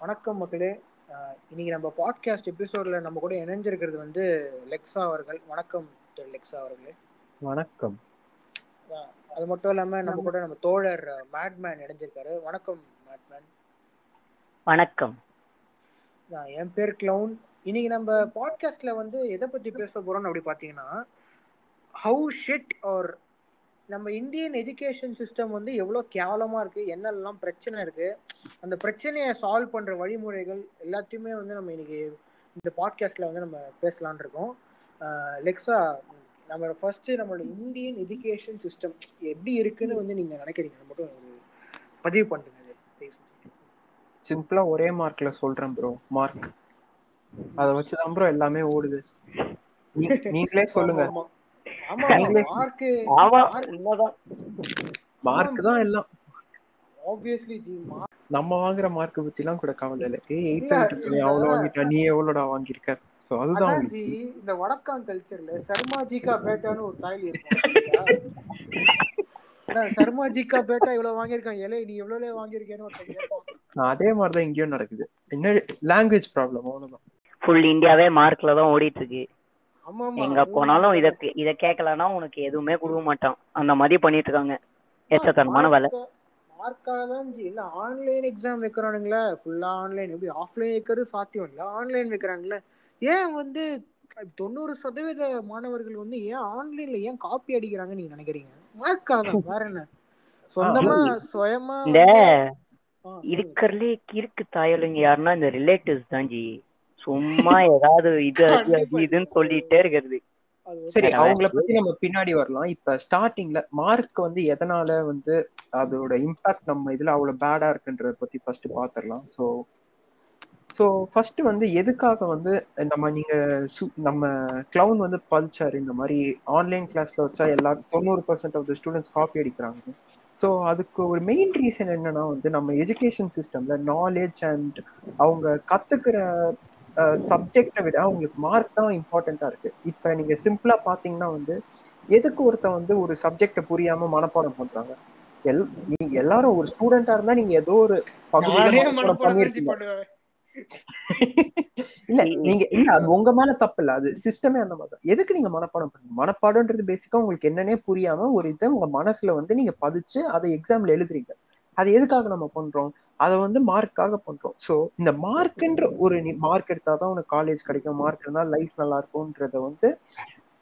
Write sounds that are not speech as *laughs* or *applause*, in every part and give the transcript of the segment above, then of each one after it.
வணக்கம் மக்களே. இன்னைக்கு நம்ம பாட்காஸ்ட் எபிசோட்ல நம்ம கூட இணைஞ்சிருக்கிறது வந்து லெக்ஸா அவர்கள். வணக்கம் திரு லெக்ஸா அவர்களே. வணக்கம். அது மட்டும் இல்லாம நம்ம கூட நம்ம தோழர் மேட்மேன் இணைஞ்சிருக்காரு. வணக்கம் மேட்மேன் வணக்கம். என் பேர் கிளவுன் இன்னைக்கு நம்ம பாட்காஸ்ட்ல வந்து எதை பத்தி பேச போறோம்னு அப்படி பாத்தீங்கன்னா ஹவு ஷிட் ஆர் நம்ம இந்தியன் எஜுகேஷன் சிஸ்டம் வந்து எவ்வளோ கேவலமா இருக்கு என்னெல்லாம் பிரச்சனை இருக்கு அந்த பிரச்சனையை சால்வ் பண்ற வழிமுறைகள் எல்லாத்தையுமே வந்து நம்ம இன்னைக்கு இந்த பாட்காஸ்ட்ல வந்து நம்ம பேசலாம்னு இருக்கோம். லெக்ஸா நம்ம ஃபர்ஸ்ட் நம்மளோட இந்தியன் எஜுகேஷன் சிஸ்டம் எப்படி இருக்குன்னு வந்து நீங்க நினைக்கிறீங்க? அது மட்டும் ஒரு பதிவு பண்ணுங்க. அது தயவு செஞ்சு. சிம்பிளா ஒரே மார்க்ல சொல்றேன் ப்ரோ மார்க் அத வச்சுதான் ப்ரோ எல்லாமே ஓடுது. நீங்களே சொல்லுங்க. ஆமா, ஆமா நீங்களே- மார்க் தான் எல்லாம். ஆப்வியஸ்லி ஜி நம்ம வாங்குற மார்க் பத்தி எல்லாம் கூட கவலை இல்ல. ஏய் எயிட் நீ அவ்வளவு வாங்கிட்ட நீ எவ்வளவுடா வாங்கியிருக்க? சோ அதுதான் அதான் ஜி இந்த வடக்கான் கல்ச்சர்ல சர்மாஜிகா பேட்டான்னு ஒரு தாய்லி இருக்கும்? அதான் சர்மாஜிகா பேட்டா இவ்வளவு வாங்கியிருக்கான். ஏலே நீ எவ்வளவு வாங்கியிருக்கேன்னு ஒருத்தன் கேட்பான். அதே மாதிரிதான் இங்கேயும் நடக்குது. என்ன லாங்குவேஜ் ப்ராப்ளம் அவ்வளவுதான். ஃபுல் இந்தியாவே மார்க்ல தான் ஓடிட்டு இருக்கு. எங்க போனாலும் இத. இத கேட்கலன்னா உனக்கு எதுவுமே கொடுக்க மாட்டான் அந்த மாதிரி பண்ணிட்டு இருக்காங்க எச்சத்தனமான வேலை. மார்க்க- மார்க்காக தான் ஜி இல்ல ஆன்லைன் எக்ஸாம் வைக்கிறானுங்களே. ஃபுல்லா ஆன்லைன் எப்படி ஆஃப்லைன் வைக்கிறது சாத்தியம் இல்ல. ஆன்லைன் வைக்கிறாங்கல்ல ஏன் வந்து தொண்ணூறு சதவீத மாணவர்கள் வந்து ஏன் ஆன்லைன்ல ஏன் காப்பி அடிக்கிறாங்க நீங்க நினைக்கிறீங்க? மார்க்காக தான் *laughs* வேற என்ன? சொந்தமா சுயமா இந்த. இருக்கிறதுலே கிறுக்கு தாயலுங்க யாருன்னா இந்த ரிலேட்டிவ்ஸ் தான் ஜி. சும்மா ஏதாவது இது அது. இதுன்னு சொல்லிட்டே இருக்கிறது. சரி அவங்கள பத்தி நம்ம பின்னாடி வரலாம். இப்ப ஸ்டார்டிங்ல மார்க் வந்து எதனால வந்து அதோட இம்பாக்ட் நம்ம இதுல அவ்வளவு பேடா இருக்குன்றத பத்தி ஃபர்ஸ்ட் பாத்துரலாம் சோ சோ ஃபர்ஸ்ட் வந்து எதுக்காக வந்து நம்ம நீங்க சு- நம்ம கிளவுன் வந்து பதிச்சாரு இந்த மாதிரி ஆன்லைன் கிளாஸ்ல வச்சா எல்லா தொண்ணூறு percent of the students copy அடிக்கிறாங்க. ஸோ அதுக்கு ஒரு மெயின் ரீசன் என்னன்னா வந்து நம்ம எஜுகேஷன் சிஸ்டம்ல நாலேஜ் அண்ட் அவங்க கத்துக்கிற சப்ஜெக்டை விட அவங்களுக்கு மார்க் தான் இம்பார்ட்டண்டா இருக்கு. இப்ப நீங்க சிம்பிளா பாத்தீங்கன்னா வந்து எதுக்கு ஒருத்தன் வந்து ஒரு சப்ஜெக்ட புரியாம மனப்பாடம் பண்றாங்க? எல் நீ எல்லாரும் ஒரு ஸ்டூடெண்டா இருந்தா நீங்க ஏதோ ஒரு இல்ல நீங்க இல்ல அது உங்க மேல தப்பு இல்ல. அது சிஸ்டமே அந்த மாதிரி. எதுக்கு நீங்க மனப்பாடம் பண்ணுங்க? மனப்பாடம்ன்றது பேசிக்கா உங்களுக்கு என்னன்னே புரியாம ஒரு இதை உங்க மனசுல வந்து நீங்க பதிச்சு அதை எக்ஸாம்ல எழுதுறீங்க. அது எதுக்காக நம்ம பண்றோம்? அதை வந்து மார்க்காக பண்றோம். ஸோ இந்த மார்க்ன்ற ஒரு நீ மார்க் எடுத்தாதான் உனக்கு காலேஜ் கிடைக்கும். மார்க் இருந்தால் லைஃப் நல்லா இருக்கும்ன்றத வந்து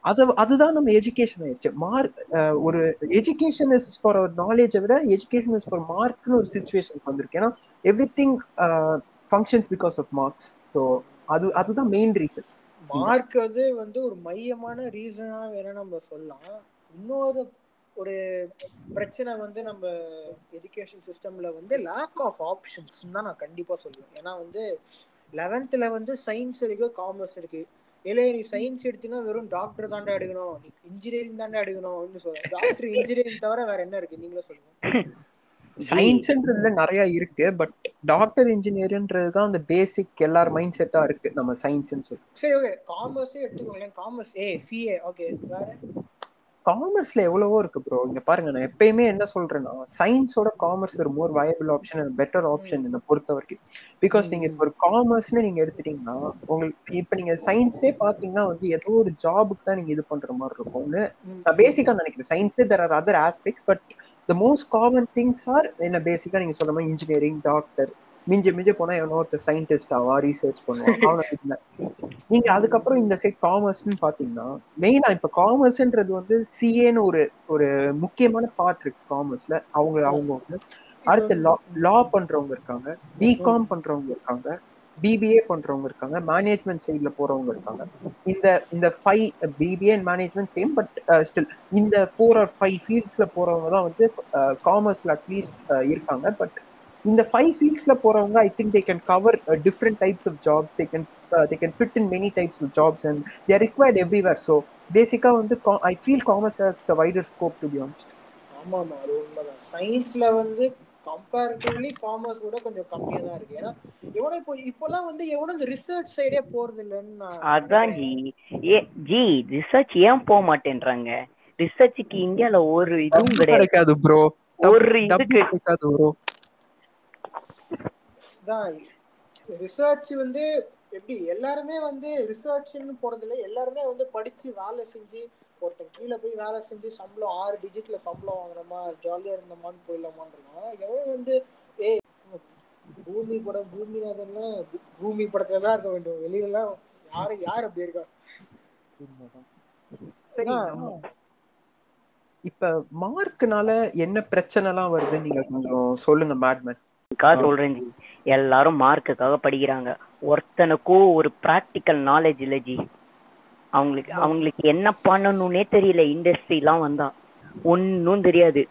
அதை அதுதான் நம்ம எஜுகேஷன் ஆயிடுச்சு. மார்க் ஒரு எஜுகேஷன் இஸ் ஃபார் அவர் நாலேஜை விட எஜுகேஷன் இஸ் ஃபார் மார்க்னு ஒரு சுச்சுவேஷனுக்கு வந்திருக்கு. ஏன்னா everything functions because of marks so அது அதுதான் மெயின் ரீசன் மார்க் வந்து வந்து ஒரு மையமான ரீசனாக வேணா நம்ம சொல்லலாம். இன்னொரு ஒரு பிரச்சனை வந்து நம்ம எஜுகேஷன் சிஸ்டம்ல வந்து லேக் ஆஃப் ஆப்ஷன்ஸ் தான் நான் கண்டிப்பா சொல்லுவேன். ஏன்னா வந்து லெவன்த்ல வந்து சயின்ஸ் இருக்கு காமர்ஸ் இருக்கு. இல்லை நீ சயின்ஸ் எடுத்தீங்கன்னா வெறும் டாக்டர் தாண்டா எடுக்கணும். நீ இன்ஜினியரிங் தாண்டா எடுக்கணும்னு சொல்லுவேன். டாக்டர் இன்ஜினியரிங் தவிர வேற என்ன இருக்கு? நீங்களே சொல்லுங்க. சயின்ஸ்ன்றதுல நிறைய இருக்கு. பட் டாக்டர் இன்ஜினியர்ன்றது தான் அந்த பேசிக் எல்லார் மைண்ட் செட்டா இருக்கு. நம்ம சயின்ஸ்னு சொல்லி சரி ஓகே காமர்ஸே எடுத்துக்கோங்களேன். காமர்ஸ் ஏ சிஏ ஓகே வேற? காமர்ஸ்ல எவ்வளவோ இருக்கு ப்ரோ இங்க பாருங்க நான் எப்பயுமே என்ன சொல்றேன்னா சயின்ஸோட காமர்ஸ் ஒரு more viable option and better option இந்த பொறுத்த வரைக்கும். பிகாஸ் நீங்க ஒரு காமர்ஸ்னு நீங்க எடுத்துட்டீங்கன்னா உங்களுக்கு இப்ப நீங்க சயின்ஸே பாத்தீங்கன்னா வந்து ஏதோ ஒரு ஜாபுக்கு தான் நீங்க இது பண்ற மாதிரி இருக்கும்னு. நான் பேசிக்கா நினைக்கிறேன். சயின்ஸ்ல there are other aspects but the most common things are என்ன பேசிக்கா நீங்க சொல்ற மாதிரி இன்ஜினியரிங் டாக்டர் மிஞ்ச மிஞ்ச போனா எவனோ ஒருத்தர் சயின்டிஸ்ட் ஆவா ரீசர்ச் பண்ணுவான். அவனை நீங்க அதுக்கப்புறம் இந்த சைட் காமர்ஸ்னு பாத்தீங்கன்னா மெயினா இப்ப காமர்ஸ்ன்றது வந்து சிஏன்னு ஒரு ஒரு முக்கியமான பார்ட் இருக்கு காமர்ஸ்ல அவங்க அவங்க வந்து அடுத்து லா லா பண்றவங்க இருக்காங்க பிகாம் பண்றவங்க இருக்காங்க பிபிஏ பண்றவங்க இருக்காங்க மேனேஜ்மெண்ட் சைட்ல போறவங்க இருக்காங்க. இந்த இந்த five BBA and management same but still இந்த ஃபோர் ஆர் ஃபைவ் ஃபீல்ட்ஸ்ல போறவங்க தான் வந்து uh, காமர்ஸ்ல அட்லீஸ்ட் uh, இருக்காங்க. பட் இந்த ஃபைவ் ஃபீல்ட்ஸ்ல போறவங்க I think they can cover different types of jobs they can they can fit in many types of jobs and they're required everywhere so பேசிக்கா வந்து I feel commerce has wider scope to be honest ஆமா ஆமா. அது உண்மைதான். சயின்ஸ்ல வந்து comparatively commerce கூட கொஞ்சம் கம்மியா தான் இருக்கு. ஏன்னா எவனும் இப்போ இப்போலாம் வந்து எவனும் இந்த ரிசர்ச் சைடே போறது இல்லைன்னு நான் அதான் ஜி. ஏ ஜி ரிசர்ச் ஏன் போக மாட்டேன்றாங்க? ரிசர்ச்சுக்கு இந்தியால ஒரு இதுவும் கிடையாது. ப்ரோ ஒரு இதுக்கு கிடைக்காது ப்ரோ தான் ரிசர்ச் வந்து எப்படி எல்லாருமே வந்து ரிசர்ச்னு போறதில்ல. எல்லாருமே வந்து படிச்சு வேலை செஞ்சு ஒருத்தன் கீழே போய் வேலை செஞ்சு சம்பளம் ஆறு டிஜிட்ல சம்பளம் வாங்குறோமா ஜாலியா இருந்தோமான்னு இருக்கோம் எவன் வந்து ஏய் பூமி படம் பூமிநாதன்லாம் பூ- பூமி படத்துல தான் இருக்க வேண்டும். வெளியிலலாம் யாரு யார் அப்படி இருக்கா? சரி இப்ப மார்க்னால என்ன பிரச்சனை எல்லாம் வருதுன்னு நீங்க கொஞ்சம் சொல்லுங்க மேட்மேன் கா சொல்றேன் ஜி எல்லாரும் மார்க்குக்காக படிக்கிறாங்க. ஒருத்தனுக்கும் ஒரு பிராக்டிக்கல் நாலேஜ் இல்ல ஜி. அவங்களுக்கு அவங்களுக்கு என்ன பண்ணணும்னே தெரியல. இண்டஸ்ட்ரிலாம் வந்தா. ஒன்னும் தெரியாது.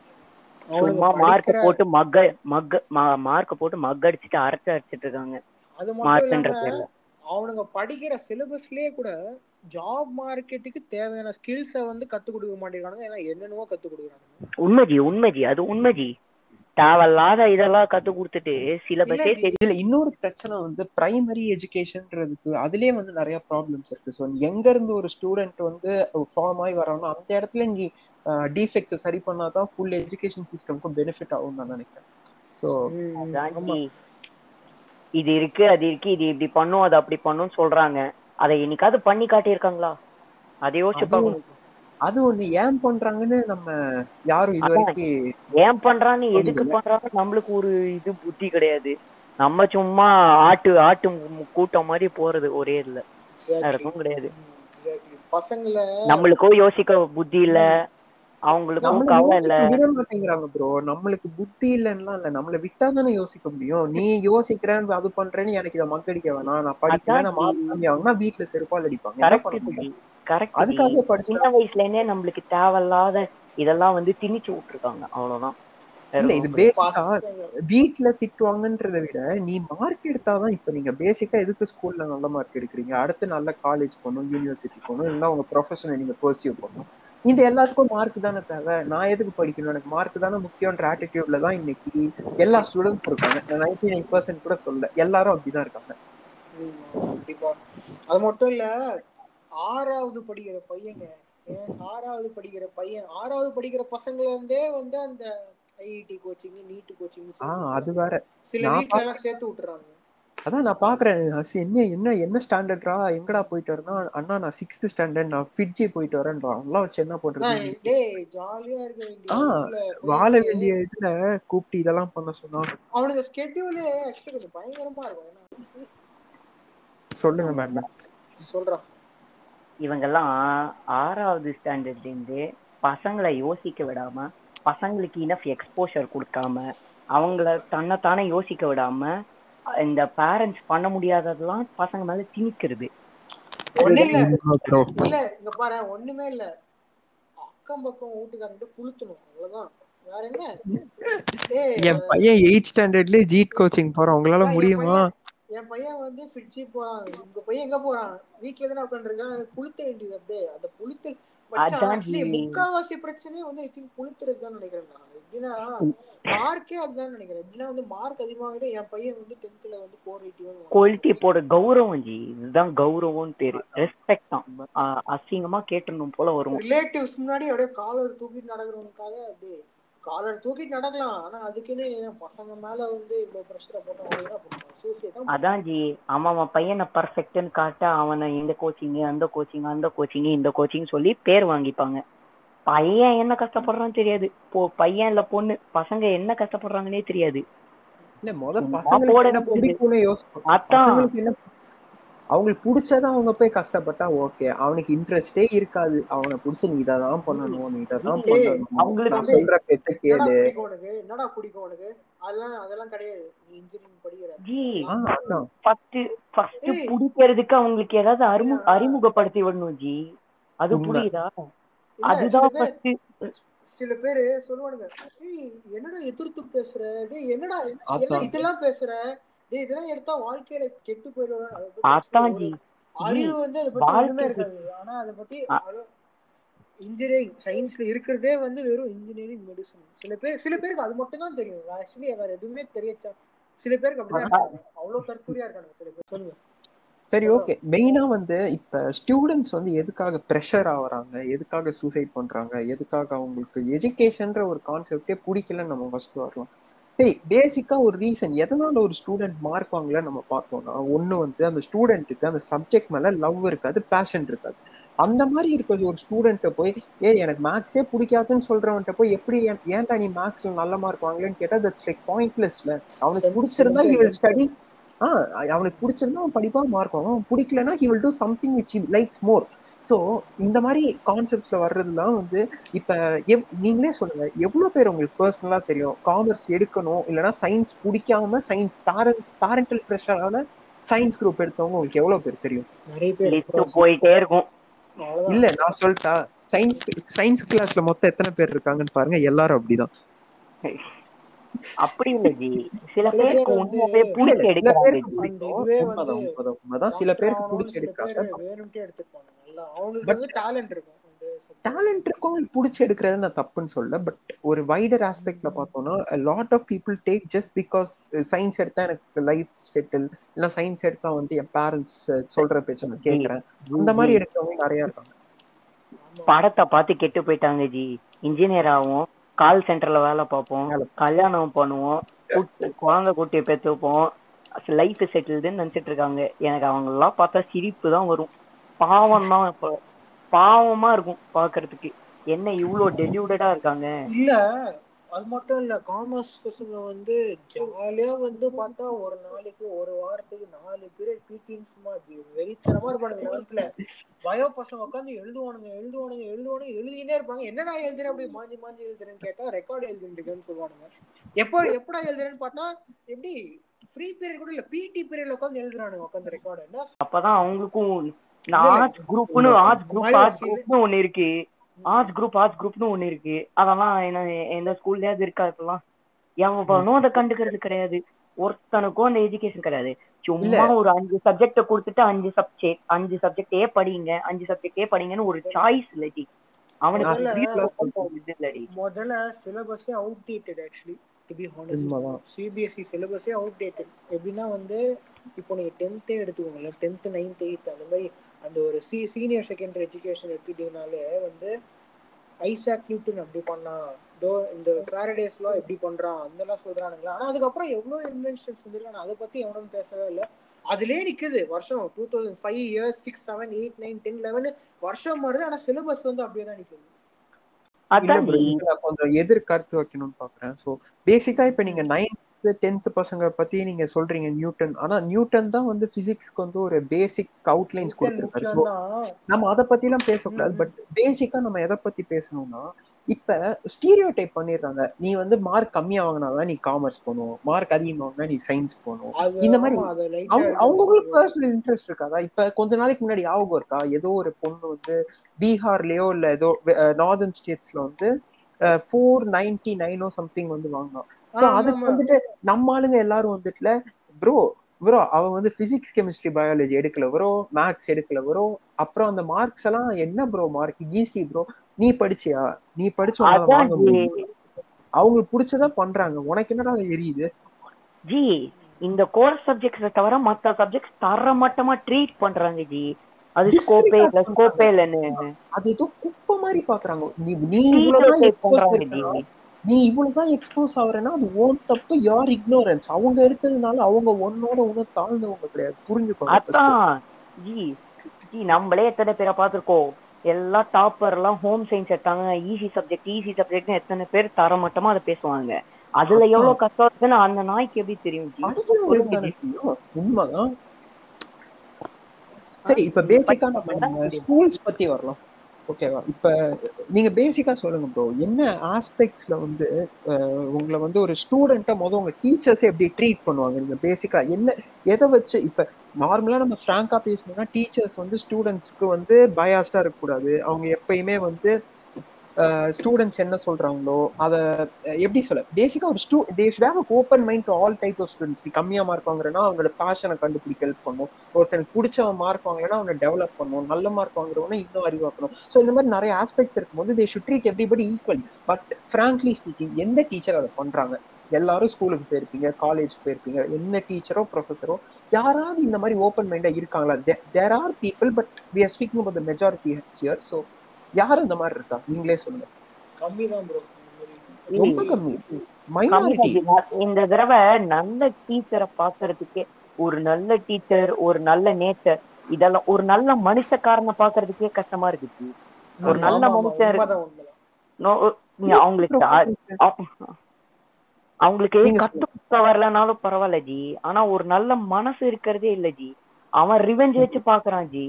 சும்மா மார்க் போட்டு மக்க மக்க மார்க் போட்டு மக் அடிச்சுட்டு அரைச்சு அடிச்சிட்டு இருக்காங்க. அது மட்டும் அவனுங்க படிக்கிற சிலபஸ்லயே கூட ஜாப் மார்க்கெட்டுக்கு தேவையான ஸ்கில்ஸை வந்து கத்து கொடுக்க மாட்டேங்கிறானுங்க. ஏன்னா என்னென்னவோ கத்து கொடுக்குறானுங்க. உண்மைஜி உண்மைஜி அது உண்மைஜி தேவையில்லாத இதெல்லாம் கத்து கொடுத்துட்டு சிலபஸே இதுல இன்னொரு பிரச்சனை வந்து பிரைமரி எஜுகேஷன்ன்றதுக்கு அதுலயே வந்து நிறைய ப்ராப்ளம்ஸ் இருக்கு. ஸோ எங்க இருந்து ஒரு ஸ்டூடெண்ட் வந்து ஃபார்ம் ஆகி வரானோ அந்த இடத்துல நீ டிஃபெக்ட்ஸ் சரி பண்ணாதான் ஃபுல் எஜுகேஷன் சிஸ்டம்க்கும் பெனிஃபிட் ஆகும் நான் நினைக்கிறேன். ஸோ. இது இருக்கு அது இருக்கு இது இப்படி பண்ணும் அது அப்படி பண்ணும் சொல்றாங்க. அதை என்னைக்காவது பண்ணி காட்டியிருக்காங்களா? அதை யோசிச்சு அது ஒண்ணு ஏன் பண்றாங்கன்னு நம்ம யாரும் இது. வரைக்கும் ஏன் பண்றான்னு எதுக்கு பண்றாங்க? நம்மளுக்கு ஒரு இது புத்தி கிடையாது. நம்ம சும்மா ஆட்டு ஆட்டு கூட்டம் மாதிரி போறது ஒரே இதுல. எதுவும் கிடையாது. பசங்களை நம்மளுக்கும் யோசிக்க புத்தி இல்ல. அவங்களுக்கும் நம்மள கவலை இல்ல. மாட்டேங்கிறாங்க ப்ரோ நம்மளுக்கு புத்தி இல்லைன்னா இல்ல. நம்மள விட்டா தானே யோசிக்க முடியும். நீ யோசிக்கிறேன் அது பண்றேன்னு எனக்கு இதை மக்கடிக்க வேணாம். நான் படிக்கல அதான் நான் மார்க் ஜி. கம்மி ஆகுனா வீட்டுல செருப்பால் அடிப்பாங்க. என்ன பண்ண கரெக்ட் அதுக்காக படிச்சா சின்ன வயசுல இருந்தே நம்மளுக்கு தேவையில்லாத இதெல்லாம் வந்து திணிச்சு விட்டுருக்காங்க. அவ்வளவுதான். இல்ல இது. பேசிக்கா வீட்ல திட்டுவாங்கன்றதை விட நீ மார்க் எடுத்தாதான் இப்ப நீங்க பேசிக்கா எதுக்கு ஸ்கூல்ல நல்ல மார்க் எடுக்கிறீங்க? அடுத்து நல்ல காலேஜ் போகணும் யூனிவர்சிட்டி போகணும் இல்லைன்னா உங்க ப்ரொஃபஷனை நீங்க பர்சியூ பண்ணணும். இந்த எல்லாத்துக்கும் மார்க் தானே தேவை? நான் எதுக்கு படிக்கணும்? எனக்கு மார்க் தானே முக்கியன்ற ஆட்டிடியூட்ல தான் இன்னைக்கு எல்லா ஸ்டூடெண்ட்ஸ் இருக்காங்க. நைன்டி நைன் பர்சன்ட் கூட சொல்ல எல்லாரும் அப்படிதான் இருக்காங்க. அது மட்டும் இல்ல ஆறாவது படிக்கிற பையங்க. ஆறாவது படிக்கிற பையன். ஆறாவது படிக்கிற பசங்கள இருந்தே வந்து அந்த ஐஐடி கோச்சிங் நீட் கோச்சிங் அது வேற. சில வீட்ல எல்லாம் சேர்த்து விட்டுறாங்க. அதான் நான் பாக்குறேன் என்ன என்ன என்ன ஸ்டாண்டர்ட்ரா எங்கடா போயிட்டு வரேன்னா அண்ணா நான் சிக்ஸ்த் ஸ்டாண்டர்ட் நான் ஃபிட்ஜி போயிட்டு வரேன்றான் எல்லாம் வச்சு என்ன டேய் ஜாலியா இருக்க வேண்டிய வாழ வேண்டிய இதுல கூப்பிட்டு இதெல்லாம் பண்ண சொன்னா. அவனுக்கு ஸ்கெட்யூலே பயங்கரமா இருக்கும். சொல்லுங்க மேடம் சொல்றான் இவங்கெல்லாம் ஆறாவது ஸ்டாண்டர்ட்ல இருந்து பசங்களை யோசிக்க விடாம பசங்களுக்கு இனஃப் எக்ஸ்போஷர் கொடுக்காம அவங்கள தன்னைத்தானே யோசிக்க விடாம இந்த பேரண்ட்ஸ் பண்ண முடியாததெல்லாம் பசங்க மேல திணிக்கிறது. ஒண்ணு இல்ல. இங்க பாரு ஒண்ணுமே இல்ல. அக்கம் பக்கம் வீட்டுக்காரங்கிட்ட குளுத்தணும் அவ்வளவுதான். வேற என்ன? ஏய் என் பையன் எயிட் ஸ்டாண்டர்ட்லயே ஜீட் கோச்சிங் போறான். உங்களால முடியுமா? என் பையன் வந்து ஃபிட்ஜி போறான். உங்க பையன் எங்க போறான்? வீட்டுல தானே உட்காந்துருக்கான் புளுத்த வேண்டியது அப்படியே. அந்த புளுத்து. முக்காவாசி பிரச்சனையே வந்து ஐ திங்க் புளுத்துறது தான் நினைக்கிறேன் நான். எப்படின்னா மார்க்கே அதுதான் நினைக்கிறேன். எப்படின்னா வந்து மார்க் அதிகமாகிட்டு என் பையன் வந்து டென்த்ல வந்து ஃபோர் எயிட்டி ஒன் கொல்ட்டி போட. கௌரவம் ஜி இதுதான் கௌரவம்னு பேரு. ரெஸ்பெக்ட் தான். அசிங்கமா கேட்டணும் போல வரும். ரிலேட்டிவ்ஸ் முன்னாடி அப்படியே காலர் தூக்கிட்டு நடக்கிறவனுக்காக அப்படியே காலர் தூக்கிட்டு நடக்கலாம். ஆனா அதுக்குன்னு பசங்க மேல வந்து இவ்வளவு பிரஷரை போட்டு சூசைட் அதான் ஜி அவன் அவன் பையனை பர்ஃபெக்ட்னு காட்ட அவனை இந்த கோச்சிங் அந்த கோச்சிங் அந்த கோச்சிங் இந்த கோச்சிங் சொல்லி பேர் வாங்கிப்பாங்க. பையன் என்ன கஷ்டப்படுறான்னு தெரியாது. போ பையன் இல்ல பொண்ணு பசங்க என்ன கஷ்டப்படுறாங்கன்னே தெரியாது. இல்ல முத போட என்ன. பிடிக்கும்னு யோசிப்போம். அதான். அவங்களுக்கு பிடிச்சதான் அவங்க போய் கஷ்டப்பட்டா ஓகே. அவனுக்கு இன்ட்ரெஸ்டே இருக்காது. அவனை பிடிச்சி நீ இதான் பண்ணணும் நீ இதான் ஏய், பண்ணணும். அவங்களுக்கு சொல்ற பேச்ச என்னடா கேளு. என்னடா பிடிக்கும் உனக்கு? அதெல்லாம் அதெல்லாம் கிடையாது. நீ இன்ஜினியரிங் படிக்கிற. First first. பிடிக்கிறதுக்கு அவங்களுக்கு ஏதாவது அறிமு அறிமுகப்படுத்தி விடணும் ஜி. அது. புரியுதா? அதுதான் சில பேர் ஃபர்ஸ்ட் சில பேரு சொல்லுவானுங்க என்னடா எதிர்த்து பேசுற? என்னடா. இதெல்லாம் பேசுற? டேய் இதெல்லாம் எடுத்தா வாழ்க்கையில கெட்டு பத்தி அதான் ஜி அறிவு வந்து அதை பத்தி ஒண்ணுமே இருக்காது. ஆனா அதை பத்தி. இன்ஜினியரிங் சயின்ஸ்ல இருக்கிறதே வந்து வெறும் இன்ஜினியரிங் மெடிசன் சில பேர் சில பேருக்கு அது மட்டும் தான் தெரியும். ஆக்சுவலி வேற எதுவுமே தெரியச்சா? சில பேருக்கு அப்படிதான் அவ்வளவு தற்கூரியா இருக்காங்க சில பேர். சொல்லுங்க. சரி ஓகே மெயினா வந்து இப்ப ஸ்டூடெண்ட்ஸ் வந்து எதுக்காக ப்ரெஷர் ஆகுறாங்க? எதுக்காக சூசைட் பண்றாங்க? எதுக்காக அவங்களுக்கு எஜுகேஷன்ற ஒரு கான்செப்டே பிடிக்கலன்னு நம்ம ஃபர்ஸ்ட் வரலாம் சரி பேசிக்கா ஒரு ரீசன் எதனால ஒரு ஸ்டூடெண்ட் மார்க் வாங்கல நம்ம பார்த்தோம்னா ஒண்ணு வந்து அந்த ஸ்டூடெண்ட்டுக்கு அந்த சப்ஜெக்ட் மேல லவ் இருக்காது பேஷன் இருக்காது. அந்த மாதிரி இருக்கிறது ஒரு ஸ்டூடெண்ட்டை போய் ஏ எனக்கு மேக்ஸே பிடிக்காதுன்னு சொல்றவன்ட்ட போய் எப்படி ஏன்- ஏன்டா நீ மேக்ஸ்ல நல்ல மார்க் வாங்கலன்னு கேட்டா தட்ஸ் லைக் பாயிண்ட்லெஸ்ல அவனுக்கு பிடிச்சிருந்தா sincere he will concern. study. ஆ அவனுக்கு பிடிச்சிருந்தா அவன் படிப்பா மார்க் வாங்குவான். அவன் பிடிக்கலனா he will do something which he likes more. So இந்த மாதிரி கான்செப்ட்ஸ்ல வர்றதுலாம் வந்து இப்ப எவ் நீங்களே சொல்லுங்க எவ்வளவு பேர் உங்களுக்கு பர்சனலா தெரியும்? காமர்ஸ் எடுக்கணும் இல்லைன்னா சயின்ஸ் பிடிக்காம சயின்ஸ் பேரண்ட் பேரண்டல் ப்ரெஷரான சயின்ஸ் குரூப் எடுத்தவங்க உங்களுக்கு எவ்வளவு பேர் தெரியும்? நிறைய பேர் போயிட்டே இருக்கும். இல்ல நான் சொல்லிட்டா சயின்ஸ் சயின்ஸ் கிளாஸ்ல மொத்தம் எத்தனை பேர் இருக்காங்கன்னு பாருங்க எல்லாரும் அப்படிதான். அப்படி இல்ல ஜி. சில பேருக்கு பேர் வந்து- உண்மையாவே பிடிச்சி எடுக்கிறாங்க. சில பேருக்கு பிடிச்சி எடுக்கிறாங்க அவங்களுக்கு வந்து டேலண்ட் இருக்கும். டேலண்ட் இருக்கவங்க பிடிச்சி எடுக்கிறது நான் தப்புன்னு சொல்ல பட் ஒரு வைடர் ஆஸ்பெக்ட்ல பார்த்தோம்னா lot of people take just because science எடுத்தா எனக்கு லைஃப் செட்டில் இல்ல சயின்ஸ் எடுத்தா வந்து என் பேரண்ட்ஸ் சொல்ற பேச்ச நான் கேட்கறேன் அந்த மாதிரி எடுக்கிறவங்க நிறைய இருக்காங்க. படத்தை பார்த்து கெட்டு போயிட்டாங்க ஜி. இன்ஜினியர் ஆகும் கால் சென்டர்ல வேலை பார்ப்போம். கல்யாணம் பண்ணுவோம் குழந்தை குட்டியை பெற்றுப்போம் லைஃப் செட்டில்டுன்னு நினைச்சிட்டு இருக்காங்க. எனக்கு அவங்க எல்லாம் பார்த்தா சிரிப்பு தான் வரும். பாவம் தான் இப்ப. பாவமா இருக்கும் பாக்குறதுக்கு. என்ன இவ்ளோ டெலியூடடா இருக்காங்க? இல்ல அது மட்டும் இல்ல காமர்ஸ் பசங்க வந்து ஜாலியா வந்து பார்த்தா ஒரு நாளைக்கு ஒரு வாரத்துக்கு நாலு பீரியட் பிடின்னு சும்மா வெறித்தனமா இருப்பானுங்க லெவன்த்ல பயோ பசங்க உட்காந்து எழுதுவானுங்க எழுதுவானுங்க எழுதுவானுங்க எழுதினே இருப்பாங்க. என்னடா எழுதுறேன் அப்படி மாஞ்சி மாஞ்சி எழுதுறேன்னு கேட்டா ரெக்கார்டு எழுதிருக்கேன்னு சொல்லுவானுங்க. எப்போ எப்படா எழுதுறேன்னு பார்த்தா எப்படி ஃப்ரீ பீரியட் கூட இல்ல பிடி பீரியட்ல உட்காந்து எழுதுறானுங்க உட்காந்து ரெக்கார்டு அப்பதான் அவங்களுக்கும். ஆர்ட்ஸ் குரூப்னு ஆர்ட்ஸ் குரூப் ஆர்ட்ஸ். குரூப்னு ஒண்ணு இருக்கு. ஆர்ட்ஸ் குரூப் ஆர்ட்ஸ் குரூப்னு ஒண்ணு இருக்கு. அதெல்லாம் என்ன எந்த ஸ்கூல்லயாவது இருக்கா இப்பெல்லாம்? எவனும் அதை கண்டுக்கிறது கிடையாது. ஒருத்தனுக்கும் அந்த எஜுகேஷன் கிடையாது. சும்மா ஒரு அஞ்சு சப்ஜெக்ட கொடுத்துட்டு அஞ்சு சப்ஜெக்ட் அஞ்சு சப்ஜெக்ட் ஏ படிங்க அஞ்சு சப்ஜெக்ட் ஏ படிங்கன்னு ஒரு சாய்ஸ் இல்லடி அவனுக்கு முதல்ல- சிலபஸே outdated actually to. Be honest உண்மைதான். சிபிஎஸ்சி சிலபஸே அவுட் டேட்டட் எப்படின்னா வந்து இப்போ நீங்க டென்த்தே எடுத்துக்கோங்களேன் டென்த்து நைன்த் எயித் அந்த மாதிரி அந்த ஒரு சி சீனியர் செகண்டரி எஜுகேஷன் எடுத்துட்டீங்கனாலே வந்து ஐசாக் நியூட்டன் அப்படி பண்ணான் தோ இந்த ஃபேரடேஸ்லாம் எப்படி பண்றான் அதெல்லாம் சொல்றானுங்களா. ஆனா அதுக்கப்புறம் எவ்வளவு இன்வென்ஷன்ஸ் வந்துருக்கு அதை பத்தி எவனும் பேசவே இல்லை. அதுலயே நிக்குது வருஷம் two thousand five years six seven eight nine ten eleven வருஷம் வருது ஆனா சிலபஸ் வந்து அப்படியே தான் நிக்குது. இல்ல அதான் bro, நீ இதுல கொஞ்சம் எதிர் கருத்து வைக்கணும்னு பாக்குறேன். சோ பேசிக்கா இப்ப நீங்க நைன்த் டென்த் பசங்க பத்தி நீங்க சொல்றீங்க நியூட்டன் ஆனா நியூட்டன் தான் வந்து பிசிக்ஸ்க்கு வந்து ஒரு பேசிக் அவுட்லைன்ஸ் கொடுத்திருக்காரு. முக்கியம்னா நம்ம அதை பத்தி எல்லாம் பேசக்கூடாது பட் பேசிக்கா நம்ம எதை பத்தி பேசணும்னா இப்ப ஸ்டீரியோ டைப் பண்ணிடுறாங்க. நீ வந்து மார்க் கம்மியா வாங்கினாதான் நீ காமர்ஸ் போகணும் மார்க் அதிகமா வாங்கினா நீ சயின்ஸ் போகணும் இந்த மாதிரி அவங்க அவங்களுக்கு. பர்சனல் இன்ட்ரெஸ்ட் இருக்காதா? இப்ப கொஞ்ச நாளைக்கு முன்னாடி ஞாபகம் இருக்கா? ஏதோ ஒரு பொண்ணு வந்து பீகார்லயோ இல்ல ஏதோ நார்தர்ன் ஸ்டேட்ஸ்ல வந்து ஃபோர் நைன்டி நைனோ சம்திங் வந்து வாங்கினான் சோ அதுக்கு. வந்துட்டு நம்ம ஆளுங்க எல்லாரும் வந்துட்டுல ப்ரோ ப்ரோ அவன் வந்து பிசிக்ஸ் கெமிஸ்ட்ரி பயாலஜி எடுக்கல ப்ரோ மேக்ஸ் எடுக்கல ப்ரோ அப்புறம் அந்த மார்க்ஸ் எல்லாம் என்ன ப்ரோ மார்க் ஈஸி ப்ரோ நீ படிச்சியா? நீ படிச்சு அவங்களுக்கு பிடிச்சதா பண்றாங்க. உனக்கு என்னடா எரியுது ஜி இந்த கோர் சப்ஜெக்ட்ஸை தவிர மத்த சப்ஜெக்ட்ஸ் தர மட்டமா ட்ரீட் பண்றாங்க ஜி அது ஸ்கோப்பே இல்ல ஸ்கோப்பே இல்லன்னு. அது ஏதோ குப்பை மாதிரி பாக்குறாங்க. நீ நீ Teacher நீ இவ்வளவுதான் எக்ஸ்போஸ் ஆகுறேன்னா அது ஓன் தப்பு யார் இக்னோரன்ஸ் அவங்க எடுத்ததுனால அவங்க ஒன்னோட ஒண்ணு தாழ்ந்தவங்க கிடையாது. ஜி நம்மளே எத்தனை பேரை பார்த்திருக்கோம்? எல்லா டாப்பர் எல்லாம் ஹோம் சயின்ஸ் எடுத்தாங்க. ஈஸி சப்ஜெக்ட் ஈஸி சப்ஜெக்ட்னு எத்தனை பேர் தரமட்டமா அதை பேசுவாங்க. அதுல. எவ்வளவு கஷ்டம் இருக்குன்னு அந்த நாய்க்கு எப்படி தெரியும். உண்மைதான் சரி இப்ப பேசிக்கா நம்ம ஸ்கூல்ஸ் பத்தி வரலாம். ஓகேவா இப்ப நீங்க பேசிக்கா சொல்லுங்க ப்ரோ என்ன ஆஸ்பெக்ட்ஸ்ல வந்து உங்களை வந்து ஒரு ஸ்டூடெண்ட்டை மொதல் உங்க டீச்சர்ஸே எப்படி ட்ரீட் பண்ணுவாங்க? நீங்க பேசிக்கா என்ன எதை வச்சு இப்ப நார்மலா நம்ம ஃப்ராங்கா பேசணும்னா டீச்சர்ஸ் வந்து ஸ்டூடெண்ட்ஸ்க்கு வந்து பயாஸ்டா இருக்கக்கூடாது. அவங்க எப்பயுமே வந்து ஸ்டூடெண்ட்ஸ் என்ன சொல்றாங்களோ அதை எப்படி சொல்ல பேசிக்கா ஒரு stu they should have open mind to all type of students நீ கம்மியா மார்க் வாங்குறனா அவங்களோட பேஷனை கண்டுபிடிக்க ஹெல்ப் பண்ணும். ஒருத்தனுக்கு பிடிச்ச மார்க் வாங்கலைன்னா அவனை டெவலப் பண்ணும். நல்ல மார்க் வாங்குறவனா இன்னும் அறிவாக்கணும். ஸோ இந்த மாதிரி நிறைய ஆஸ்பெக்ட்ஸ் இருக்கும்போது they should treat everybody equally but frankly speaking எந்த டீச்சர் அதை பண்றாங்க? எல்லாரும் ஸ்கூலுக்கு போயிருப்பீங்க காலேஜ் போயிருப்பீங்க. என்ன டீச்சரோ ப்ரொஃபஸரோ யாராவது இந்த மாதிரி ஓப்பன் மைண்டா இருக்காங்களா? There are people but we are speaking about the majority here so யார் இந்த மாதிரி இருக்கா? நீங்களே சொல்லுங்க. கம்மி தான் ப்ரோ ரொம்ப கம்மி. இந்த தடவை நல்ல டீச்சரை பாக்குறதுக்கே ஒரு நல்ல டீச்சர் ஒரு நல்ல நேச்சர் இதெல்லாம் ஒரு நல்ல மனுஷக்காரனை பாக்குறதுக்கே கஷ்டமா இருக்கு ஜி. ஒரு நல்ல மனுஷன் அவங்களுக்கு அவங்களுக்கு கத்து வரலனாலும் பரவாயில்ல ஜி. ஆனா ஒரு நல்ல மனசு இருக்கிறதே இல்ல ஜி. அவன் ரிவெஞ்ச் வச்சு பாக்குறான் ஜி.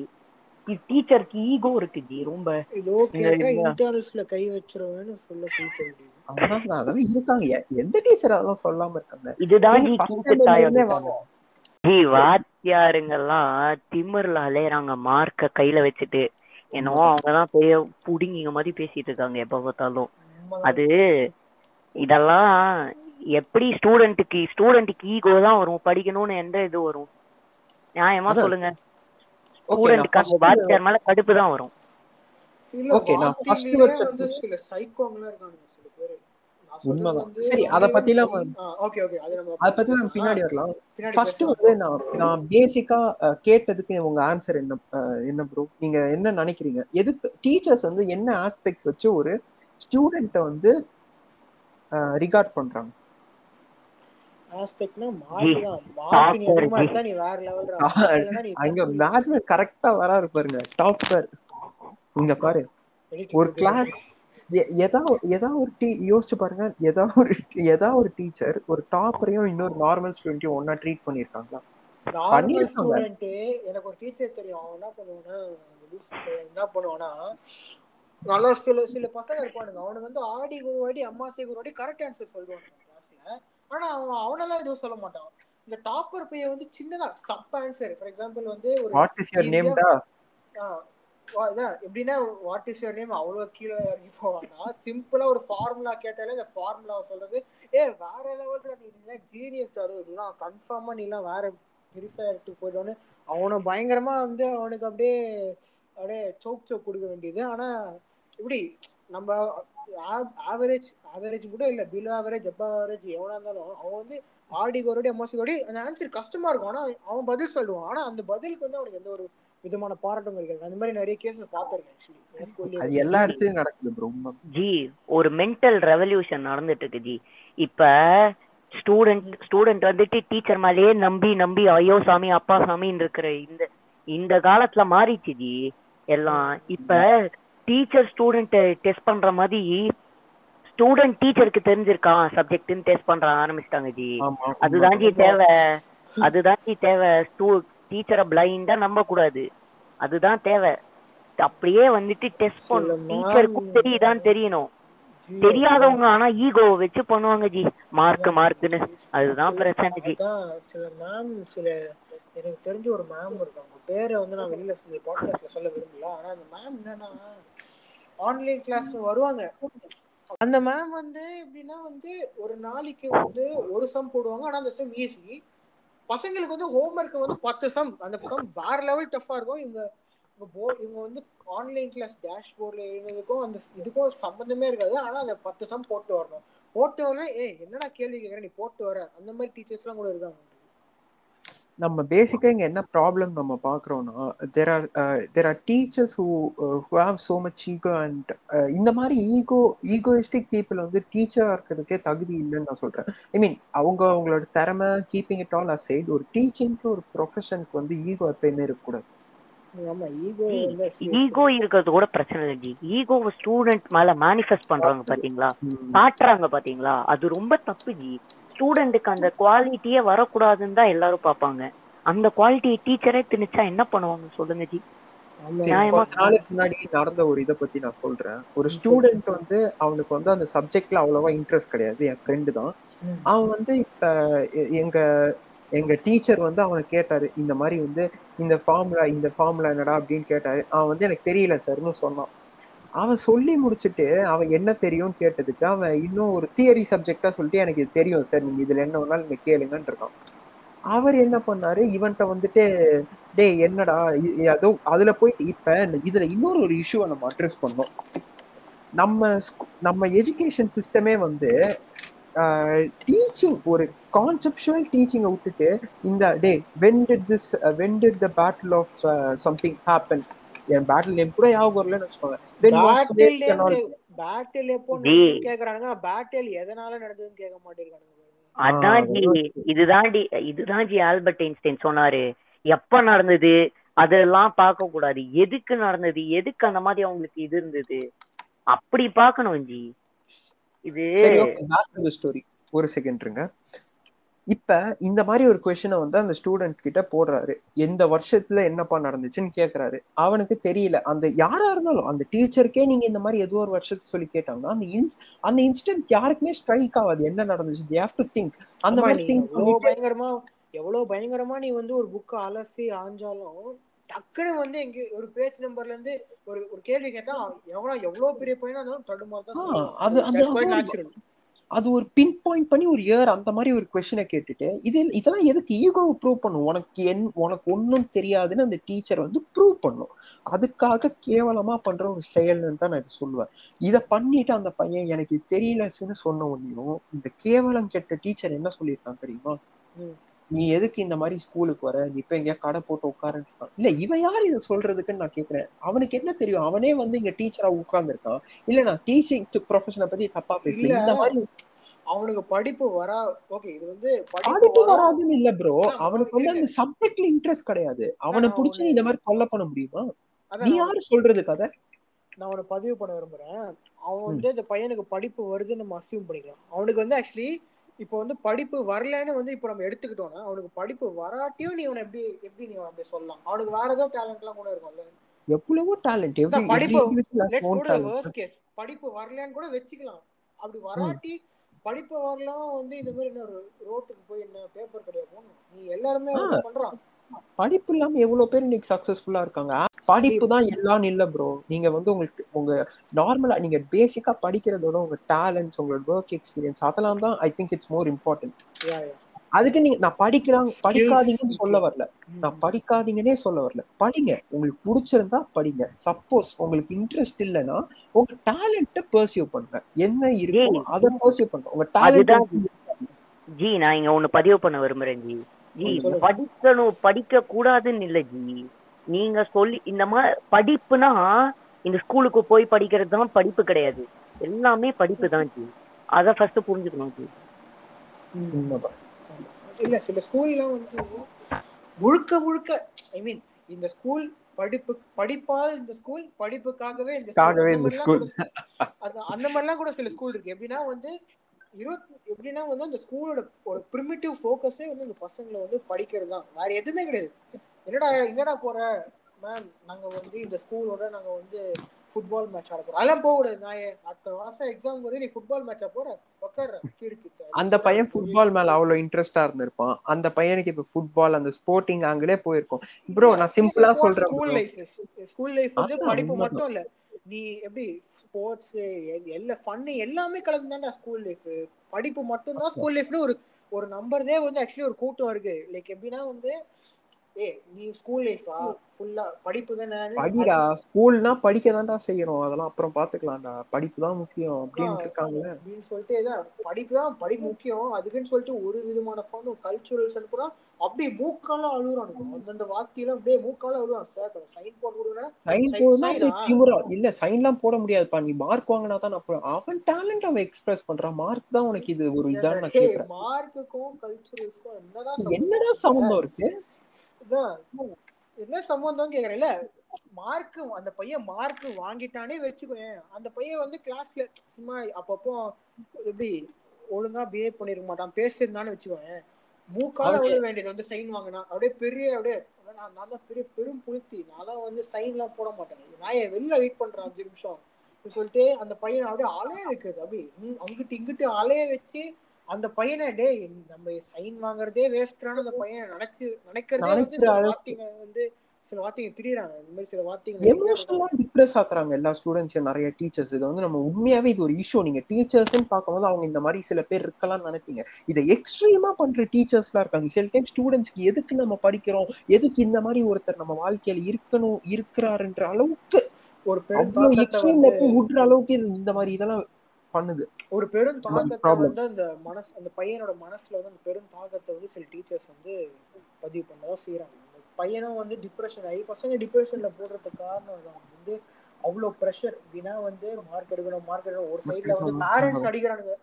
டீச்சருக்கு ஈகோ இருக்கு ஜி ரொம்ப. இன்டர்னல்ஸ்ல கை வச்சிருவேன்னு சொல்ல இருக்காங்க. எந்த டீச்சர் அதெல்லாம் சொல்லாம இருக்காங்க. இதுதான் ஜி வாத்தியாருங்கெல்லாம் திமிர்ல அலையறாங்க மார்க்க கையில வச்சுட்டு. என்னவோ அவங்கதான் பெரிய புடிங்கிங்க மாதிரி பேசிட்டு இருக்காங்க எப்ப பார்த்தாலும். அது இதெல்லாம் எப்படி ஸ்டூடெண்ட்டுக்கு ஸ்டூடெண்ட்டுக்கு ஈகோ தான் வரும். படிக்கணும்னு எந்த இது வரும்? நியாயமா சொல்லுங்க. அந்த first- வாத்தியார் மேல கடுப்பு தான் வரும். Okay, நான் வருஷத்துல- வந்து சில சைக்கோங்கெல்லாம் இருக்கானுங்க சில பேரு. உண்மைதான். சரி, அத பத்திலாம் okay, okay, அது நம்ம அதை பத்தி நம்ம. பின்னாடி வரலாம். ஃபர்ஸ்ட். வந்து நான் நான் பேசிக்கா கேட்டதுக்கு உங்க ஆன்சர் என்ன அஹ், என்ன ப்ரோ நீங்க என்ன நினைக்கிறீங்க? எதுக்கு டீச்சர்ஸ் வந்து என்ன ஆஸ்பெக்ட்ஸ் வச்சு ஒரு ஸ்டூடெண்ட்டை வந்து ரிகார்ட் பண்றாங்க? ஆஸ்பெக்ட்னா நீ வேற நீ அங்க மேட்மேன் கரெக்டா வராரு பாருங்க. டாப்பர் இங்க பாரு. ஒரு கிளாஸ் எதா எதா ஒரு டீ யோசிச்சு பாருங்க. எதா ஒரு எதா ஒரு டீச்சர் ஒரு டாப்பரையும் இன்னொரு நார்மல் ஸ்டூடெண்ட்டையும் ஒன்னா ட்ரீட் பண்ணிருக்காங்களா? எனக்கு ஒரு டீச்சர் தெரியும். அவன் என்ன பண்ணுவானா என்ன பண்ணுவானா நல்லா சில சில பசங்க இருப்பானுங்க. அவனுக்கு வந்து ஆடி குருவாடி அம்மாசை குருவாடி கரெக்ட் ஆன்சர் சொல்லுவானுங்க கிளாஸ்ல ஆனா அவன் அவனெல்லாம் எதுவும் சொல்ல மாட்டான். இந்த டாப்பர் பையன் வந்து சின்னதா சப் ஆன்சர். ஃபார் எக்ஸாம்பிள் வந்து ஒரு வாட் இஸ் யுவர் ஆ, வா- இதான் எப்படின்னா வாட் இஸ் யுவர் நேம் அவ்வளோ கீழே இறங்கி போவானா? சிம்பிளா ஒரு ஃபார்முலா கேட்டாலே இந்த ஃபார்முலா சொல்றது ஏ வேற லெவல்ல நீ நீலாம் ஜீனியஸ் தாரு நீலாம் கன்ஃபார்மா நீலாம் வேற பெருசா எடுத்து போயிடுவோன்னு. அவனை பயங்கரமா வந்து அவனுக்கு அப்படியே அப்படியே சோக் சோக் கொடுக்க வேண்டியது. ஆனா இப்படி நம்ம ஆவரேஜ் ஆவரேஜ் கூட இல்ல பிலோ ஆவரேஜ் அப்பா ஆவரேஜ் எவனா இருந்தாலும் அவன் வந்து ஆடி கோரடி அம்மாசி கோடி அந்த ஆன்சர் கஷ்டமா இருக்கும். ஆனா அவன் பதில் சொல்லுவான். ஆனா அந்த பதிலுக்கு வந்து அவனுக்கு எந்த ஒரு விதமான பாராட்டும் கிடைக்காது அந்த மாதிரி நிறைய கேசஸ் பார்த்திருக்கேன் ஆக்சுவலி அது எல்லா இடத்துலயும் நடக்குது ப்ரோ ஜி ஒரு மென்டல் ரெவல்யூஷன் நடந்துட்டு இருக்கு ஜி. இப்ப ஸ்டூடெண்ட் ஸ்டூடெண்ட் வந்துட்டு டீச்சர் மேலேயே நம்பி நம்பி ஐயோ சாமி அப்பா சாமின்னு இருக்கிற இந்த இந்த காலத்துல மாறிச்சு ஜி. எல்லாம் இப்ப டீச்சர் ஸ்டூடெண்ட் டெஸ்ட் பண்ற மாதிரி ஸ்டூடெண்ட் டீச்சருக்கு தெரிஞ்சிருக்கான் சப்ஜெக்ட்னு டெஸ்ட் பண்ற ஆரம்பிச்சிட்டாங்க ஜி. அதுதான் ஜி தேவை *laughs* அதுதான். ஜி தேவை. டீச்சரை பிளைண்டா நம்ப கூடாது. அதுதான் தேவை. அப்படியே வந்துட்டு டெஸ்ட் ma'am- டீச்சருக்கும் தெரியுதான்னு தெரியணும். தெரியாதவங்க ஆனா ஈகோ வச்சு பண்ணுவாங்க ஜி. மார்க் மார்க்னு அதுதான் பிரச்சனை ஜி. சில மேம் சில எனக்கு தெரிஞ்ச ஒரு மேம் இருக்காங்க. பேரை வந்து நான் வெளியில பாட்காஸ்ட்ல சொல்ல விரும்பல. ஆனா அந்த மேம் என்னன்னா ஆன்லைன் கிளாஸ் வருவாங்க. அந்த மேம் வந்து எப்படின்னா வந்து ஒரு நாளைக்கு வந்து ஒரு சம் போடுவாங்க. ஆனா அந்த சம் ஈஸி பசங்களுக்கு வந்து ஹோம்ஒர்க் வந்து பத்து சம் அந்த சம் வேற லெவல் டஃப்பாக இருக்கும். இவங்க இவங்க போ இவங்க வந்து ஆன்லைன் கிளாஸ் டேஷ் போர்டில் அந்த இதுக்கும் சம்மந்தமே இருக்காது. ஆனால் அந்த பத்து சம் போட்டு வரணும். போட்டு வரணும் ஏ என்னடா கேள்வி கேட்குற நீ போட்டு வர. அந்த மாதிரி டீச்சர்ஸ்லாம் கூட இருக்காங்க. நம்ம பேசிக்கா இங்க என்ன ப்ராப்ளம் நம்ம பாக்குறோம்னா there are there are teachers who who have so much ego and இந்த மாதிரி ஈகோ ஈகோயிஸ்டிக் பீப்புள் வந்து டீச்சரா இருக்கிறதுக்கே தகுதி இல்லைன்னு நான் சொல்றேன். ஐ மீன் அவங்க அவங்களோட திறமை கீப்பிங் இட் ஆல் அசைட் ஒரு டீச்சிங்க்கு ஒரு ப்ரொஃபஷனுக்கு வந்து ஈகோ எப்பயுமே இருக்கக்கூடாது. ஈகோ இருக்கிறது கூட பிரச்சனை இல்லை ஜி. ஈகோ ஸ்டூடெண்ட் மேல மேனிஃபெஸ்ட் பண்றாங்க பாத்தீங்களா காட்டுறாங்க பாத்தீங்களா அது ரொம்ப தப்பு ஜி. ஸ்டூடெண்ட்டுக்கு அந்த குவாலிட்டியே வரக்கூடாதுன்னு தான் எல்லாரும் பார்ப்பாங்க. அந்த குவாலிட்டி டீச்சரே திணிச்சா என்ன பண்ணுவாங்க சொல்லுங்க ஜி? முன்னாடி நடந்த ஒரு இதை பத்தி நான் சொல்றேன். ஒரு ஸ்டூடெண்ட் வந்து அவனுக்கு வந்து அந்த சப்ஜெக்ட்ல அவ்வளவா இன்ட்ரெஸ்ட் கிடையாது. என் ஃப்ரெண்டு தான். அவன் வந்து இப்ப எங்க எங்க டீச்சர் வந்து அவனை கேட்டாரு இந்த மாதிரி வந்து இந்த ஃபார்முலா இந்த ஃபார்முலா என்னடா? அப்படின்னு கேட்டாரு. அவன் வந்து எனக்கு தெரியல சார்னு சொன்னான். அவன் சொல்லி முடிச்சுட்டு அவன் என்ன தெரியும்னு கேட்டதுக்கு அவன் இன்னும் ஒரு தியரி சப்ஜெக்டா சொல்லிட்டு எனக்கு இது தெரியும் சார். நீங்க இதுல என்ன வேணாலும் நீங்க கேளுங்கன்னு இருக்கான். அவர் என்ன பண்ணாரு? இவன்கிட்ட வந்துட்டு டேய் என்னடா? அதோ அதுல போயிட்டு இப்ப இதுல இன்னொரு ஒரு இஷ்யூவை நம்ம அட்ரஸ் பண்ணோம். நம்ம ஸ்கூ- நம்ம எஜுகேஷன் சிஸ்டமே வந்து டீச்சிங் ஒரு கான்செப்டுவல் டீச்சிங்கை விட்டுட்டு இந்த day when did this when did the battle of something happen N battle name கூட ஞாபகம் வரலன்னு வச்சுக்கோங்க. பேட்டில் எப்போ கேக்குறானுங்க. பேட்டில் எதனால நடந்ததுன்னு கேட்க மாட்டேங்கிறானுங்க. அதான் ஜி இதுதான் டி இதுதான் ஜி ஆல்பர்ட் ஐன்ஸ்டைன் சொன்னாரு. எப்ப நடந்தது? அதெல்லாம் பார்க்க கூடாது. எதுக்கு நடந்தது? எதுக்கு அந்த மாதிரி அவங்களுக்கு இது இருந்தது? அப்படி பார்க்கணும் ஜி. இது ஒரு செகண்ட் இருங்க. இப்ப இந்த மாதிரி ஒரு கொஸ்டினை வந்து அந்த ஸ்டூடெண்ட் கிட்ட போடுறாரு. எந்த வருஷத்துல என்னப்பா நடந்துச்சுன்னு கேக்குறாரு. அவனுக்கு தெரியல. அந்த யாரா இருந்தாலும் அந்த டீச்சருக்கே நீங்க இந்த மாதிரி ஏதோ ஒரு வருஷத்தை சொல்லி கேட்டாங்கன்னா அந்த இன்ஸ் அந்த இன்ஸ்டன்ட் யாருக்குமே ஸ்ட்ரைக் ஆகாது. என்ன நடந்துச்சு? தே ஹேவ் டு திங்க் அந்த மாதிரி திங்க் பயங்கரமா எவ்வளவு பயங்கரமா நீ வந்து ஒரு புக்க அலசி ஆஞ்சாலும் டக்குன்னு வந்து எங்க ஒரு பேஜ் நம்பர்ல இருந்து ஒரு ஒரு கேள்வி கேட்டா எவ்வளவு எவ்வளவு பெரிய பையனா இருந்தாலும் தடுமாறு தான். அது- அது ஒரு பின் பாயிண்ட் பண்ணி ஒரு இயர் அந்த மாதிரி ஒரு கொஸ்டினை கேட்டுட்டு இது இதெல்லாம் எதுக்கு ஈகோவை ப்ரூவ் பண்ணும்? உனக்கு என் உனக்கு ஒன்றும் தெரியாதுன்னு அந்த டீச்சர் வந்து ப்ரூவ் பண்ணும். அதுக்காக கேவலமா பண்ற ஒரு செயல்னு தான் நான் இதை சொல்லுவேன். இதை பண்ணிட்டு அந்த பையன் எனக்கு தெரியலன்னு சொன்ன உடனேயும் இந்த கேவலம் கெட்ட டீச்சர் என்ன சொல்லியிருக்கான் தெரியுமா? நீ எதுக்கு இந்த மாதிரி ஸ்கூலுக்கு வர? நீ இப்ப எங்கேயா கடை போட்டு உட்காருன்னு இல்ல இவன் யார் இதை சொல்றதுக்குன்னு நான் கேக்குறேன். அவனுக்கு என்ன தெரியும்? அவனே வந்து இங்க டீச்சரா உட்கார்ந்துருக்கான். இல்ல நான் டீச்சிங் ப்ரொஃபஷனை பத்தி தப்பா பேசல. இந்த மாதிரி அவனுக்கு படிப்பு வரா ஓகே இது வந்து படிப்பு படிப்பு வரா வராதுன்னு இல்ல ப்ரோ அவனுக்கு வந்து அந்த சப்ஜெக்ட்ல இன்ட்ரெஸ்ட் கிடையாது. அவனை புடிச்சு இந்த மாதிரி தொல்லை பண்ண முடியுமா? நீ யாரு சொல்றது கதை? நான் உன பதிவு பண்ண விரும்புறேன். அவன் வந்து இந்த பையனுக்கு படிப்பு வருதுன்னு நம்ம அசியூம் பண்ணிக்கலாம். அவனுக்கு வந்து ஆக்சுவலி இப்போ வந்து படிப்பு வரலன்னு வந்து இப்போ நம்ம எடுத்துக்கிட்டோம்னா அவனுக்கு படிப்பு வராட்டியும் நீ அவனை எப்படி எப்படி நீ அப்படி சொல்லலாம்? அவனுக்கு வேற ஏதோ டேலண்ட் எல்லாம் கூட இருக்கும்ல. எவ்வளவோ டேலண்ட் படிப்பு படிப்பு வரலன்னு கூட வச்சுக்கலாம். அப்படி வராட்டி படிப்பு வரலாம் வந்து இந்த மாதிரி என்ன ஒரு ரோட்டுக்கு போய் என்ன பேப்பர் கிடையாது. நீ எல்லாருமே பண்றான். படிப்பு இல்லாம எவ்வளவு பேர் இன்னைக்கு சக்சஸ்ஃபுல்லா இருக்காங்க? படிப்பு தான் எல்லாம் இல்ல ப்ரோ நீங்க வந்து உங்களுக்கு உங்க நார்மலா நீங்க பேசிக்கா படிக்கிறதோட உங்க டேலண்ட்ஸ் உங்களோட ஒர்க் எக்ஸ்பீரியன்ஸ் அதெல்லாம் தான் I think it's more important அதுக்கு நீங்க நான் படிக்கிறாங்க படிக்காதீங்கன்னு சொல்ல. வரல. நான் படிக்காதீங்கன்னே சொல்ல வரல. படிங்க. உங்களுக்கு பிடிச்சிருந்தா படிங்க. சப்போஸ் உங்களுக்கு இன்ட்ரெஸ்ட் இல்லைன்னா உங்க டேலண்ட்டை பர்சியூ பண்ணுங்க. என்ன இருக்கோ. அதை பர்சியூ பண்ணுங்க. உங்க டேலண்ட் ஜி நான் இங்க ஒண்ணு பதிவு பண்ண விரும்புறேன் ஜி. ஜி. படிக்கணும் படிக்க கூடாதுன்னு இல்ல ஜி. நீங்க சொல்லி இந்த மாதிரி படிப்புனா இந்த ஸ்கூலுக்கு போய் படிக்கிறது தான் படிப்பு கிடையாது. எல்லாமே படிப்பு தான் ஜி. அத ஃபர்ஸ்ட் புரிஞ்சுக்கணும் ஜி. இல்ல சில ஸ்கூல்ல வந்து முழுக்க முழுக்க ஐ மீன் இந்த ஸ்கூல் படிப்பு படிப்பா இந்த ஸ்கூல் படிப்புக்காகவே இந்த அந்த மாதிரிலாம் கூட சில ஸ்கூல் இருக்கு. எப்படின்னா வந்து இருபத்தி எப்படின்னா வந்து அந்த ஸ்கூலோட ஒரு ப்ரிமிட்டிவ் ஃபோக்கஸே வந்து இந்த பசங்களை வந்து படிக்கிறது தான் வேற எதுவுமே கிடையாது. என்னடா எங்கடா போற? மேம் நாங்க வந்து இந்த ஸ்கூலோட நாங்க வந்து ஃபுட்பால் மேட்ச் ஆட போறோம். அதெல்லாம் போக கூடாது நான் அடுத்த வருஷம் எக்ஸாம் வருது நீ ஃபுட்பால் மேட்சா போற? உட்கார கீழ்கிட்ட அந்த பையன் ஃபுட்பால் மேல அவ்வளவு இன்ட்ரெஸ்டா இருந்திருப்பான். அந்த பையனுக்கு இப்ப ஃபுட்பால் அந்த ஸ்போர்ட்டிங் ஆங்கிலே போயிருக்கும். ப்ரோ நான் சிம்பிளா சொல்றேன் ஸ்கூல். லைஃப் ஸ்கூல் லைஃப் வந்து படிப்பு. மட்டும் இல்ல. நீ எப்படி ஸ்போர்ட்ஸ் எல்லா ஃபன்னு எல்லாமே கலந்துதான்டா ஸ்கூல் லைஃப் படிப்பு மட்டும்தான் ஸ்கூல் லைஃப்னு ஒரு ஒரு நம்பர்தே வந்து ஆக்சுவலி ஒரு கூட்டம் இருக்கு. லைக் எப்படின்னா வந்து ஏ நீ ஸ்கூல் லைஃபா ஃபுல்லா படிப்பு தானே படிடா. ஸ்கூல்னா படிக்க தான்டா செய்யணும். அதெல்லாம் அப்புறம் பாத்துக்கலாம்டா. படிப்பு தான் முக்கியம் அப்படின்னு இருக்காங்க அப்படின்னு சொல்லிட்டு இதான் படிப்பு தான் படிப்பு முக்கியம். அதுக்குன்னு சொல்லிட்டு ஒரு விதமான ஃபன் கல்ச்சுரல்ஸ் அனுப்புறோம் அப்படியே மூக்கால அழுகுறானுங்க அந்தந்த வார்த்தையில அப்படியே மூக்கால அழுகுறான் சார் சைன் போட்டு சைன்? திமுறா இல்ல சைன்லாம் போட முடியாதுப்பா. நீ மார்க் வாங்கினா தான் நான். அவன் டேலண்ட் அவன் எக்ஸ்பிரஸ் பண்றான். மார்க் தான் உனக்கு இது. ஒரு இதான் நான் கேக்குறேன். மார்க்குக்கும் கல்ச்சுரல்ஸ்க்கும் என்னடா என்னடா சம்பந்தம் இருக்கு? இதான் என்ன சம்பந்தம் கேக்குறேன் இல்ல மார்க் அந்த பையன் மார்க் வாங்கிட்டானே வச்சுக்கோயேன். அந்த பையன் வந்து கிளாஸ்ல சும்மா அப்பப்போ எப்படி ஒழுங்கா பிஹேவ் பண்ணிருக்க மாட்டான். பேசியிருந்தான்னு வச்சுக்கோயேன். மூக்கால. விழ வேண்டியது வந்து சைன் வாங்கினா அப்படியே பெரிய அப்படியே நான் நான் தான் பெரிய பெரும் புளுத்தி நான் தான் வந்து சைன்லாம் போட மாட்டேன். நான் ஏன் வெளில வெயிட் பண்றேன் அஞ்சு நிமிஷம். சொல்லிட்டு அந்த பையன் அப்படியே அலைய வைக்கிறது. அப்படி அங்கிட்டு இங்கிட்டு அலைய வச்சு அந்த பையனை டேய் நம்ம சைன் வாங்குறதே வேஸ்டான அந்த பையன் நினைச்சு நினைக்கிறதே வந்து சில. வார்த்தைங்க வந்து சில வார்த்தைங்க திரியறாங்க. இந்த மாதிரி சில வார்த்தைங்க எமோஷனலா டிப்ரெஸ் ஆக்குறாங்க எல்லா ஸ்டூடெண்ட்ஸ் நிறைய டீச்சர்ஸ் இது வந்து நம்ம உண்மையாவே இது ஒரு இஷ்யூ நீங்க டீச்சர்ஸ்னு பார்க்கும்போது அவங்க இந்த மாதிரி சில பேர் இருக்கலாம் நினைப்பீங்க. இதை எக்ஸ்ட்ரீமா பண்ற டீச்சர்ஸ்லாம் இருக்காங்க. சில டைம் ஸ்டூடெண்ட்ஸ்க்கு எதுக்கு நம்ம படிக்கிறோம்? எதுக்கு இந்த மாதிரி ஒருத்தர் நம்ம வாழ்க்கையில இருக்கணும் இருக்கிறாருன்ற அளவுக்கு ஒரு போய் விடுற அளவுக்கு இந்த மாதிரி இதெல்லாம் பண்ணுது. ஒரு பெரும் தாக்கத்தை. வந்து அந்த மனசு அந்த பையனோட மனசுல வந்து அந்த பெரும் தாக்கத்தை வந்து சில டீச்சர்ஸ் வந்து பதிவு பண்ணதான் செய்யறாங்க பையனும் வந்து டிப்ரெஷன் ஆகி பசங்க டிப்ரெஷன்ல போடுறதுக்கு காரணம் வந்து அவ்வளவு ப்ரெஷர் வினா வந்து மார்க் எடுக்கணும் மார்க் எடுக்கணும். ஒரு சைடுல வந்து பேரண்ட்ஸ் அடிக்கிறானுங்க.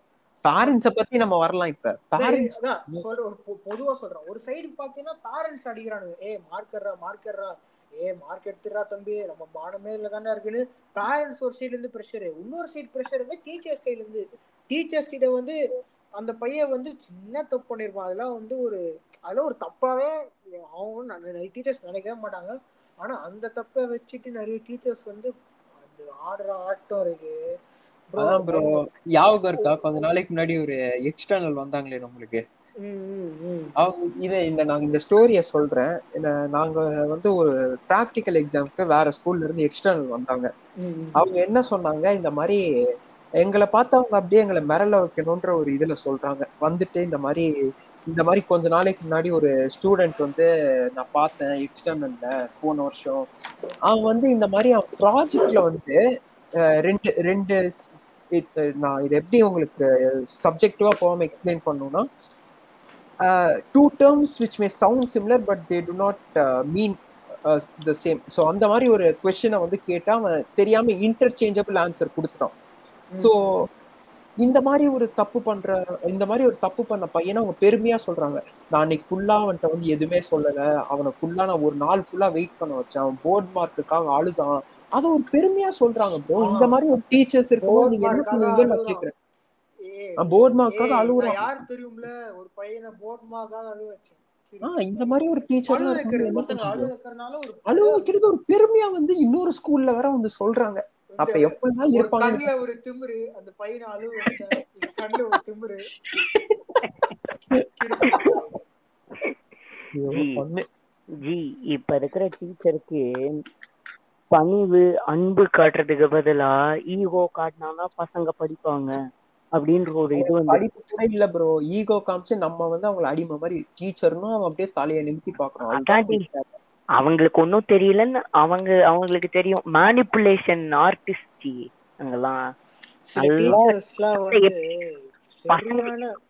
பேரண்ட்ஸ பத்தி நம்ம வரலாம் இப்ப. பேரண்ட்ஸ் சொல்ற பொதுவா சொல்றேன். ஒரு சைடு பாத்தீங்கன்னா பேரண்ட்ஸ் அடிக்கிறானுங்க. ஏ மார்க்கர்ரா மார்க்கர்ரா ஏ மார்க் எடுத்துடுறா தம்பி. நம்ம மானமே இல்ல தானே இருக்குன்னு பேரண்ட்ஸ் ஒரு சைடுல இருந்து ப்ரெஷர் இன்னொரு சைடு ப்ரெஷர் வந்து டீச்சர்ஸ் கையில இருந்து. டீச்சர்ஸ் கிட்ட வந்து அந்த பையன் வந்து சின்ன தப்பு பண்ணிருப்பான். அதெல்லாம் வந்து ஒரு அதெல்லாம் ஒரு தப்பாவே அவங்க டீச்சர்ஸ் நினைக்கவே மாட்டாங்க. ஆனா அந்த தப்பை வச்சுட்டு நிறைய டீச்சர்ஸ் வந்து அந்த ஆடுற ஆட்டம் இருக்கு. அதான் ப்ரோ ஞாபகம் இருக்கா? கொஞ்ச நாளைக்கு முன்னாடி ஒரு எக்ஸ்டர்னல் வந்தாங்களே நம்மளுக்கு. இதை இந்த நாங்க இந்த ஸ்டோரிய சொல்றேன். நாங்க வந்து ஒரு ப்ராக்டிக்கல் எக்ஸாம்க்கு வேற ஸ்கூல்ல இருந்து எக்ஸ்டர்னல் வந்தாங்க. அவங்க என்ன சொன்னாங்க? இந்த மாதிரி எங்களை பார்த்து அவங்க அப்படியே எங்களை மிரள வைக்கணும்ன்ற ஒரு இதுல சொல்றாங்க. வந்துட்டு இந்த மாதிரி இந்த மாதிரி கொஞ்ச நாளைக்கு முன்னாடி ஒரு ஸ்டூடெண்ட் வந்து நான் பார்த்தேன் எக்ஸ்டர்னல்ல போன வருஷம். அவன் வந்து இந்த மாதிரி அவன் ப்ராஜெக்ட்ல வந்து ரெண்டு ரெண்டு நான் இது எப்படி உங்களுக்கு சப்ஜெக்டிவா போகாம எக்ஸ்பிளைன் பண்ணணும்னா two terms which may sound similar but they do not mean the same so அந்த மாதிரி ஒரு கொஸ்டினை வந்து கேட்டா அவன் தெரியாம இன்டர்சேஞ்சபிள் ஆன்சர் கொடுத்துட்டான். ஸோ இந்த மாதிரி ஒரு தப்பு பண்ற இந்த மாதிரி ஒரு தப்பு பண்ண பையனை அவங்க பெருமையா சொல்றாங்க. நான் அன்னைக்கு ஃபுல்லா அவன்கிட்ட வந்து எதுவுமே சொல்லல. அவனை ஃபுல்லா நான் ஒரு நாள் ஃபுல்லா வெயிட் பண்ண வச்சேன். அவன் போர்ட் மார்க்குக்காக அழுதான் அதை ஒரு பெருமையா சொல்றாங்க ப்ரோ இந்த மாதிரி ஒரு டீச்சர்ஸ் இருக்கும்போது நீங்க என்ன பண்ணுவீங்கன்னு நான் கேக்குறேன். ஏய், போர்ட் மார்க்காக ஏய், நான் அழுகுறான் யார் தெரியும்ல? ஒரு பையனை போட்மாக்காக அழுவ வச்சேன் இந்த மாதிரி ஒரு டீச்சர் அழுவ வைக்கிறது ஒரு பெருமையா வந்து இன்னொரு ஸ்கூல்ல வேற வந்து சொல்றாங்க. அப்ப ஒரு இருப்பாங்க. கண்ணுல ஒரு திமிரு அந்த பையனை அழுவ வச்சேன் கண்ணுல ஒரு திமிரு. ஐயோ, ஜி. பொண்ணு. ஜி இப்ப இருக்கிற டீச்சருக்கு பணிவு அன்பு காட்டுறதுக்கு பதிலா ஈகோ காட்டினாதான் பசங்க படிப்பாங்க. அப்படின்ற ஒரு இது வந்து படிப்பு கூட இல்ல ப்ரோ ஈகோ காமிச்சு நம்ம வந்து அவங்கள அடிமை மாதிரி டீச்சர்னும் அவன் அப்படியே தலையை நிமித்தி டி. அவங்களுக்கு ஒன்றும் தெரியலன்னு அவங்க அவங்களுக்கு தெரியும். மேனிப்புலேஷன் ஆர்டிஸ்ட் அங்கெல்லாம்.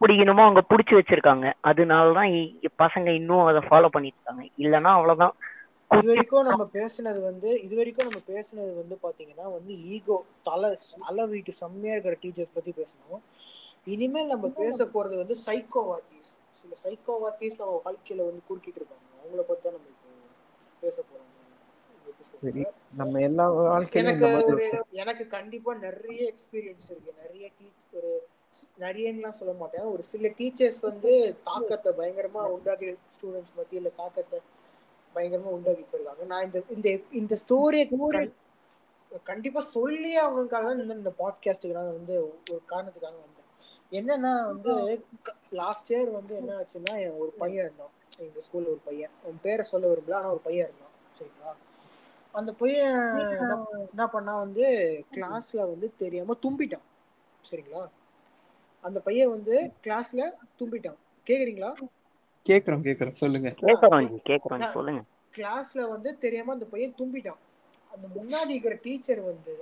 பிடிக்கணுமோ அவங்க புடிச்சு வச்சிருக்காங்க. அதனாலதான் பசங்க இன்னும் அதை ஃபாலோ பண்ணிட்டு இருக்காங்க. இல்லைன்னா அவ்வளவுதான். இது வரைக்கும் நம்ம பேசுனது வந்து இது வரைக்கும் நம்ம பேசுனது வந்து பாத்தீங்கன்னா வந்து ஈகோ தலை தலை வீட்டு செம்மையா இருக்கிற டீச்சர்ஸ் பத்தி பேசணும். இனிமேல் நம்ம பேச போறது வந்து சைக்கோவாத்திஸ் சில சைக்கோவாத்திஸ் நம்ம வாழ்க்கையில வந்து குறுக்கிட்டு இருக்காங்க. அவங்கள பத்தி தான் நம்ம இப்போ பேச போறோம். நம்ம எல்லா வாழ்க்கையிலும் எனக்கு ஒரு எனக்கு கண்டிப்பா நிறைய எக்ஸ்பீரியன்ஸ் இருக்கு. நிறைய டீச் ஒரு நிறையலாம் சொல்ல மாட்டேன். ஒரு சில டீச்சர்ஸ் வந்து தாக்கத்தை பயங்கரமா உண்டாக்கி ஸ்டூடெண்ட்ஸ் மத்தியில தாக்கத்தை பயங்கரமா உண்டாக்கி போயிருக்காங்க நான் இந்த இந்த இந்த ஸ்டோரியை கண்டிப்பா சொல்லி அவங்களுக்காக தான் இந்த- பாட்காஸ்டுக்கு நான் வந்து ஒரு காரணத்துக்காக வந்தேன். என்னன்னா வந்து லாஸ்ட் இயர் வந்து என்ன ஆச்சுன்னா ஒரு பையன் இருந்தான். எங்க ஸ்கூல்ல ஒரு பையன். அவன் பேரை சொல்ல விரும்பல ஆனா ஒரு பையன் இருந்தான். சரிங்களா? அந்த பையன் என்ன பண்ணா வந்து கிளாஸ்ல வந்து தெரியாம தும்பிட்டான். சரிங்களா? அந்த பையன் வந்து கிளாஸ்ல தும்பிட்டான். கேக்குறீங்களா? கேக்குறோம் கேக்குறோம். சொல்லுங்க. கேக்குறோம் கேக்குறோம். சொல்லுங்க. கிளாஸ்ல வந்து தெரியாம அந்த பையன் தும்பிட்டான் அந்த முன்னாடி இருக்கிற டீச்சர் வந்து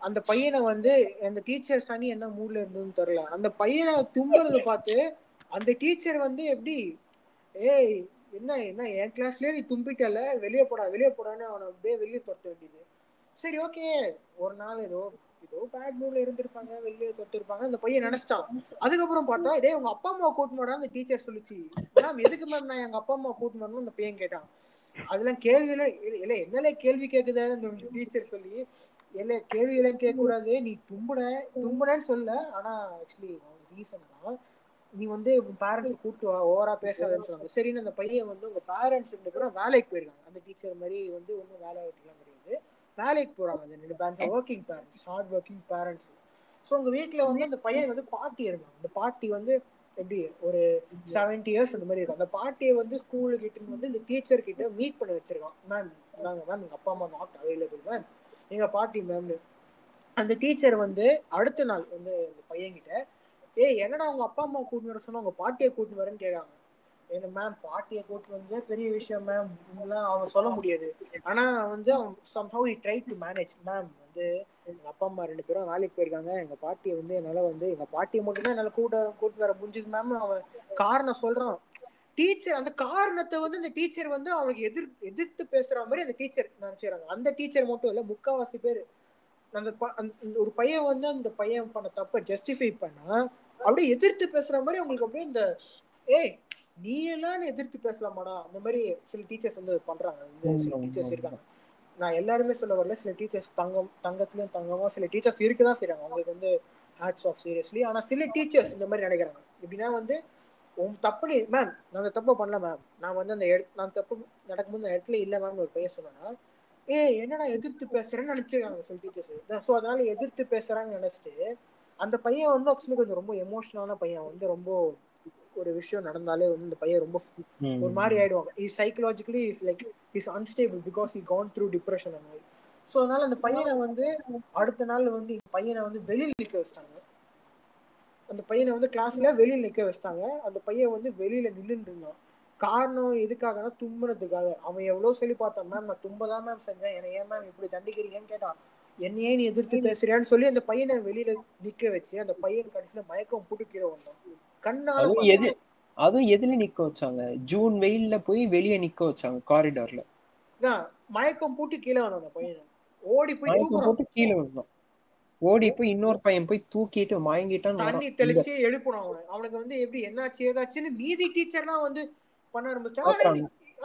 அந்த பையனை வந்து அந்த டீச்சர் சனி என்ன மூட்ல இருந்ததுன்னு தெரியல. அந்த பையனை தும்புறத பார்த்து அந்த டீச்சர் வந்து எப்படி ஏய் என்ன என்ன என் கிளாஸ்லயே நீ தும்பிட்டல? வெளியே போடா வெளியே போடான்னு அவனை அப்படியே வெளியே துரத்த வேண்டியது சரி ஓகே ஒரு நாள் ஏதோ ஏதோ பேட் மூட்ல இருந்திருப்பாங்க வெளியே தொட்டிருப்பாங்க அந்த பையன் நினைச்சிட்டான். அதுக்கப்புறம் பார்த்தா இதே உங்க அப்பா அம்மா கூட்டு வரா அந்த டீச்சர் சொல்லுச்சு. மேம் எதுக்கு மேம் நான் எங்க அப்பா அம்மா கூட்டு வரணும் அந்த பையன் கேட்டான். அதெல்லாம் கேள்வியில இல்ல என்னல கேள்வி கேக்குதாரு அந்த டீச்சர் சொல்லி இல்ல கேள்வி எல்லாம் கேட்க கூடாது நீ தும்புன தும்புனன்னு சொல்ல. ஆனா ஆக்சுவலி ரீசன் தான் நீ வந்து பேரண்ட்ஸ் கூப்பிட்டு வா ஓவரா பேசாதன்னு சொன்னாங்க. சரின்னு அந்த பையன் வந்து உங்க பேரண்ட்ஸ் ரெண்டு பேரும் வேலைக்கு போயிருக்காங்க. அந்த டீச்சர் மாதிரி வந்து ஒன்றும் வேலை வெட்டிலாம் கிடையாது. வேலைக்கு போறாங்க. அந்த ரெண்டு parents working parents hard working parents so உங்க வீட்டில் வந்து அந்த பையன் வந்து பாட்டி இருந்தாங்க அந்த பாட்டி வந்து எப்படி ஒரு செவன்டி இயர்ஸ் அந்த மாதிரி இருக்கும். அந்த பாட்டியை வந்து ஸ்கூலுக்கு கிட்ட வந்து இந்த டீச்சர் கிட்ட மீட் பண்ணி வச்சிருக்கான். மேம் நாங்க மேம் எங்க அப்பா அம்மா நாட் அவைலபிள் மேம் எங்க பாட்டி மேம்னு அந்த டீச்சர் வந்து அடுத்த நாள் வந்து அந்த பையன்கிட்ட ஏய் என்னடா உங்க அப்பா அம்மா கூட்டிட்டு வர சொன்னா உங்க பாட்டியை கூட்டிட்டு வரேன்னு கேட்காங்க என்ன மேம் பாட்டியை கூட்டு வந்து பெரிய விஷயம் மேம் இதெல்லாம் அவன் சொல்ல முடியாது. ஆனா வந்து அவன் somehow he try to manage ma'am வந்து எங்க அப்பா அம்மா ரெண்டு பேரும் வேலைக்கு போயிருக்காங்க. எங்க பாட்டியை வந்து என்னால வந்து எங்க பாட்டியை மட்டும்தான் என்னால கூட்ட கூட்டு வர முடிஞ்சது மேம் அவன் காரணம் சொல்றான். டீச்சர் அந்த காரணத்தை வந்து அந்த டீச்சர் வந்து அவனுக்கு எதிர் எதிர்த்து பேசுற மாதிரி அந்த டீச்சர் நினைச்சுறாங்க அந்த டீச்சர் மட்டும் இல்ல முக்காவாசி பேர். அந்த ப- அந்த- இந்த ஒரு பையன் வந்து அந்த பையன் பண்ண தப்ப ஜஸ்டிஃபை பண்ணா அப்படியே எதிர்த்து பேசுற மாதிரி அவங்களுக்கு அப்படியே இந்த ஏய் நீ எல்லாம் எதிர்த்து பேசலாமாடா? அந்த மாதிரி சில டீச்சர்ஸ் வந்து பண்றாங்க. வந்து சில டீச்சர்ஸ். இருக்காங்க. நான் எல்லாருமே சொல்ல வரல சில டீச்சர்ஸ் தங்கம் தங்கத்துலயும் தங்கமா சில டீச்சர்ஸ் இருக்குதான் செய்றாங்க. அவங்களுக்கு வந்து ஹேட்ஸ் ஆஃப் சீரியஸ்லி ஆனா சில டீச்சர்ஸ் இந்த மாதிரி நினைக்கிறாங்க. எப்படின்னா வந்து உன் தப்பு மேம் நான் அந்த தப்பை பண்ணல மேம் நான் வந்து அந்த இடத்து நான் தப்பு நடக்கும்போது அந்த இடத்துல இல்ல மேம் ஒரு பையன் சொன்னா ஏய் என்னடா எதிர்த்து பேசுறேன்னு நினைச்சிருக்காங்க சில டீச்சர்ஸ் ஸோ அதனால எதிர்த்து பேசுறாங்கன்னு நினைச்சிட்டு அந்த பையன் வந்து ஆக்சுவலி கொஞ்சம் ரொம்ப எமோஷனலான பையன். வந்து ரொம்ப ஒரு விஷயம் நடந்தாலே வந்து இந்த பையன் ரொம்ப ஒரு மாதிரி ஆயிடுவாங்க. Is psychologically is like is unstable because he gone through depression அந்த மாதிரி ஸோ அதனால அந்த பையனை வந்து அடுத்த நாள் வந்து இந்த பையனை வந்து வெளியில் நிற்க வச்சிட்டாங்க. அந்த பையனை வந்து கிளாஸ்ல வெளியில் நிற்க வச்சிட்டாங்க. அந்த பையன் வந்து வெளியில நின்றுட்டு இருந்தான். காரணம் எதுக்காகனா தும்புறதுக்காக அவன் எவ்வளவு சொல்லி பார்த்தான் மேம் நான் தும்ப தான் மேம் செஞ்சேன். என்னை ஏன் மேம் இப்படி தண்டிக்கிறீங்கன்னு கேட்டான். என்னையே நீ எதிர்த்து பேசுறியான்னு சொல்லி அந்த பையனை வெளியில நிக்க வச்சு அந்த பையன் கடைசியில மயக்கம் போட்டு கீழே வந்தான் கண்ணால எது அதுவும் எதுல நிக்க வச்சாங்க? ஜூன் வெயில்ல போய் வெளிய நிக்க வச்சாங்க காரிடார்ல மயக்கம் போட்டு கீழே வந்தான் அந்த பையனை. ஓடி போய் போட்டு கீழே விழுந்தான் ஓடி போய் இன்னொரு பையன் போய் தூக்கிட்டு மயங்கிட்டான்னு தண்ணி. தெளிச்சு எழுப்பணும் அவனை. அவனுக்கு வந்து எப்படி என்னாச்சு ஏதாச்சுன்னு மீதி டீச்சர்லாம் வந்து பண்ண ஆரம்பிச்சா ஆனா.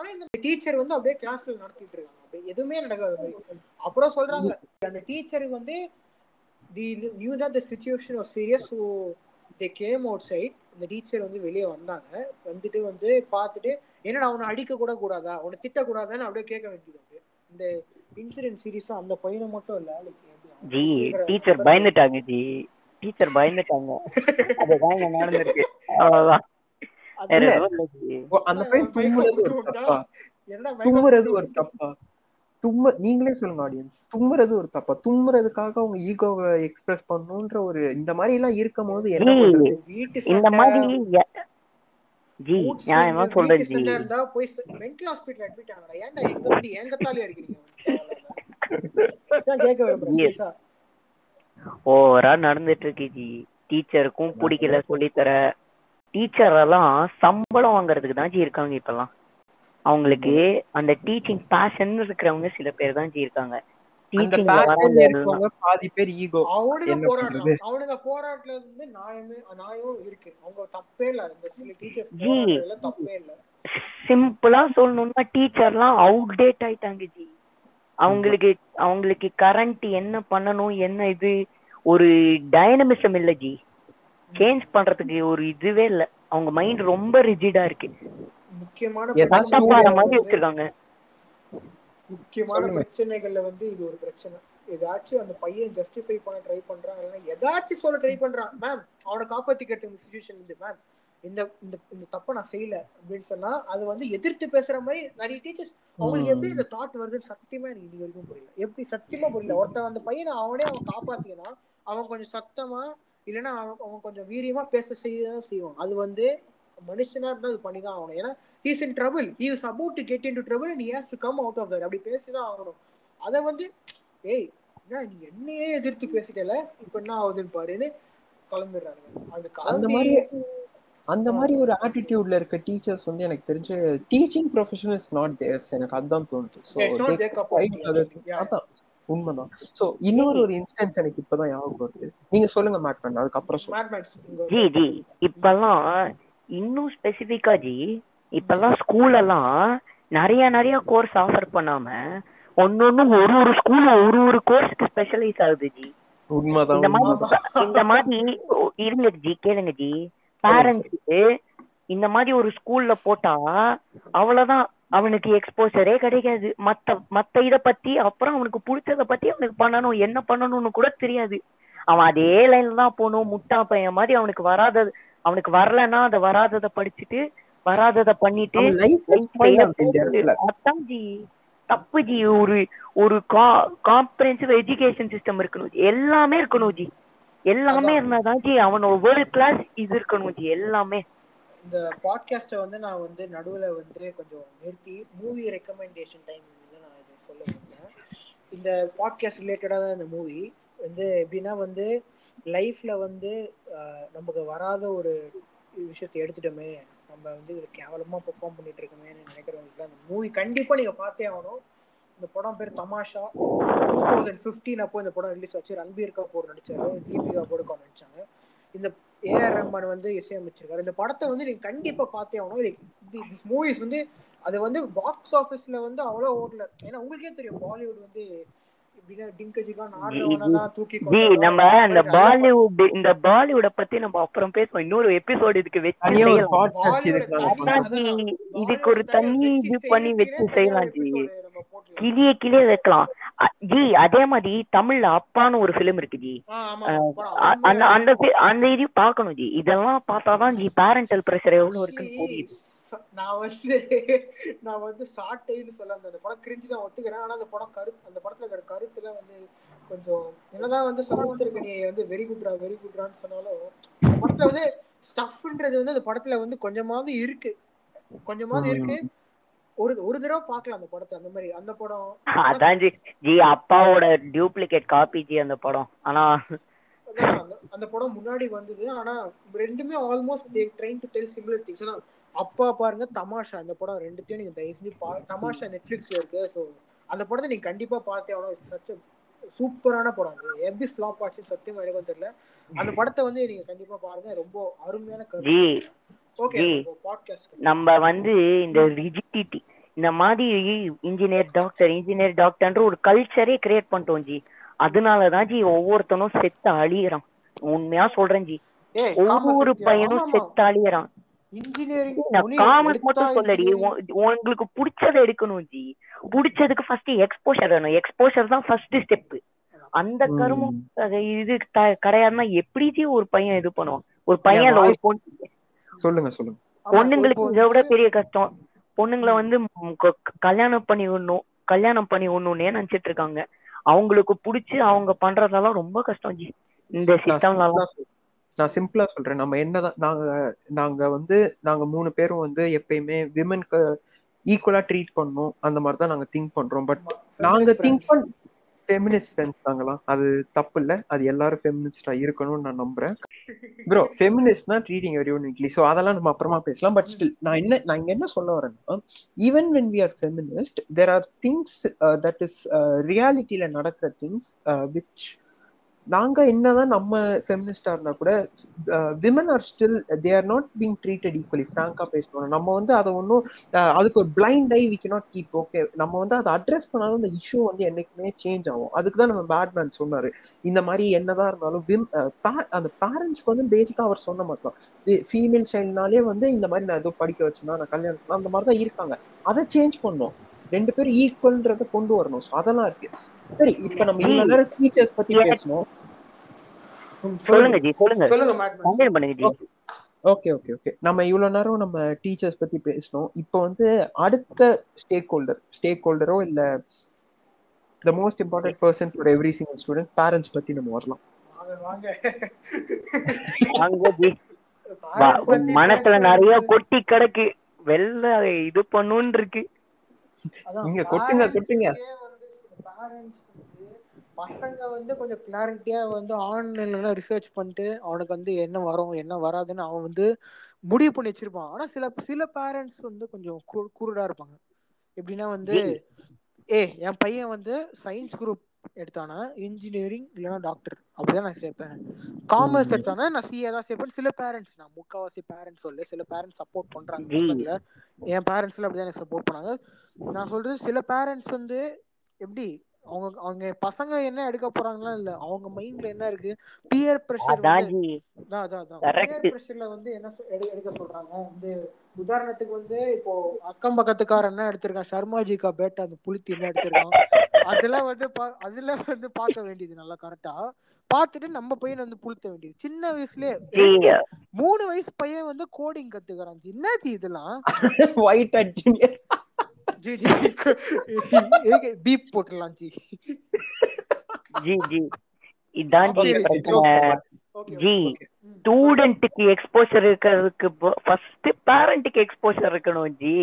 இந்த- டீச்சர் வந்து அப்படியே கிளாஸ்ல நடத்திட்டு இருக்காங்க. அப்படியே எதுவுமே நடக்காத அப்புறம் சொல்றாங்க அந்த டீச்சர் வந்து the new that the situation was serious so they came outside. இந்த டீச்சர் வந்து வெளியே வந்தாங்க. வந்துட்டு வந்து பார்த்துட்டு என்னடா அவனை அடிக்க கூட கூடாதா? அவனை திட்ட கூடாதான்னு அப்படியே கேட்க வேண்டியது அப்படியே. இந்த இன்சிடென்ட் சீரிஸா அந்த பையனை மட்டும் இல்ல ஜி டீச்சர் பயந்துட்டாங்க ஜி டீச்சர் பயந்துட்டாங்க. அதுதான் நடந்திருக்கு. அவ்வளவுதான். அந்த பையன் தும்முறது ஒரு தப்பா? தும்ம நீங்களே சொல்லுங்க ஆடியன்ஸ் தும்முறது ஒரு தப்பா? தும்முறதுக்காக அவங்க ஈகோவை எக்ஸ்பிரஸ் பண்ணணுன்ற ஒரு இந்த மாதிரி எல்லாம் இருக்கும் போது என்ன பண்றது? வீட்டு இந்த மாதிரி ஜி நான் என்ன சொல்றேன் வீட்டு ஜி. சண்டை இருந்தா போய் மென்டல் ஹாஸ்பிட்டல் அட்மிட் ஆகலாம் ஏன்டா எங்க வந்து கேட்க விரும்புறேன். Yes. சீரியஸா ஓவரா நடந்துட்டு இருக்கு ஜி டீச்சருக்கும் பிடிக்கல சொல்லித்தர. டீச்சர் எல்லாம் சம்பளம் வாங்குறதுக்கு தான் ஜி இருக்காங்க இப்பெல்லாம். அவங்களுக்கு அந்த டீச்சிங் பேஷன் இருக்கிறவங்க சில பேர் தான் ஜி இருக்காங்க. பாதி பேர் ஈகோ அவனுங்க பண்றது? அவனுங்க போராட்டத்துல இருந்து நியாயமே நியாயம் இருக்கு. அவங்க தப்பே இல்ல. இந்த சில டீச்சர்ஸ் ஜி. போராட்டத்துல தப்பே இல்ல. சிம்பிளா சொல்லணும்னா டீச்சர்லாம் அவுடேட் ஆயிட்டாங்க ஜி. அவங்களுக்கு அவங்களுக்கு கரண்ட் என்ன பண்ணணும் என்ன இது? ஒரு டைனமிசம் இல்ல ஜி. சேஞ்ச் பண்றதுக்கு ஒரு இதுவே இல்ல. அவங்க மைண்ட் ரொம்ப ரிஜிடா இருக்கு. முக்கியமான முக்கியமான. பிரச்சனைகள்ல வந்து இது ஒரு பிரச்சனை. ஏதாச்சும் அந்த பையன் ஜஸ்டிஃபை பண்ண ட்ரை பண்றான் இல்லைன்னா ஏதாச்சும் சொல்ல ட்ரை பண்றான். மேம் அவனை காப்பாத்திக்கிறதுக்கு இந்த சுச்சுவேஷன் வந்து மேம் இந்த இந்த இந்த தப்பை நான் செய்யல அப்படின்னு சொன்னா அது வந்து எதிர்த்து பேசுற மாதிரி நிறைய டீச்சர்ஸ் அவங்களுக்கு எப்படி இந்த தாட் வருதுன்னு சத்தியமா எனக்கு இது வரைக்கும் புரியல. எப்படி சத்தியமா புரியல? ஒருத்தன் அந்த பையனை அவனே அவன் காப்பாத்தினா அவன் கொஞ்சம் சத்தமா இல்லைன்னா அவன் அவன் கொஞ்சம் வீரியமா பேச செய்யதான் செய்வான். அது வந்து மனுஷனா இருந்தா அது பண்ணிதான் ஆகணும். ஏன்னா he's in trouble he is about to get in to trouble and has to come out of that அப்படி பேசிதான் ஆகணும். அதை வந்து ஏய் என்ன நீ என்னையே எதிர்த்து பேசிட்டல? இப்ப என்ன ஆகுதுன்னு பாருன்னு கிளம்பிடுறாங்க. அது அந்த மாதிரி அந்த மாதிரி ஒரு ஆட்டிடியூட்ல இருக்க டீச்சர்ஸ் வந்து எனக்கு தெரிஞ்சு teaching profession is not theirs எனக்கு அதுதான் தோணுச்சு ஸோ. அதான் உண்மைதான். சோ இன்னொரு ஒரு இன்ஸ்டன்ஸ் எனக்கு இப்பதான் ஞாபகம் வருது. நீங்க சொல்லுங்க மேட் பண்ண அதுக்கப்புறம் இப்பெல்லாம் இன்னும் ஸ்பெசிஃபிக்கா ஜி இப்பெல்லாம் ஸ்கூல் எல்லாம் நிறைய நிறைய கோர்ஸ் ஆஃபர் பண்ணாம ஒன்னொன்னு ஒரு ஒரு ஸ்கூல் ஒரு ஒரு கோர்ஸ்க்கு ஸ்பெஷலைஸ் ஆகுது ஜி. இந்த மாதிரி இந்த மாதிரி இருங்க ஜி கேளுங்க ஜி. பேரண்ட்ஸுக்கு இந்த மாதிரி ஒரு ஸ்கூல்ல போட்டா அவ்வளவுதான் அவனுக்கு எக்ஸ்போசரே கிடைக்காது. மத்த மத்த இத பத்தி அப்புறம் அவனுக்கு பிடிச்சத பத்தி அவனுக்கு பண்ணணும் என்ன பண்ணணும்னு கூட தெரியாது. அவன் அதே லைன்ல தான் போகணும் முட்டா பையன் மாதிரி அவனுக்கு வராதது அவனுக்கு வரலன்னா அதை வராதத படிச்சுட்டு வராதத பண்ணிட்டு அதான் ஜி தப்பு ஜி ஒரு ஒரு காம்ப்ரஹென்சிவ் எஜுகேஷன் சிஸ்டம் இருக்கணும் ஜி எல்லாமே இருக்கணும் ஜி எல்லாமே. இருந்தாதான் ஜி அவனோட வேர்ல்ட் கிளாஸ் இது இருக்கணும் ஜி எல்லாமே. இந்த பாட்காஸ்ட்டை வந்து நான் வந்து நடுவுல வந்து கொஞ்சம் நிறுத்தி மூவி ரெக்கமெண்டேஷன் டைம் நான் இதை சொல்ல இந்த பாட்காஸ்ட் ரிலேட்டடாக தான் இந்த மூவி வந்து எப்படின்னா வந்து லைஃப்ல வந்து நமக்கு வராத ஒரு விஷயத்தை எடுத்துட்டோமே நம்ம வந்து இது கேவலமா பெர்ஃபார்ம் பண்ணிட்டு இருக்கோமேன்னு நினைக்கிறவங்களுக்கு அந்த மூவி கண்டிப்பா நீங்க பார்த்தே ஆகணும். இந்த படம் பேர் தமாஷா. டூ தௌசண்ட் ஃபிஃப்டீன் அப்போ இந்த படம் ரிலீஸ் ஆச்சு. ரன்பீர் கபூர் நடிச்சாரு தீபிகா கபூர் நடிச்சாங்க. இந்த ஏஆர் ரஹ்மான் வந்து இசையமைச்சிருக்காரு. இந்த படத்தை வந்து நீங்க கண்டிப்பா பார்த்தே ஆகணும். திஸ் மூவிஸ் வந்து அது வந்து பாக்ஸ் ஆஃபீஸ்ல வந்து அவ்வளோ ஓடல. ஏன்னா உங்களுக்கே தெரியும் பாலிவுட் வந்து நம்ம இந்த பாலிவுட் இந்த பாலிவுட பத்தி நம்ம அப்புறம் பேசுவோம். இன்னொரு எபிசோட் இதுக்கு வச்சு இதுக்கு ஒரு தனியா இது பண்ணி வச்சு செய்யலாம் ஜி. கிளிய கிளிய வைக்கலாம். ஜி அதே மாதிரி தமிழ்ல அப்பான்னு ஒரு ஃபிலிம் இருக்கு ஜி. அந்த அந்த இதையும் பார்க்கணும் ஜி. இதெல்லாம் பார்த்தாதான் ஜி பேரண்டல் ப்ரெஷர் எவ்வளவு இருக்குன்னு புரியுது. நான் வந்து நான் வந்து சாட்டைன்னு சொல்ல அந்த படம் கிரிஞ்சு தான் ஒத்துக்கிறேன். ஆனா அந்த படம் கரு அந்த படத்துல இருக்கிற கருத்துல வந்து கொஞ்சம் என்னதான் வந்து சமுத்திரக்கணியை வந்து வெரி குட்ரா வெரி குட்ரான்னு சொன்னாலும் படத்துல வந்து ஸ்டஃப்ன்றது வந்து அந்த படத்துல வந்து கொஞ்சமாவது இருக்கு. கொஞ்சமாவது இருக்கு. ஒரு ஒரு தடவை பார்க்கலாம் அந்த படத்தை அந்த மாதிரி. அந்த படம் அதான் ஜி ஜி அப்பாவோட டியூப்ளிகேட் காப்பி ஜி அந்த படம். ஆனா அந்த படம் முன்னாடி வந்தது. ஆனா ரெண்டுமே almost they train to tell similar things தான் அப்பா பாருங்க தமாஷா. அந்த படம் ரெண்டுத்தையும் நீங்க தயவு செஞ்சு பா தமாஷா நெட்ஃபிளிக்ஸ்ல இருக்கு. ஸோ அந்த படத்தை நீங்க கண்டிப்பா பார்த்தே ஆகணும். சச்ச சூப்பரான படம். அது எப்படி ஃபிளாப் ஆச்சுன்னு சத்தியமா எனக்கும் தெரியல. அந்த படத்தை வந்து நீங்க கண்டிப்பா பாருங்க. ரொம்ப அருமையான கருத்து. ஓகே. பாட்காஸ்ட் நம்ம வந்து இந்த ரிஜிடிட்டி இந்த மாதிரி இன்ஜினியர் டாக்டர் இன்ஜினியர் டாக்டர்ன்ற ஒரு கல்ச்சரே கிரியேட் பண்ணிட்டோம் ஜி. அதனாலதான் ஜி ஒவ்வொருத்தனும் செத்து அழியறான். உண்மையா சொல்றேன் ஜி. ஒவ்வொரு பையனும் செத்து அழியறான். இன்ஜினியரிங் நான் காமர்ஸ் மட்டும் சொல்லடி. உ- உங்களுக்கு பிடிச்சதை எடுக்கணும் ஜி பிடிச்சதுக்கு ஃபர்ஸ்ட் எக்ஸ்போஷர் வேணும். எக்ஸ்போஷர் தான் ஃபர்ஸ்ட் ஸ்டெப் அந்த ம். கருமம் அது இது கிடையாதுன்னா எப்படி ஜி ஒரு பையன் இது பண்ணுவான்? ஒரு பையன் ஒரு பொண்ணு சொல்லுங்க சொல்லுங்க. பொண்ணுங்களுக்கு இதை விட பெரிய கஷ்டம். பொண்ணுங்களை வந்து கல்யாணம் பண்ணி விடணும் கல்யாணம் பண்ணி விடணும்னே நினைச்சிட்டு இருக்காங்க. அவங்களுக்கு புடிச்சு அவங்க பண்றதெல்லாம் ரொம்ப கஷ்டம் ஜி இந்த சிஸ்டம்லாம் நான் சிம்பிளா சொல்றேன். நம்ம என்னதான் நாங்க நாங்க வந்து நாங்க மூணு பேரும் வந்து எப்பயுமே விமனுக்கு ஈக்குவலா ட்ரீட் பண்ணணும் அந்த மாதிரி தான் நாங்க திங்க் பண்றோம். பட் நாங்க திங்க் பண்ண ஃபெமினிஸ்ட் ஃப்ரெண்ட்ஸ் நாங்களாம் அது தப்பு இல்ல. அது எல்லாரும் ஃபெமினிஸ்டா இருக்கணும்னு நான் நம்புறேன். ப்ரோ ஃபெமினிஸ்ட்னா ட்ரீட்டிங் வெரி யூனிக்லி ஸோ அதெல்லாம் நம்ம அப்புறமா பேசலாம். பட் ஸ்டில் நான் என்ன நான் இங்க என்ன சொல்ல வரேன்னா even when we are feminist there are things that is ரியாலிட்டியில நடக்கிற திங்ஸ் விச் நாங்க என்னதான் நம்ம ஃபெமினிஸ்டா இருந்தா கூட women are still they are not being treated equally ஃப்ராங்கா பேசணும். நம்ம வந்து அதை ஒன்றும் அதுக்கு ஒரு blind I we cannot keep okay நம்ம வந்து அதை அட்ரஸ் பண்ணாலும் அந்த இஷ்யூ வந்து என்னைக்குமே சேஞ்ச் ஆகும். அதுக்கு தான் நம்ம பேட்மேன் சொன்னாரு. இந்த மாதிரி என்னதான் இருந்தாலும் விம் pa- அந்த பேரண்ட்ஸ்க்கு வந்து பேசிக்கா அவர் சொன்ன மாதிரி தான் ஃபீமேல் சைல்ட்னாலே வந்து இந்த மாதிரி நான் ஏதோ படிக்க வச்சேன்னா நான் கல்யாணம் அந்த மாதிரி தான் இருக்காங்க. அதை சேஞ்ச் பண்ணோம் ரெண்டு பேரும் ஈக்குவல்ன்றத கொண்டு வரணும். அதெல்லாம் இருக்கு. சரி இப்ப நம்ம இவ்வளவு நேரம் டீச்சர்ஸ் பத்தி. பேசணும் சொல்லுங்க ஜி சொல்லுங்க. சொல்லுங்க பண்ணுங்க ஜி. ஓகே ஓகே ஓகே நம்ம இவ்வளவு நேரம் நம்ம டீச்சர்ஸ் பத்தி பேசணும் இப்போ வந்து அடுத்த ஸ்டேக் ஹோல்டர் ஸ்டேக் ஹோல்டரோ இல்ல the most important person for every single student parents பத்தி நம்ம வரலாம். மனசுல நிறைய கொட்டி கிடக்கு. அதை இது பண்ணுன்னு இருக்கு நீங்க கொட்டுங்க, கொட்டுங்க. க்கே வந்து சில parents வந்து பசங்க வந்து கொஞ்சம் கிளாரிட்டியா வந்து ஆன்லைன்ல ரிசர்ச் பண்ணிட்டு அவனுக்கு வந்து என்ன வரும் என்ன வராதுன்னு அவன் வந்து முடிவு பண்ணி வச்சிருப்பான். ஆனா சில சில பேரண்ட்ஸ் வந்து கொஞ்சம் குருடா இருப்பாங்க. எப்படின்னா வந்து ஏ என் பையன் வந்து சயின்ஸ் குரூப் எடுத்தானா இன்ஜினியரிங் இல்லைன்னா டாக்டர் அப்படிதான் நான் சேர்ப்பேன். காமர்ஸ். எடுத்தானா நான் சிஏ தான் சேர்ப்பேன். சில பேரண்ட்ஸ் நான் முக்காவாசி பேரண்ட்ஸ் சொல்ல சில பேரண்ட்ஸ் சப்போர்ட் பண்றாங்க. பசங்களை. என் பேரண்ட்ஸ்ல அப்படிதான் எனக்கு சப்போர்ட் பண்ணாங்க. நான் சொல்றது சில பேரண்ட்ஸ் வந்து எப்படி அவங்க அவங்க பசங்க என்ன எடுக்க போறாங்களா இல்ல. அவங்க மைண்ட்ல என்ன இருக்கு? Pier pressure. பியர் பிரஷர்ல வந்து என்ன எடுக்க சொல்றாங்க? வந்து உதாரணத்துக்கு வந்து இப்போ அக்கம் பக்கத்துக்காரன் என்ன எடுத்திருக்கான்? சர்மாஜி கா பேட்டா அந்த புலித்தி என்ன எடுத்திருக்கான்? அதெல்லாம் வந்து பா- அதுல வந்து பார்க்க வேண்டியது நல்லா கரெக்டா பார்த்துட்டு நம்ம பையன் வந்து புளுத்த வேண்டியது. சின்ன வயசுலயே மூணு வயசு பையன் வந்து கோடிங் கத்துக்கிறான். ஜி. என்னாச்சு இதெல்லாம்? White at junior ji ji beep போட்டுடலாம் ஜி. G G. இதான் ஜி பிரச்சனை. ஜி ஸ்டூடெண்ட்டுக்கு எக்ஸ்போஷர் இருக்கிறதுக்கு ஃபர்ஸ்ட் பேரண்ட்டுக்கு எக்ஸ்போஷர் இருக்கணும் ஜி.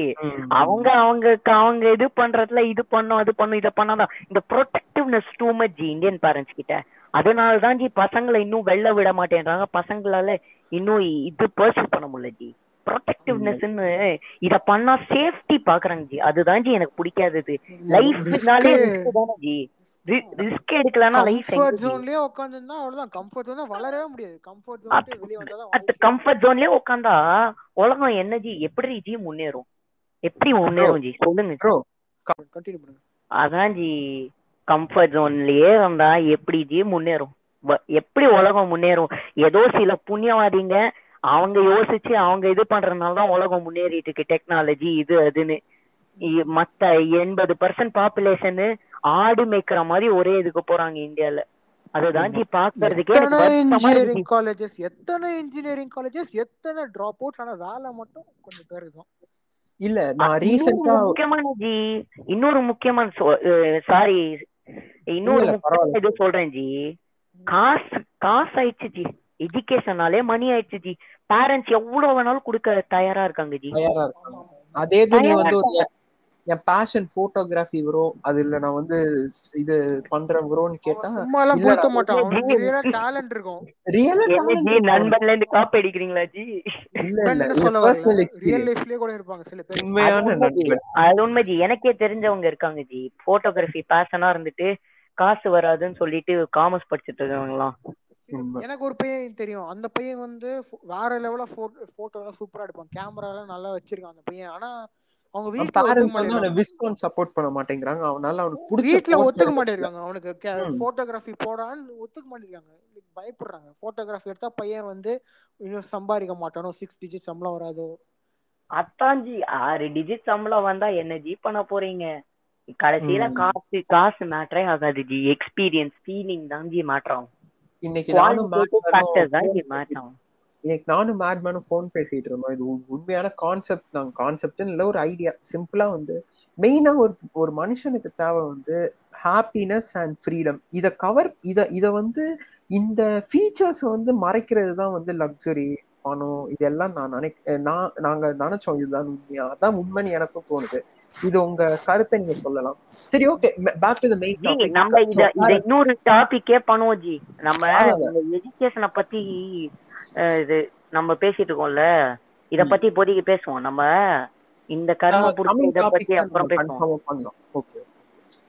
அவங்க அவங்க அவங்க இது பண்றதுல இது பண்ணும் அது பண்ணும் இதை பண்ணாதான். இந்த protectiveness too much ji Indian parents கிட்ட. அதனால தான் ஜி பசங்களை இன்னும் வெளில விட மாட்டேன்றாங்க. பசங்களால இன்னும் இது பர்சூ பண்ண முடியல ஜி. ப்ரொடெக்டிவ்னஸ்ன்னு இத பண்ணா சேஃப்டி பாக்குறாங்க ஜி. அதுதான் ஜி எனக்கு பிடிக்காதது லைஃப்னாலே ரிஸ்க் தானே ஜி. ரிஸ்க் எடுக்கலன்னா லைஃப் கம்ஃபர்ட் ஜோன்லயே உட்காந்துருந்தா அவ்வளவுதான். கம்ஃபர்ட் ஜோன் வளரவே முடியாது. கம்ஃபர்ட் ஜோன் விட்டு வெளிய வந்தாதான் அட் கம்ஃபர்ட் ஜோன்லயே உட்காந்தா உலகம் என்ன ஜி? எப்படி ஜி முன்னேறும்? எப்படி முன்னேறும் ஜி? சொல்லுங்க ப்ரோ கண்டினியூ பண்ணுங்க. அதான் ஜி. கம்ஃபர்ட் ஜோன்லயே வந்தா எப்படி ஜி முன்னேறும்? வ- எப்படி உலகம் முன்னேறும்? ஏதோ சில புண்ணியவாதிங்க அவங்க யோசிச்சு அவங்க இது பண்றதுனால தான் உலகம் முன்னேறிட்டு இருக்கு. டெக்னாலஜி இது அதுன்னு. மத்த எண்பது பர்சன்ட் பாப்புலேஷன் ஆடு மேய்க்கிற மாதிரி ஒரே இதுக்கு போறாங்க இந்தியால. அதுதான் ஜி பாக்குறதுக்கே இன்ஜினியரிங் காலேஜஸ் எத்தனை இன்ஜினியரிங் காலேஜஸ் எத்தனை டிராப் அவுட்ஸ் ஆனா வேலை மட்டும் கொஞ்சம் பேருக்கு தான் இல்ல நான் ரீசெண்டா முக்கியமான ஜி இன்னொரு முக்கியமான சாரி இன்னொரு முக்கியமான. இது சொல்றேன் ஜி. காசு காசு ஆயிடுச்சு ஜி. எஜுகேஷனாலே மணி ஆயிடுச்சு ஜி. பேரண்ட்ஸ் எவ்வளவு வேணாலும் கொடுக்க தயாரா இருக்காங்க ஜி. அதே நீ வந்து என்- பேஷன் போட்டோகிராஃபி ப்ரோ அது இல்ல நான் வந்து இது பண்றேன் ப்ரோன்னு கேட்டா சும்மா எல்லாம் கொடுக்க மாட்டான். ரியலா டேலண்ட் இருக்கும். ரியலா என்ன ஜி நண்பன்ல இருந்து காப்பி அடிக்கிறீங்களா ஜி? இல்ல இல்ல. சொல்ல பர்சனல் ரியல் லைஃப்லயே கூட இருப்பாங்க சில பேர். அது உண்மையான உண்மை ஜி. நண்பன் அது உண்மை ஜி. எனக்கே தெரிஞ்சவங்க இருக்காங்க ஜி. போட்டோகிராஃபி பேஷனா இருந்துட்டு காசு வராதுன்னு சொல்லிட்டு காமர்ஸ் படிச்சுட்டு இருக்கவங்களாம் உண்மை. எனக்கு ஒரு பையன் தெரியும். அந்த பையன் வந்து வேற லெவலா போட்டோ எல்லாம் சூப்பரா எடுப்பான். கேமரா எல்லாம் நல்லா வச்சிருக்கான் அந்த பையன். ஆனா அவங்க வீட்ல விஸ்கான் சப்போர்ட் பண்ண மாட்டேங்கிறாங்க. அவனால அவனுக்கு பிடிச்ச வீட்ல ஒத்துக்க மாட்டேங்கிறாங்க. அவனுக்கு. போட்டோகிராஃபி போடான்னு ஒத்துக்க மாட்டேங்கிறாங்க. பயப்படுறாங்க. போட்டோகிராஃபி எடுத்தா பையன் வந்து இன்னும் சம்பாதிக்க மாட்டானோ? சிக்ஸ் டிஜிட் சம்பளம் வராதோ? ஜி ஆறு டிஜிட் சம்பளம் வந்தா என்ன ஜி பண்ண போறீங்க? கடைசியில. காசு காசு மேட்டரே ஆகாது ஜி. எக்ஸ்பீரியன்ஸ் ஃபீலிங் தான் ஜி மாற்றம் இன்னைக்கு நானும் இன்னைக்கு நானும் மேட்மேனும் ஃபோன் பேசிட்டு இருந்தோம். இது உண்- உண்மையான கான்செப்ட் நாங்க கான்செப்ட்னு இல்ல ஒரு ஐடியா சிம்பிளா வந்து மெயினா ஒரு ஒரு மனுஷனுக்கு தேவை வந்து ஹாப்பினஸ் அண்ட் ஃப்ரீடம் இத கவர் இத இத வந்து இந்த ஃபீச்சர்ஸ் வந்து மறைக்கிறது தான் வந்து லக்ஸுரி பணம் இதெல்லாம் நான் நினைக்க நான் நாங்க நினைச்சோம் இதுதான் உண்மையா? அதான் உண்மைன்னு எனக்கும் தோணுது. இது உங்க கருத்தை நீங்க சொல்லலாம். சரி okay back to the main topic நம்ம இத இன்னொரு டாபிக்கே பண்ணுவோம் ஜி. நம்ம எஜுகேஷனை பத்தி இது நம்ம பேசிட்டு இருக்கோம்ல? இத. பத்தி இப்போதைக்கு பேசுவோம். நம்ம இந்த கர்ம புடிச்ச இத பத்தி அப்புறம் பேசுவோம். Okay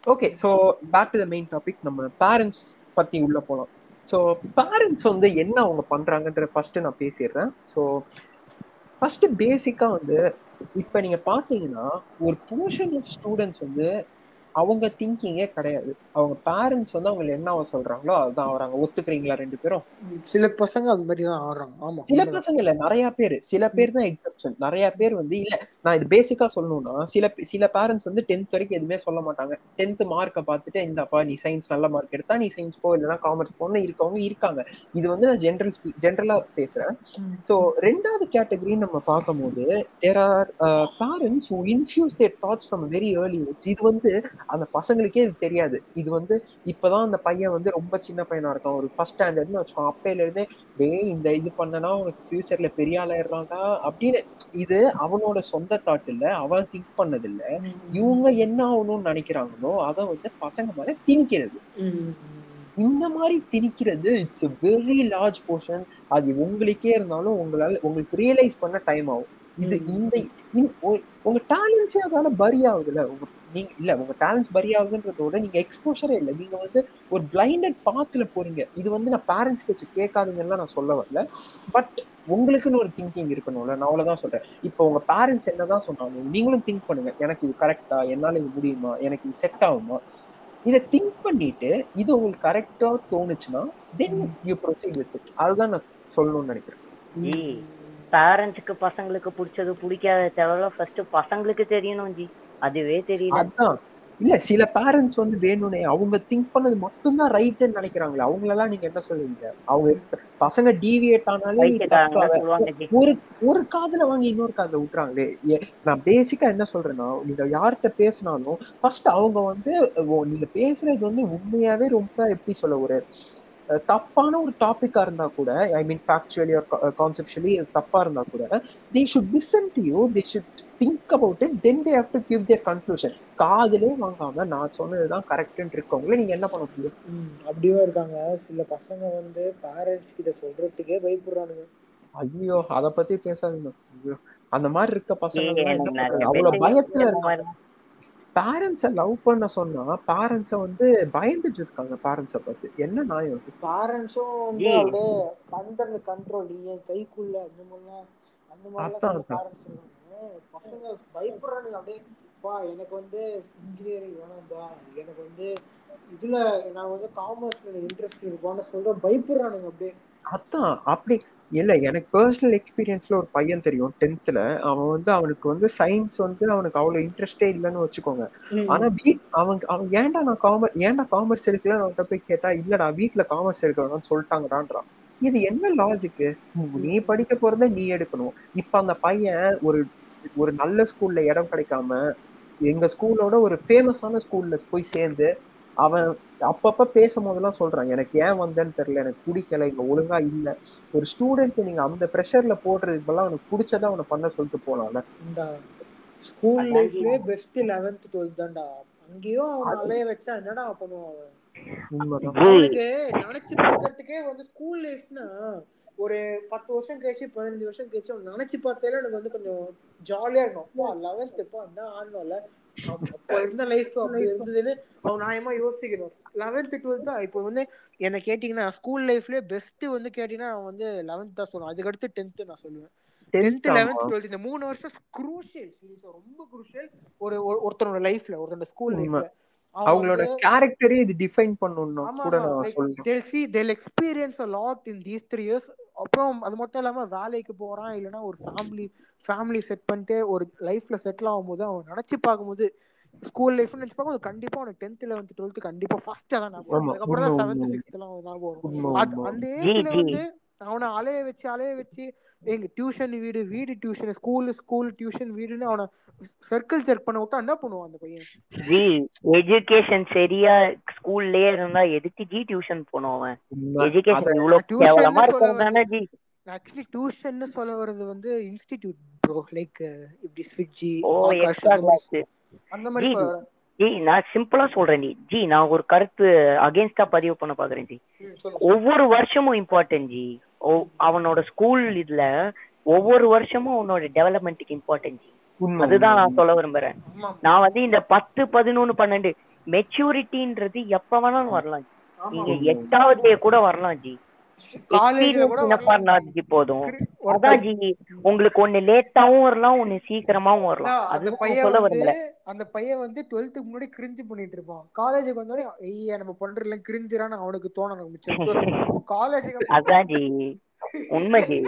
okay so back to the main topic நம்ம பேரண்ட்ஸ் பத்தி உள்ள போலாம். ஸோ பேரண்ட்ஸ் வந்து என்ன அவங்க பண்றாங்கன்ற ஃபர்ஸ்ட் நான் பேசிடுறேன். ஸோ ஃபர்ஸ்ட் பேசிக்கா வந்து இப்ப நீங்க பாத்தீங்கன்னா ஒரு போர்ஷன் ஆஃப் ஸ்டூடெண்ட்ஸ் வந்து அவங்க திங்கிங்கே கிடையாது. அவங்க பேரண்ட்ஸ் வந்து அவங்க என்ன சொல்றாங்களோ அதுதான் வராங்க ஒத்துக்கிறீங்களா ரெண்டு பேரும்? சில பசங்க அது மாதிரி தான் ஆடுறாங்க ஆமா சில. பசங்க இல்ல நிறைய பேர். சில பேர் தான் எக்ஸப்ஷன் நிறைய பேர் வந்து இல்ல நான் இது பேசிக்கா சொல்லணும்னா சில சில பேரண்ட்ஸ் வந்து டென்த் வரைக்கும் எதுவுமே சொல்ல மாட்டாங்க. டென்த் மார்க்கை பார்த்துட்டு இந்தப்பா நீ சயின்ஸ் நல்ல மார்க் எடுத்தா நீ சயின்ஸ் போ இல்லைன்னா காமர்ஸ் போன்னு இருக்கவங்க இருக்காங்க. இது வந்து நான் ஜென்ரல் ஜென்ரலா பேசுறேன். ஸோ ரெண்டாவது கேட்டகரி நம்ம பார்க்கும்போது there are parents who infuse their thoughts from very early age இது வந்து அந்த பசங்களுக்கே இது தெரியாது. இது வந்து இப்பதான் அந்த பையன் வந்து ரொம்ப சின்ன பையனா இருக்கான். ஒரு ஃபர்ஸ்ட் ஸ்டாண்டர்ட்னு வச்சுக்கோம் அப்பையில இருந்தே டேய் இந்த இது பண்ணனா உனக்கு ஃபியூச்சர்ல பெரிய ஆளாயிடுறான்டா அப்படின்னு இது அவனோட சொந்த தாட் இல்ல. அவன் திங்க் பண்ணது இல்ல இவங்க என்ன ஆகணும்னு நினைக்கிறாங்களோ அதை வந்து பசங்க மேல திணிக்கிறது. இந்த மாதிரி திணிக்கிறது இட்ஸ் வெரி லார்ஜ் போர்ஷன் அது உங்களுக்கே இருந்தாலும் உங்களால உங்களுக்கு ரியலைஸ் பண்ண டைம் ஆகும். இது. இந்த உங்க டேலண்ட்ஸே அதால பரி ஆகுதுல்ல. உங்க நீங்க இல்ல உங்க டேலண்ட்ஸ் பரி ஆகுதுன்றத விட நீங்க எக்ஸ்போஷரே இல்ல. நீங்க வந்து ஒரு பிளைண்டட் பாத்துல போறீங்க. இது வந்து நான் பேரண்ட்ஸ் பேச்சு கேட்காதீங்கன்னு நான் சொல்ல வரல. பட் உங்களுக்குன்னு ஒரு திங்கிங் இருக்கணும்ல. நான் அவ்வளவுதான் சொல்றேன். இப்போ உங்க பேரண்ட்ஸ் என்னதான் சொன்னாலும் நீங்களும் திங்க் பண்ணுங்க. எனக்கு இது கரெக்டா என்னால இது முடியுமா? எனக்கு இது செட் ஆகுமா? இதை திங்க் பண்ணிட்டு இது உங்களுக்கு கரெக்டா தோணுச்சுன்னா then you proceed with it அதுதான் நான் சொல்லணும்னு நினைக்கிறேன். பேரண்ட்ஸ்க்கு பசங்களுக்கு பிடிச்சது பிடிக்காத தேவையில்ல ஃபர்ஸ்ட் பசங்களுக்கு தெரியணும் ஜி. அதுவே தெரியல. அதான். இல்ல சில பேரண்ட்ஸ் வந்து வேணும்னே அவங்க திங்க் பண்ணது மட்டும்தான் ரைட்னு நினைக்கிறாங்களே. அவங்களெல்லாம் நீங்க என்ன சொல்லுவீங்க? அவங்க பசங்க டீவியேட் ஆனாலே இது தப்பு. வைக்கிறாங்க அத சொல்லுவாங்க ஜி. ஒரு ஒரு காதுல வாங்கி இன்னொரு காதுல விட்டுறாங்களே நான் பேசிக்கா என்ன சொல்றேன்னா நீங்க யார்கிட்ட பேசினாலும் ஃபர்ஸ்ட் அவங்க வந்து நீங்க பேசுறது வந்து உண்மையாவே ரொம்ப எப்படி சொல்ல ஒரு தப்பான ஒரு டாபிக்கா இருந்தா கூட I mean factually or conceptually தப்பா இருந்தா கூட they should listen to you they should think about it then they have to give their conclusion காதுலே வாங்காம நான் சொன்னதுதான் கரெக்ட்னு இருக்கவங்கள நீங்க என்ன பண்ண முடியும்? அப்படியும் இருக்காங்க. சில பசங்க வந்து பேரண்ட்ஸ் கிட்ட சொல்றதுக்கே பயப்படுறானுங்க. ஐயோ அத பத்தி பேசாதீங்க. ஐயோ அந்த மாதிரி இருக்க பசங்க அவ்வளவு பயத்துல இருக்காங்க. மாதிரி- பேரண்ட்ஸ லவ் பண்ண சொன்னா பேரண்ட்ஸ வந்து பயந்துட்டு இருக்காங்க பேரண்ட்ஸ பத்தி. என்ன நியாயம் இது? பேரண்ட்ஸும் வந்து. அப்படியே கண்டர் கண்ட்ரோல் நீ என் கைக்குள்ள அந்த மாதிரிலாம் அந்த மாதிரிலாம் பசங்க பயப்படுறானுங்க. அப்படியே பா எனக்கு வந்து இன்ஜினியரிங் வேணாம்பா எனக்கு வந்து இதுல நான் வந்து காமர்ஸ்ல இன்ட்ரெஸ்ட் இருப்பான்னு சொல்ற பயப்படுறானுங்க அப்படியே. அதான் அப்படி இல்ல எனக்கு பர்சனல் எக்ஸ்பீரியன்ஸ்ல ஒரு பையன் தெரியும் டென்த்ல அவன் வந்து அவனுக்கு வந்து சயின்ஸ் வந்து அவனுக்கு அவ்வளவு இன்ட்ரெஸ்டே இல்லைன்னு வச்சுக்கோங்க. ஆனா வீட் அவன் அவன் ஏன்டா நான் காமர்ஸ் ஏன்டா காமர்ஸ் எடுக்கல? அவன்கிட்ட போய் கேட்டா இல்லடா வீட்ல காமர்ஸ் எடுக்க வேணாம்னு சொல்லிட்டாங்கடான்றான். இது என்ன லாஜிக்கு நீ படிக்க போறத நீ எடுக்கணும். இப்ப அந்த பையன் ஒரு ஒரு நல்ல ஸ்கூல்ல இடம் கிடைக்காம எங்க ஸ்கூலோட ஒரு ஃபேமஸான ஸ்கூல்ல போய் சேர்ந்து அவன் அப்பப்ப பேசும்போதெல்லாம் சொல்றான் எனக்கு ஏன் வந்தேன்னு தெரியல எனக்கு பிடிக்கல இங்க ஒழுங்கா இல்ல. ஒரு ஸ்டூடெண்ட் நீங்க அந்த ப்ரெஷர்ல போடுறதுக்கு பதிலா அவனுக்கு பிடிச்சதை அவனை பண்ண சொல்லிட்டு போலாம்ல இந்த ஸ்கூல் லைஃப்லயே பெஸ்ட் லெவன்த் டுவெல்த் தான்டா. அங்கேயும் அவன் அலைய வச்சா என்னடா பண்ணுவான் நினைச்சு பார்க்கறதுக்கே வந்து ஸ்கூல் லைஃப்னா ஒரு பத்து வருஷம் கழிச்சு பதினஞ்சு வருஷம் கழிச்சு அவன் நினைச்சு பார்த்தாலே எனக்கு வந்து கொஞ்சம் ஜாலியா இருக்கும். அப்பா லெவன்த் இப்போ என்ன ஆடணும்ல? அப்போ இருந்த லைஃப் அப்படி இருந்ததுன்னு அவன் நியாயமா யோசிக்கணும். லெவன்த் டுவெல்த் தான் இப்போ வந்து என்ன கேட்டீங்கன்னா ஸ்கூல் லைஃப்லயே பெஸ்ட் வந்து கேட்டீங்கன்னா அவன் வந்து லெவன்த் தான் சொல்லுவான். அதுக்கடுத்து டென்த் நான் சொல்லுவேன். Tenth eleventh. டுவெல்த் இந்த மூணு வருஷம் குரூஷியல் சீரியஸா ரொம்ப குரூஷியல் ஒரு ஒரு- ஒருத்தனோட லைஃப்ல ஒருத்தனோட ஸ்கூல். லைஃப்ல அவங்களோட கேரக்டரே இது டிஃபைன் பண்ணணும்னா ஆமா கூட நான் சொல்றேன். they'll see they'll experience a lot in these three years. அப்புறம் அது மட்டும் இல்லாம வேலைக்கு போறான் இல்லைன்னா ஒரு ஃபேமிலி ஃபேமிலி செட் பண்ணிட்டு ஒரு லைஃப்ல செட்டில் ஆகும்போது அவன் நினைச்சு பார்க்கும்போது ஸ்கூல் லைஃப்னு நினைச்சு பார்க்கும்போது கண்டிப்பா அவனுக்கு டென்த் லெவன்த் டுவெல்த் கண்டிப்பா ஃபர்ஸ்ட் அதான் ஞாபகம் அதுக்கப்புறம் தான் செவன்த். சிக்ஸ்த் எல்லாம் ஞாபகம் வரும். அந்த ஏஜ்ல. வந்து அவனை அலைய வச்சு அலைய வச்சு எங்க டியூஷன் வீடு வீடு டியூஷன் ஸ்கூல் ஸ்கூல் டியூஷன் வீடுன்னு அவனை சர்க்கிள் செக் பண்ண விட்டா என்ன பண்ணுவான் அந்த பையன்? ஜி எஜுகேஷன் சரியா ஸ்கூல்லயே இருந்தா எதுக்கு ஜி டியூஷன் போனோம் அவன்? எஜுகேஷன் இவ்வளவு கேவலமா இருக்கும் தானே ஜி? ஆக்சுவலி டியூஷன் சொல்ல வர்றது வந்து இன்ஸ்டிடியூட் ப்ரோ லைக் இப்படி ஸ்விட்ஜி ஓ ஆகாஷ் எக்ஸ்ட்ரா அந்த மாதிரி கிளாஸ் அந்த மாதிரி ஜி சொல்ல வரேன் ஜி நான் சிம்பிளா சொல்றேன் ஜி ஜி நான் ஒரு கருத்து அகேன்ஸ்டா பதிவு பண்ண பாக்குறேன் ஜி. ஒவ்வொரு வருஷமும் இம்பார்ட்டன்ட் ஜி. அவனோட ஸ்கூல் இதுல ஒவ்வொரு வருஷமும் அவனோட டெவலப்மெண்ட்டுக்கு உண்மை, அதுதான். நான் சொல்ல விரும்புறேன். நான் வந்து இந்த பத்து பதினொன்னு பன்னெண்டு மெச்சூரிட்டின்றது எப்ப வேணாலும் வரலாம் நீங்க எட்டாவதுலயே கூட வரலாம் ஜி. போதும். உங்களுக்கு ஒண்ணு லேட்டாவும் வரலாம் ஒண்ணு சீக்கிரமாவும் வரலாம். அந்த பையன் வந்து விரும்புறேன் அந்த பையன் வந்து டுவெல்த்துக்கு முன்னாடி கிரிஞ்சு பண்ணிட்டு இருப்பான். காலேஜுக்கு வந்தோடனே ஐயா நம்ம பண்றதுல கிரிஞ்சுறான்னு அவனுக்கு தோண ஆரம்பிச்சிடும் காலேஜுக்கு அதான் ஜி உண்மை ஜி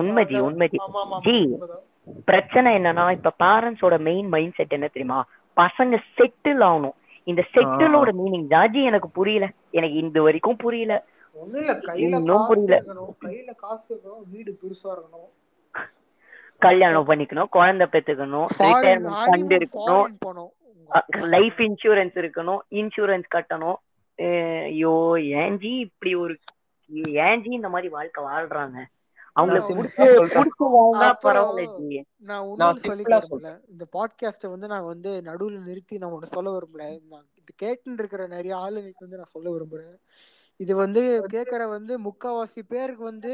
உண்மை ஜி உண்மை ஜி ஆமா ஆமா ஜி உண்மைதான். பிரச்சனை என்னன்னா இப்ப பேரண்ட்ஸோட மெயின் மைண்ட் செட் என்ன தெரியுமா? பசங்க செட்டில் ஆகணும். இந்த செட்டிலோட மீனிங் தான் ஜி எனக்கு புரியல. எனக்கு இந்த வரைக்கும் புரியல. ஒண்ணும் இல்ல கையில காசு. இருக்கணும். கையில காசு இருக்கணும் வீடு பெருசா இருக்கணும். கல்யாணம் பண்ணிக்கணும் குழந்தை பெத்துக்கணும் ரிட்டையர்மெண்ட் ஃபண்ட் இருக்கணும். லைஃப் இன்சூரன்ஸ் இருக்கணும் இன்சூரன்ஸ் கட்டணும். ஐயோ ஏன் ஜி இப்படி ஒரு ஏன் ஜி இந்த மாதிரி வாழ்க்கை வாழ்றாங்க. அப்புறம் பரவாயில்ல நான் இந்த பாட்காஸ்ட்டை வந்து நான் வந்து நடுவுல நிறுத்தி நான் ஒண்ணு சொல்ல விரும்பல. இது கேட்டுன்னு இருக்கிற நிறைய ஆளுங்களுக்கு வந்து நான் சொல்ல விரும்புறேன். இது வந்து கேட்கற வந்து முக்காவாசி பேருக்கு வந்து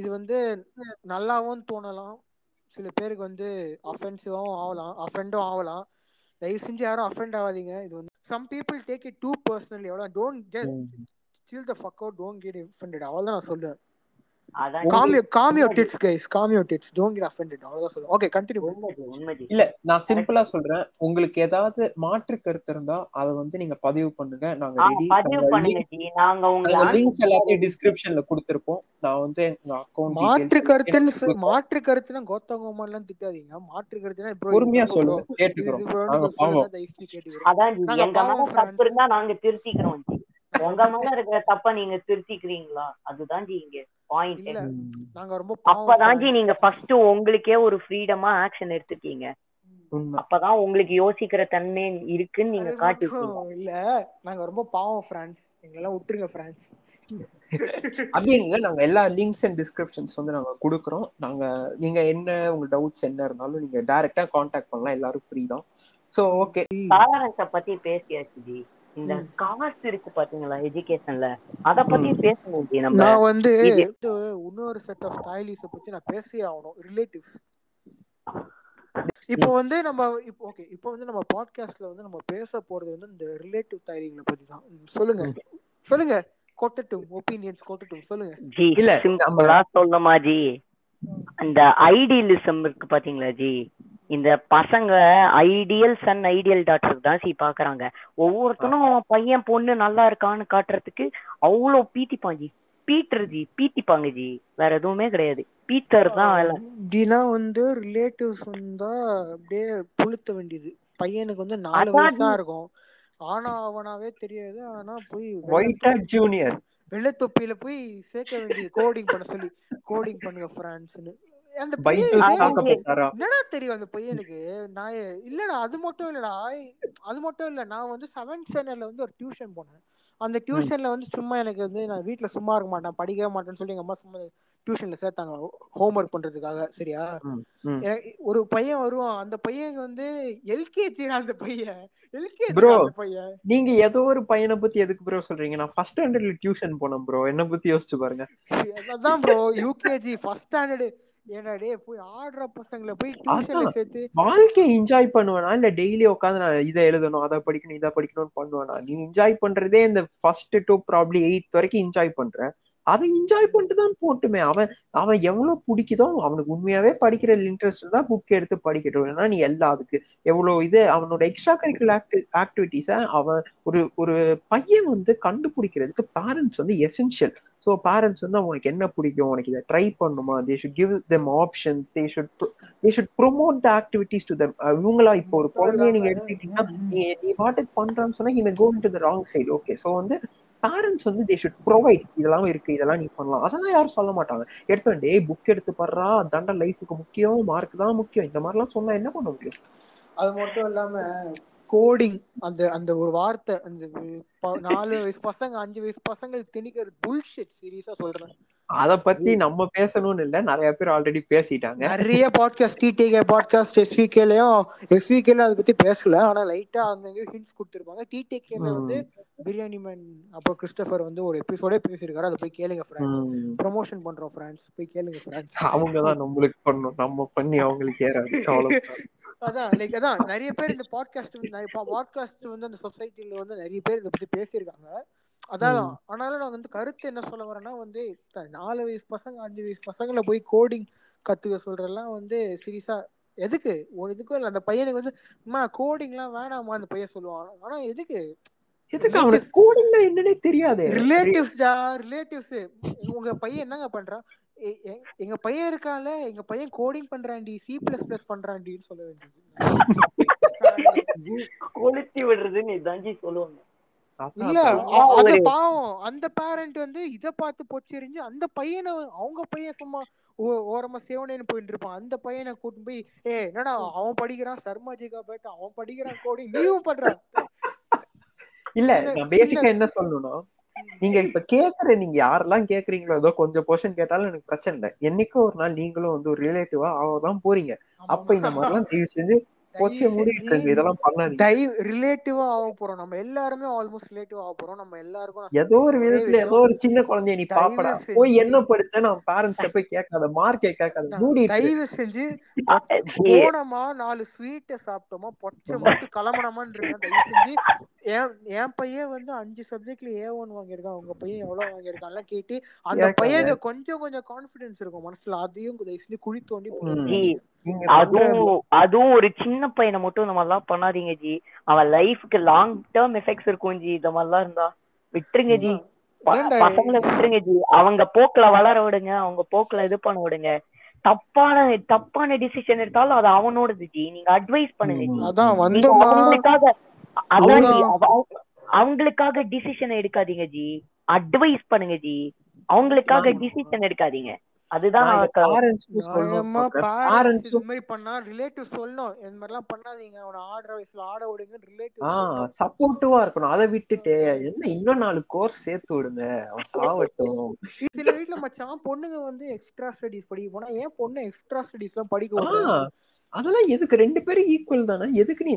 இது வந்து நல்லாவும் தோணலாம். சில பேருக்கு வந்து அஃபென்சிவாவும் ஆகலாம் அஃபெண்டும் ஆகலாம் தயவு செஞ்சு யாரும் அஃபெண்ட் ஆகாதீங்க. இது வந்து some people take it too personally எவ்வளோ don't just fuck out don't get offended. அவ்வளவுதான் நான் சொல்லுவேன். அதான் காம் ஜி. காம் யோர் உண்மை ji. Tits guys calm your tits don't get offended. அவ்வளவுதான் சொல்லுவேன் ஓகே கண்டினியூ இல்ல நான் சிம்பிளா சொல்றேன். உங்களுக்கு ஏதாவது மாற்று கருத்து இருந்தா அதை வந்து நீங்க பதிவு பண்ணுங்க. நாங்க ரெடி பதிவு பண்ணுங்க நாங்க உங்களை லிங்க்ஸ் எல்லாத்தையும் டிஸ்கிரிப்ஷன்ல கொடுத்திருப்போம். நான் வந்து எங்க அக்கௌண்ட் மாற்று கருத்துன்னு மாற்று கருத்துனா கோத்தங்கோமான் எல்லாம் திட்டாதீங்க. மாற்று கருத்துனா இது பொறுமையா. சொல்லுங்க. இது கேட்டுக்கிறோம் நாங்க பாவம். அதான் எங்க மேல தப்பு. இருந்தா நாங்க திருத்திக்கிறோம். உங்க மேல இருக்கிற தப்ப நீங்க திருத்திக்கிறீங்களா? அதுதான் ஜி இங்க பாயிண்ட். நாங்க ரொம்ப அப்பதான் ஜி. நீங்க ஃபர்ஸ்ட் உங்களுக்கே ஒரு ஃப்ரீடமா ஆக்ஷன் எடுத்துக்கீங்க உண்மை. அப்பதான் உங்களுக்கு யோசிக்கிற தன்மை இருக்குன்னு நீங்க காட்டிருக்கீங்க இல்ல நாங்க ரொம்ப பாவம் ஃப்ரான்ஸ் எங்களெல்லாம் விட்டுருங்க ஃப்ரான்ஸ் அப்படி இல்ல நாங்க எல்லா லிங்க்ஸ் அண்ட் டிஸ்கிரிப்ஷன்ஸ் வந்து நாங்க கொடுக்குறோம். நாங்க நீங்க என்ன உங்க டவுட்ஸ் என்ன இருந்தாலும் நீங்க டைரக்டா காண்டாக்ட் பண்ணலாம். எல்லாரும் ஃப்ரீ தான். சோ ஓகே டாலரன்ஸ பத்தி பேசியாச்சு ஜி. இந்த. காஸ்ட் இருக்கு பாத்தீங்களா எஜுகேஷன்ல அத பத்தி பேசணும் ஜி நம்ம நான் வந்து இன்னொரு செட் ஆஃப் ஸ்டைலிஸ பத்தி நான் பேசியே ஆகணும் ரிலேட்டிவ்ஸ் இப்போ வந்து நம்ம இப்போ ஓகே இப்போ வந்து நம்ம பாட்காஸ்ட்ல வந்து நம்ம பேச போறது வந்து இந்த ரிலேட்டிவ் ஸ்டைலிங்களை பத்தி தான். சொல்லுங்க. சொல்லுங்க. கொட்டட்டும் ஒப்பீனியன்ஸ் கொட்டட்டும் சொல்லுங்க. ஜி இல்ல, சிம்பிளா சொல்லணுமா ஜி? அந்த ஐடியலிசம் இருக்கு பாத்தீங்களா ஜி? இந்த பசங்க ஐடியல் சன் ஐடியல் டாக்டர் தான் சி பாக்குறாங்க ஒவ்வொருத்தனும் அவன் பையன் பொண்ணு நல்லா இருக்கான்னு காட்டுறதுக்கு அவ்வளோ பீத்திப்பான் ஜி பீட்டர் ஜி பீத்திப்பாங்க ஜி வேற எதுவுமே கிடையாது. பீட்டர் தான் வேலை வந்து ரிலேட்டிவ்ஸ் வந்தா அப்படியே புளுத்த வேண்டியது. பையனுக்கு வந்து நாலு வயசா இருக்கும். ஆனா அவனாவே தெரியாது. ஆனா போய் ஒயிட் ஹேட் ஜூனியர் வெள்ளத்தொப்பியில போய் சேர்க்க வேண்டியது. கோடிங் பண்ண சொல்லி. கோடிங் பண்ணுங்க ஃப்ரான்ஸ்னு அந்த என்னடா தெரியும் அந்த பையனுக்கு நான் இல்லடா அது மட்டும் இல்லடா. அது மட்டும் இல்ல. நான் வந்து செவன்த் ஸ்டாண்டர்ட்ல வந்து ஒரு டியூஷன் போனேன். அந்த டியூஷன்ல வந்து சும்மா எனக்கு வந்து நான் வீட்ல சும்மா இருக்க மாட்டேன். படிக்கவே மாட்டேன்னு சொல்லி எங்க அம்மா சும்மா டியூஷன்ல சேர்த்தாங்க. ஹோம்ஒர்க் பண்றதுக்காக. சரியா? ஒரு பையன் வருவான். அந்த பையன் வந்து எல்கேஜி அந்த பையன். எல்கேஜி. அந்த பையன். நீங்க ஏதோ ஒரு பையனை பத்தி எதுக்கு ப்ரோ சொல்றீங்க? நான் ஃபர்ஸ்ட் ஸ்டாண்டர்ட்ல டியூஷன் போனேன் ப்ரோ என்ன பத்தி யோசிச்சு பாருங்க. அதான் ப்ரோ யூகேஜி ஃபர்ஸ்ட் ஸ்டாண்டர்டு ஏன்னா டேய் போய் ஆடுற பசங்களை போய் டியூஷன்ல. சேர்த்து வாழ்க்கையை என்ஜாய் பண்ணுவேனா இல்ல டெய்லி உட்காந்து நான் இதை எழுதணும் அதை படிக்கணும் இதை படிக்கணும்னு பண்ணுவேனா நீ என்ஜாய் பண்றதே இந்த ஃபர்ஸ்ட் டு ப்ராப்ளி எயித் வரைக்கும் என்ஜாய் பண்ற அதை என்ஜாய் பண்ணிட்டு தான் போட்டுமே. அவன் அவன் எவ்வளவு பிடிக்குதோ அவனுக்கு உண்மையாவே படிக்கிற இன்ட்ரெஸ்ட் தான் புக் எடுத்து படிக்கட்டும். ஏன்னா நீ எல்லா அதுக்கு எவ்வளவு இது அவனோட எக்ஸ்ட்ரா கரிக்குலர் ஆக்டி ஆக்டிவிட்டிஸ அவன் ஒரு ஒரு பையன் வந்து கண்டுபிடிக்கிறதுக்கு பேரண்ட்ஸ் வந்து எசென்ஷியல் ஸோ பேரண்ட்ஸ் வந்து அவனுக்கு என்ன பிடிக்கும்? உனக்கு இதை ட்ரை பண்ணுமா? They should give them options they should they should promote the activities to them இவங்களா இப்போ ஒரு குழந்தைய நீங்க எடுத்துக்கிட்டீங்கன்னா நீ நீ பாட்டுக்கு பண்றான்னு சொன்னா இவன் go to the wrong side okay so வந்து பேரண்ட்ஸ் வந்து தே ஷுட் ப்ரொவைட் இதெல்லாம் இருக்கு இதெல்லாம் நீ பண்ணலாம். அதெல்லாம் யாரும் சொல்ல மாட்டாங்க. எடுத்து டே புக் எடுத்து படுறா தண்ட லைஃபுக்கு முக்கியம் மார்க் தான் முக்கியம். இந்த மாதிரிலாம் சொன்னா என்ன பண்ண முடியும்? அது மட்டும் இல்லாம கோடிங் அந்த அந்த ஒரு வார்த்தை அந்த நாலு வயசு பசங்க அஞ்சு வயசு பசங்க திணிக்கிறது புல்ஷிட் சீரியஸா சொல்றேன். அத பத்தி நம்ம பேசணும்னு இல்ல. நிறைய பேர் ஆல்ரெடி பேசிட்டாங்க. நிறைய பாட்காஸ்ட் டிடிகே பாட்காஸ்ட் எஸ்விகேலயும் எஸ்விகேல அதை பத்தி பேசல. ஆனா லைட்டா அங்கங்க ஹிண்ட்ஸ் கொடுத்துருப்பாங்க. டிடிகேல வந்து பிரியாணி மேன் அப்புறம் கிறிஸ்டபர் வந்து ஒரு எபிசோடே பேசியிருக்காரு. அதை போய் கேளுங்க ஃப்ரெண்ட்ஸ். ப்ரமோஷன் பண்றோம் ஃப்ரெண்ட்ஸ் போய் கேளுங்க ஃப்ரெண்ட்ஸ் அவங்கதான் நம்மளுக்கு பண்ணணும். நம்ம பண்ணி அவங்களுக்கு ஏறாது. அதான் லைக் அதான். நிறைய பேர் இந்த பாட்காஸ்ட் பாட்காஸ்ட் வந்து அந்த சொசைட்டில வந்து நிறைய பேர் இதை பத்தி பேசியிருக்காங்க. அதான். ஆனாலும் நான் வந்து கருத்து என்ன சொல்ல வரேன்னா வந்து நாலு வயசு பசங்க அஞ்சு வயசு பசங்களை போய் கோடிங் கத்துக்க சொல்றதெல்லாம் வந்து சீரியஸா எதுக்கு? ஒரு இதுக்கும் இல்லை. அந்த பையனுக்கு வந்து அம்மா கோடிங்லாம் வேணாமா அந்த பையன் சொல்லுவான். ஆனா எதுக்கு? எதுக்கு அவனுக்கு கோடிங்னா என்னன்னே தெரியாது. ரிலேட்டிவ்ஸ்டா ரிலேட்டிவ்ஸ் உங்க பையன் என்னங்க பண்றான் எங்க பையன் இருக்கான்ல. எங்க பையன் கோடிங் பண்றான்டி. சி பிளஸ் பிளஸ் பண்றான்டின்னு சொல்ல வேண்டியது. *laughs* கொளுத்தி விடுறதுன்னு இதான் ஜி சொல்லுவாங்க. இல்ல அது பாவம். அந்த பேரண்ட் வந்து இத பார்த்து பொச்செறிஞ்சு அந்த பையனை அவங்க பையன் சும்மா ஓரமா சேவனேன்னு போயிட்டு இருப்பான். அந்த பையனை கூட்டு போய் ஏ என்னடா அவன் படிக்கிறான் சர்மாஜிகா பேட்டா அவன் படிக்கிறான் கோடிங் நீயும் பண்ற. இல்ல நான் பேசிக்கா என்ன சொல்லணும்னா நீங்க இப்ப கேக்குற நீங்க யாரெல்லாம் கேக்குறீங்களோ ஏதோ கொஞ்சம் கொஸ்டின் கேட்டாலும் எனக்கு பிரச்சனை இல்லை. என்னைக்கோ ஒரு நாள் நீங்களும் வந்து ஒரு ரிலேட்டிவா ஆகதான் போறீங்க. அப்ப இந்த மாதிரிலாம் தயவு செஞ்சு இதெல்லாம் ரிலேட்டிவா ஆக போறோம். நம்ம எல்லாருமே ஆல்மோஸ்ட் ரிலேட்டிவ் ஆக போறோம். நம்ம எல்லாருக்கும் ஏதோ ஒரு ஒரே விதத்துல விஷயம். ஏதோ ஒரு சின்ன குழந்தைய நீ பாப்படா. போய் என்ன படிச்ச பேரண்ட்ஸ்ட போய் கேட்காத மார்க்கே கேட்காத தயவு செஞ்சு *laughs* போனோமா நாலு ஸ்வீட்டை சாப்பிட்டோமா பொச்சை மட்டும் கிளம்பணுமான்னு இருக்கேன் தயவு செஞ்சு என் பையன் வந்து அஞ்சு சப்ஜெக்ட்ல ஏ ஒன் வாங்கியிருக்கான். உங்க பையன் எவ்வளவு வாங்கியிருக்கான்லாம் கேட்டு அந்த. பையனுக்கு கொஞ்சம் கொஞ்சம் கான்பிடன்ஸ் இருக்கும் மனசுல. அதையும் தயவு செஞ்சு குழி தோண்டி அதுவும் அதுவும் ஒரு சின்ன பையனை மட்டும் இந்த மாதிரிலாம் பண்ணாதீங்க ஜி. அவன் லைஃப்க்கு லாங் டேர்ம் எஃபெக்ட்ஸ் இருக்கும் ஜி. இந்த மாதிரிலாம் இருந்தா விட்டுருங்க ஜி? பசங்களை விட்டுருங்க ஜி. அவங்க போக்குல வளர விடுங்க. அவங்க போக்குல இது பண்ண விடுங்க. தப்பான தப்பான டிசிஷன் எடுத்தாலும் அது அவனோடது ஜி. நீங்க அட்வைஸ் பண்ணுங்க ஜி. அவங்களுக்காக அதான் அவங்களுக்காக டிசிஷன் எடுக்காதீங்க ஜி. அட்வைஸ் பண்ணுங்க ஜி. அவங்களுக்காக. டிசிஷன் எடுக்காதீங்க. அதுதான் பேரண்ட்ஸ் பேரண்ட்ஸும் இது மாதிரி பண்ணா ரிலேட்டிவ் சொல்லணும். இந்த மாதிரிலாம் பண்ணாதீங்க. அவனை ஆடுற வயசுல ஆட விடுங்க ரிலேட்டிவ் சப்போர்ட்டிவா இருக்கணும். அதை விட்டுட்டு என்ன இன்னும் நாலு கோர்ஸ் சேர்த்து விடுங்க. அவன் சாவட்டும். *laughs* சில வீட்ல மச்சான் பொண்ணுங்க வந்து எக்ஸ்ட்ரா ஸ்டடீஸ் படிக்க போனா ஏன் பொண்ணு எக்ஸ்ட்ரா ஸ்டடீஸ் எல்லாம் படிக்க விடுறாங்க அதெல்லாம் எதுக்கு? ரெண்டு பேரும் ஈக்குவல் தானே? எதுக்கு நீ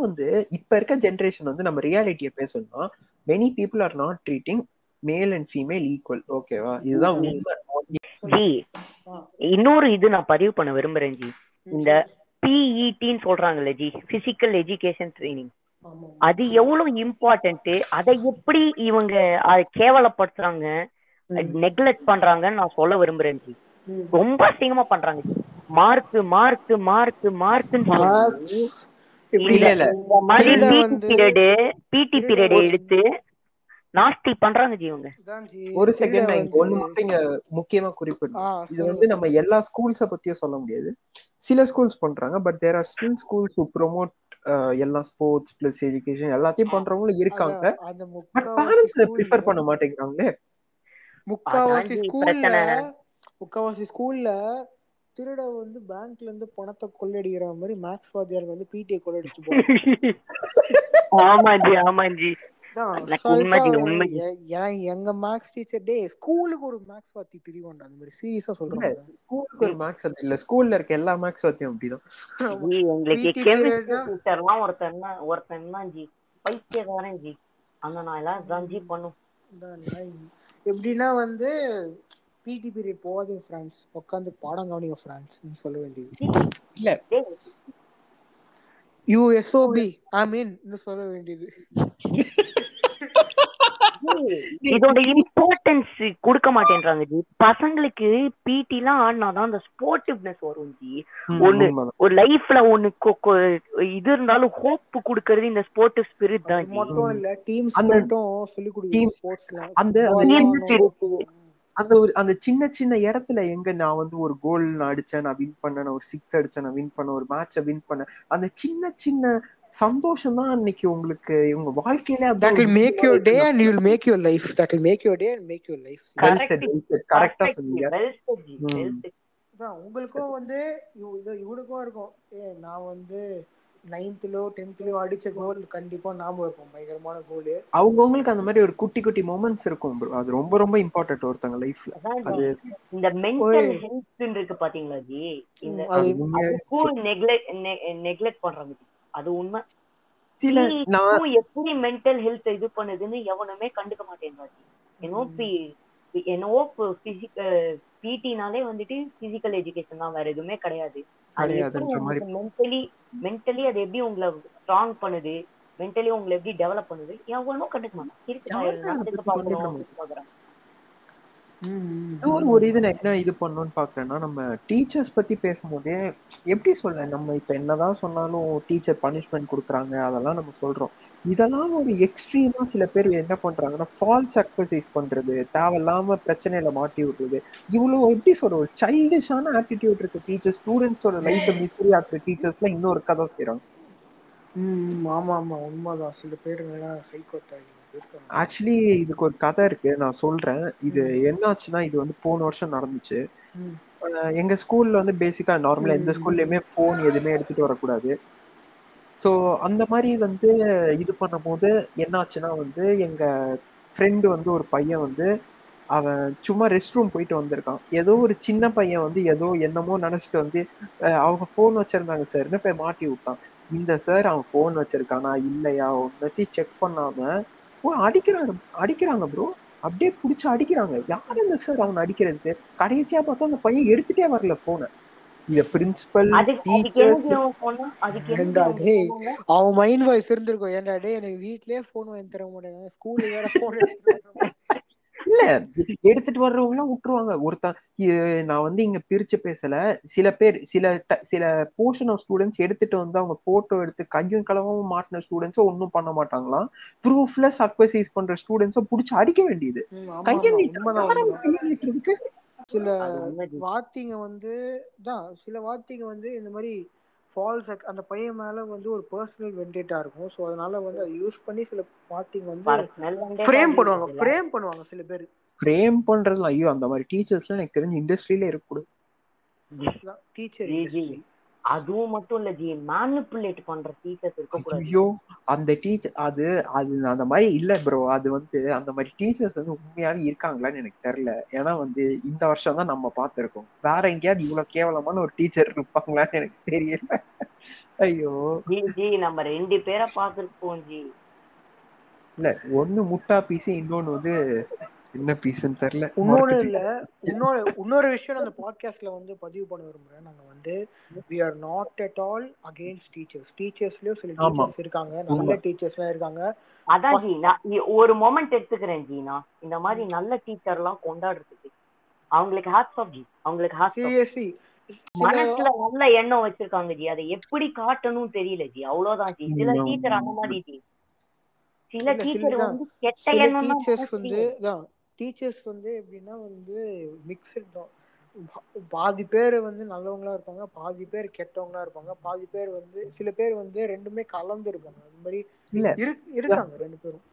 வந்து இப்ப இருக்க ஜென்ரேஷன் வந்து நம்ம ரியாலிட்டியை பேசணும்னா many people are not treating male and female equal ஓகேவா இதுதான் உண்மை. ஜி. இன்னொரு இது நான் பதிவு பண்ண விரும்புறேன் ஜி இந்த பிஇடின்னு சொல்றாங்கல்ல ஜி பிசிக்கல் எஜுகேஷன் ட்ரைனிங் அது எவ்வளவு இம்பார்ட்டன்ட் அதை எப்படி இவங்க அதை கேவலப்படுத்துறாங்க? நெக்லெக்ட் பண்றாங்கன்னு நான் சொல்ல விரும்புறேன் ஜி. ரொம்ப அசிங்கமா பண்றாங்க ஜி மார்க் மார்க் மார்க் மார்க்னு பிடி பீரியடு பிடி பீரியட் எடுத்து நாஸ்தி பண்றாங்க ஜி ஒரு செகண்ட் நான் ஒண்ணு மட்டும் இங்க முக்கியமா குறிப்பிடணும். இது வந்து நம்ம எல்லா ஸ்கூல்ஸ பத்தியும் சொல்ல முடியாது. சில ஸ்கூல்ஸ் பண்றாங்க but there are still schools who promote எல்லா ஸ்போர்ட்ஸ் பிளஸ் எஜுகேஷன் எல்லாத்தையும் பண்றவங்களும் இருக்காங்க. பட் பேரண்ட்ஸ் school ப்ரிஃபர் பண்ண மாட்டேங்கிறாங்களே. முக்காவாசி ஸ்கூல்ல. முக்காவாசி ஸ்கூல்ல திருட வந்து பேங்க்ல இருந்து பணத்தை கொள்ளடிக்கிற மாதிரி மேக்ஸ் வாத்தியார் வந்து பிடிஏ கொள்ளடிச்சுட்டு போறாங்க. *laughs* ஆமா ஜி ஆமா ஜி. எங்க மேக்ஸ் டீச்சர் டே ஸ்கூலுக்கு ஒரு மேக்ஸ் வாத்தி திரிவாண்டா அந்த மாதிரி சீரியஸா சொல்றாங்க ஸ்கூலுக்கு ஒரு மேக்ஸ் வத்தி இல்ல ஸ்கூல்ல இருக்க எல்லா மேக்ஸ் வத்தியும் அப்படிதான். எங்களுக்கு கெமிஸ்ட்ரி. டீச்சர்லாம் ஒருத்தன் தான் ஒருத்தன் தான் ஜி. பைத்தியக்காரன் ஜி. அந்த நான் எல்லாம் தான் ஜி பண்ணும். எப்படின்னா வந்து பிடி பீரியட் போகாதீங்க ஃப்ரெண்ட்ஸ் உட்காந்து பாடம் கவனிங்க ஃப்ரெண்ட்ஸ் சொல்ல வேண்டியது. இல்ல. யூஎஸ்ஓபி ஐ மீன் சொல்ல வேண்டியது. *laughs* இதோட இம்பார்ட்டன்ஸ் கொடுக்க மாட்டேன்றாங்க ஜி. பசங்களுக்கு பிடி எல்லாம் ஆடினாதான் அந்த ஸ்போர்ட்டிவ்னஸ் வரும் ஜி. ஒண்ணு. ஒரு லைஃப்ல ஒண்ணு இது இருந்தாலும் ஹோப் கொடுக்கறது இந்த ஸ்போர்ட்டிவ் ஸ்பிரிட் தான் மட்டும் இல்ல டீம் சொல்லி ஸ்போர்ட்ஸ்ல அந்த அந்த ஒரு அந்த சின்ன சின்ன இடத்துல எங்க நான் வந்து ஒரு கோல் நான் அடிச்சேன் நான் வின் பண்ணேன் நான் ஒரு சிக்ஸ் அடிச்சேன் நான் வின் பண்ணேன் ஒரு மேட்ச வின் பண்ணேன். அந்த சின்ன சின்ன சந்தோஷம் தான் அன்னைக்கு உங்களுக்கு உங்க வாழ்க்கையில that will make your day and you will make your life. That will make your day and make your life. கரெக்டா சொன்னீங்க. உங்களுக்கும் வந்து இவனுக்கும் இருக்கும். ஏ நான் வந்து நைன்த்லயோ டென்த்லயோ அடிச்ச கோல் கண்டிப்பா ஞாபகம் இருக்கும். பயங்கரமான கோல் அவங்கவுங்களுக்கு அந்த மாதிரி ஒரு குட்டி குட்டி மூமெண்ட்ஸ் இருக்கும். அது ரொம்ப ரொம்ப இம்பார்ட்டன்ட் ஒருத்தங்க லைஃப்ல அது இந்த மென்டல். ஹெல்த் இருக்கு பாத்தீங்களா ஜி? இந்த நெக்லெக்ட் நெக்லெக்ட் பண்றாங்க அது உண்மை. சில எப்படி மென்டல் ஹெல்த் இது பண்ணுதுன்னு எவனுமே கண்டுக்க மாட்டேங்கிறாங்க என்னோ பி என்னவோ பிடினாலே வந்துட்டு பிசிக்கல் எஜுகேஷன் தான் வேற எதுவுமே கிடையாது. மென்டலி மென்டலி அது எப்படி உங்களை ஸ்ட்ராங் பண்ணுது? மென்டலி உங்களை எப்படி டெவலப் பண்ணுது? எவனும் கண்டுக்க மாட்டான். இருக்கு யாருமே அதை நடந்துட்டு பத்தி கண்டுக்க பார்க்கணும் பார்க்கறேன் ஒரு ஒரு இது நான் என்ன இது பண்ணணும்னு பாக்குறேன்னா நம்ம டீச்சர்ஸ் பத்தி பேசும்போதே எப்படி சொல்ல நம்ம இப்ப என்னதான் சொன்னாலும் டீச்சர் பனிஷ்மெண்ட் கொடுக்குறாங்க அதெல்லாம் நம்ம சொல்றோம். இதெல்லாம் ஒரு எக்ஸ்ட்ரீமா சில பேர் என்ன பண்றாங்கன்னா ஃபால்ஸ் அக்வசைஸ் பண்றது தேவையில்லாம பிரச்சனையில மாட்டி விடுறது. இவ்வளவு எப்படி சொல்ற ஒரு சைல்டிஷான ஆட்டிடியூட் இருக்க டீச்சர் ஸ்டூடெண்ட்ஸோட லைஃப் மிஸ்ரி ஆக்குற டீச்சர்ஸ்லாம் இன்னொரு கதை செய்யறாங்க ம் ஆமா ஆமா. உண்மைதான். சில பேர் வேணா சைக்கோட்டாங்க ஆக்சுவலி இதுக்கு ஒரு கதை இருக்கு நான் சொல்றேன். இது என்னாச்சுன்னா இது வந்து போன வருஷம் நடந்துச்சு. எங்க ஸ்கூல்ல வந்து பேசிக்கா நார்மலா எந்த. ஸ்கூல்லயுமே போன் எதுவுமே எடுத்துட்டு வரக்கூடாது. ஸோ அந்த மாதிரி வந்து இது பண்ணும்போது என்னாச்சுன்னா வந்து எங்க ஃப்ரெண்டு வந்து ஒரு பையன் வந்து அவன் சும்மா ரெஸ்ட் ரூம் போயிட்டு வந்திருக்கான். ஏதோ ஒரு சின்ன பையன் வந்து ஏதோ என்னமோ நினைச்சிட்டு வந்து அவங்க ஃபோன் வச்சிருந்தாங்க சார்னு போய் மாட்டி விட்டான்? இந்த சார் அவன் ஃபோன் வச்சிருக்கானா? இல்லையா? ஒன்னத்தையும் செக் பண்ணாம ஓ அடிக்கிறாங்க அடிக்கிறாங்க ப்ரோ அப்படியே புடிச்சு அடிக்கிறாங்க. யார் இந்த சார் அவன் அடிக்கிறது கடைசியா பார்த்தா அந்த பையன் எடுத்துட்டே வரல போன இத பிரின்சிபல் டீச்சர்ஸ் அவன் மைண்ட் வாய்ஸ் இருந்திருக்கும். ஏன்டா டேய் எனக்கு வீட்லயே போன் வாங்கி தர மாட்டேங்க ஸ்கூல்ல வேற போன் இல்ல எடுத்துட்டு வர்றவங்க எல்லாம் விட்டுருவாங்க. ஒருத்தன் நான் வந்து இங்க பிரிச்சு பேசல. சில பேர் சில சில போர்ஷன் ஆஃப் ஸ்டூடெண்ட்ஸ் எடுத்துட்டு வந்து அவங்க போட்டோ எடுத்து கையும் களவும் மாட்டின ஸ்டூடெண்ட்ஸோ ஒன்றும் பண்ண மாட்டாங்களாம். ப்ரூஃப்ல சக்வசைஸ் பண்ற ஸ்டூடெண்ட்ஸோ புடிச்சு அடிக்க வேண்டியது. ம், ஆமா, கையை ஆமா, நீட்டு உண்மைதான், யாரும் உண்மைதான். கையை நீட்டுறதுக்கு. சில. வாத்திங்க வந்து தான் சில வாத்திங்க வந்து இந்த மாதிரி ஃபால்ஸ் அந்த பையன் மேல வந்து ஒரு பர்சனல் வெண்டேட்டா இருக்கும் ஸோ அதனால வந்து அதை யூஸ் பண்ணி சில வாத்திங்க வந்து ஃப்ரேம் பண்ணுவாங்க. ஃப்ரேம் பண்ணுவாங்க சில பேர் ஃப்ரேம் பண்றதுல ஐயோ அந்த மாதிரி டீச்சர்ஸ்லாம் எனக்கு தெரிஞ்ச இண்டஸ்ட்ரியில இருக்கக்கூடாது டீச்சர். அதுவும் மட்டும் இல்ல ஜி. மேனிப்புலேட் பண்ற டீச்சர்ஸ் இருக்க கூடாது. ஐயோ அந்த டீச்சர் அது அது அந்த மாதிரி இல்ல ப்ரோ அது வந்து அந்த மாதிரி டீச்சர்ஸ் வந்து உண்மையாவே இருக்காங்களான்னு எனக்கு தெரியல. ஏன்னா வந்து இந்த வருஷம் தான் நம்ம பார்த்திருக்கோம். வேற எங்கேயாவது இவ்வளவு கேவலமான ஒரு டீச்சர் இருப்பாங்களான்னு எனக்கு தெரியல. ஐயோ. ஜி ஜி நம்ம ரெண்டு பேரை பார்த்துருப்போம் ஜி. இல்ல ஒண்ணு முட்டா பீஸ் இன்னொன்னு வந்து என்ன பீஸ்ன்னு தெரியல. இன்னொன்னு முரட்டு இல்ல. இன்னொரு இன்னொரு விஷயம் அந்த பாட்காஸ்ட்ல வந்து பதிவு பண்ண விரும்புறேன். நாங்க வந்து we are not at all against teachers டீச்சர்ஸ்லயும் சில. டீச்சர்ஸ் இருக்காங்க. நல்ல உண்மை. டீச்சர்ஸ்லாம் இருக்காங்க. அதான் ஜி நான் இ- ஒரு மொமெண்ட் எடுத்துக்கிறேன் ஜி நான். இந்த மாதிரி நல்ல டீச்சர்லாம் கொண்டாடுறதுக்கு. அவங்களுக்கு ஹாட்ஸ் ஆஃப் ஜி. அவங்களுக்கு ஹாட்ஸ் சீரியஸ்லி மனசுல நல்ல எண்ணம் வச்சிருக்காங்க ஜி. அதை எப்படி காட்டணும்னு தெரியல ஜி. அவ்வளவுதான் ஜி. சில டீச்சர் அந்த. மாதிரி ஜி. சில டீச்சர். வந்து கெட்ட எண்ணம் டீச்சர்ஸ் வந்து டீச்சர்ஸ் வந்து எப்படின்னா வந்து மிக்சட் தான். பாதி பேர் வந்து நல்லவங்களா இருப்பாங்க பாதி பேர் கெட்டவங்களா இருப்பாங்க பாதி பேர் வந்து சில பேர் வந்து ரெண்டுமே கலந்து இருப்பாங்க அது மாதிரி இருக்காங்க ரெண்டு பேரும்.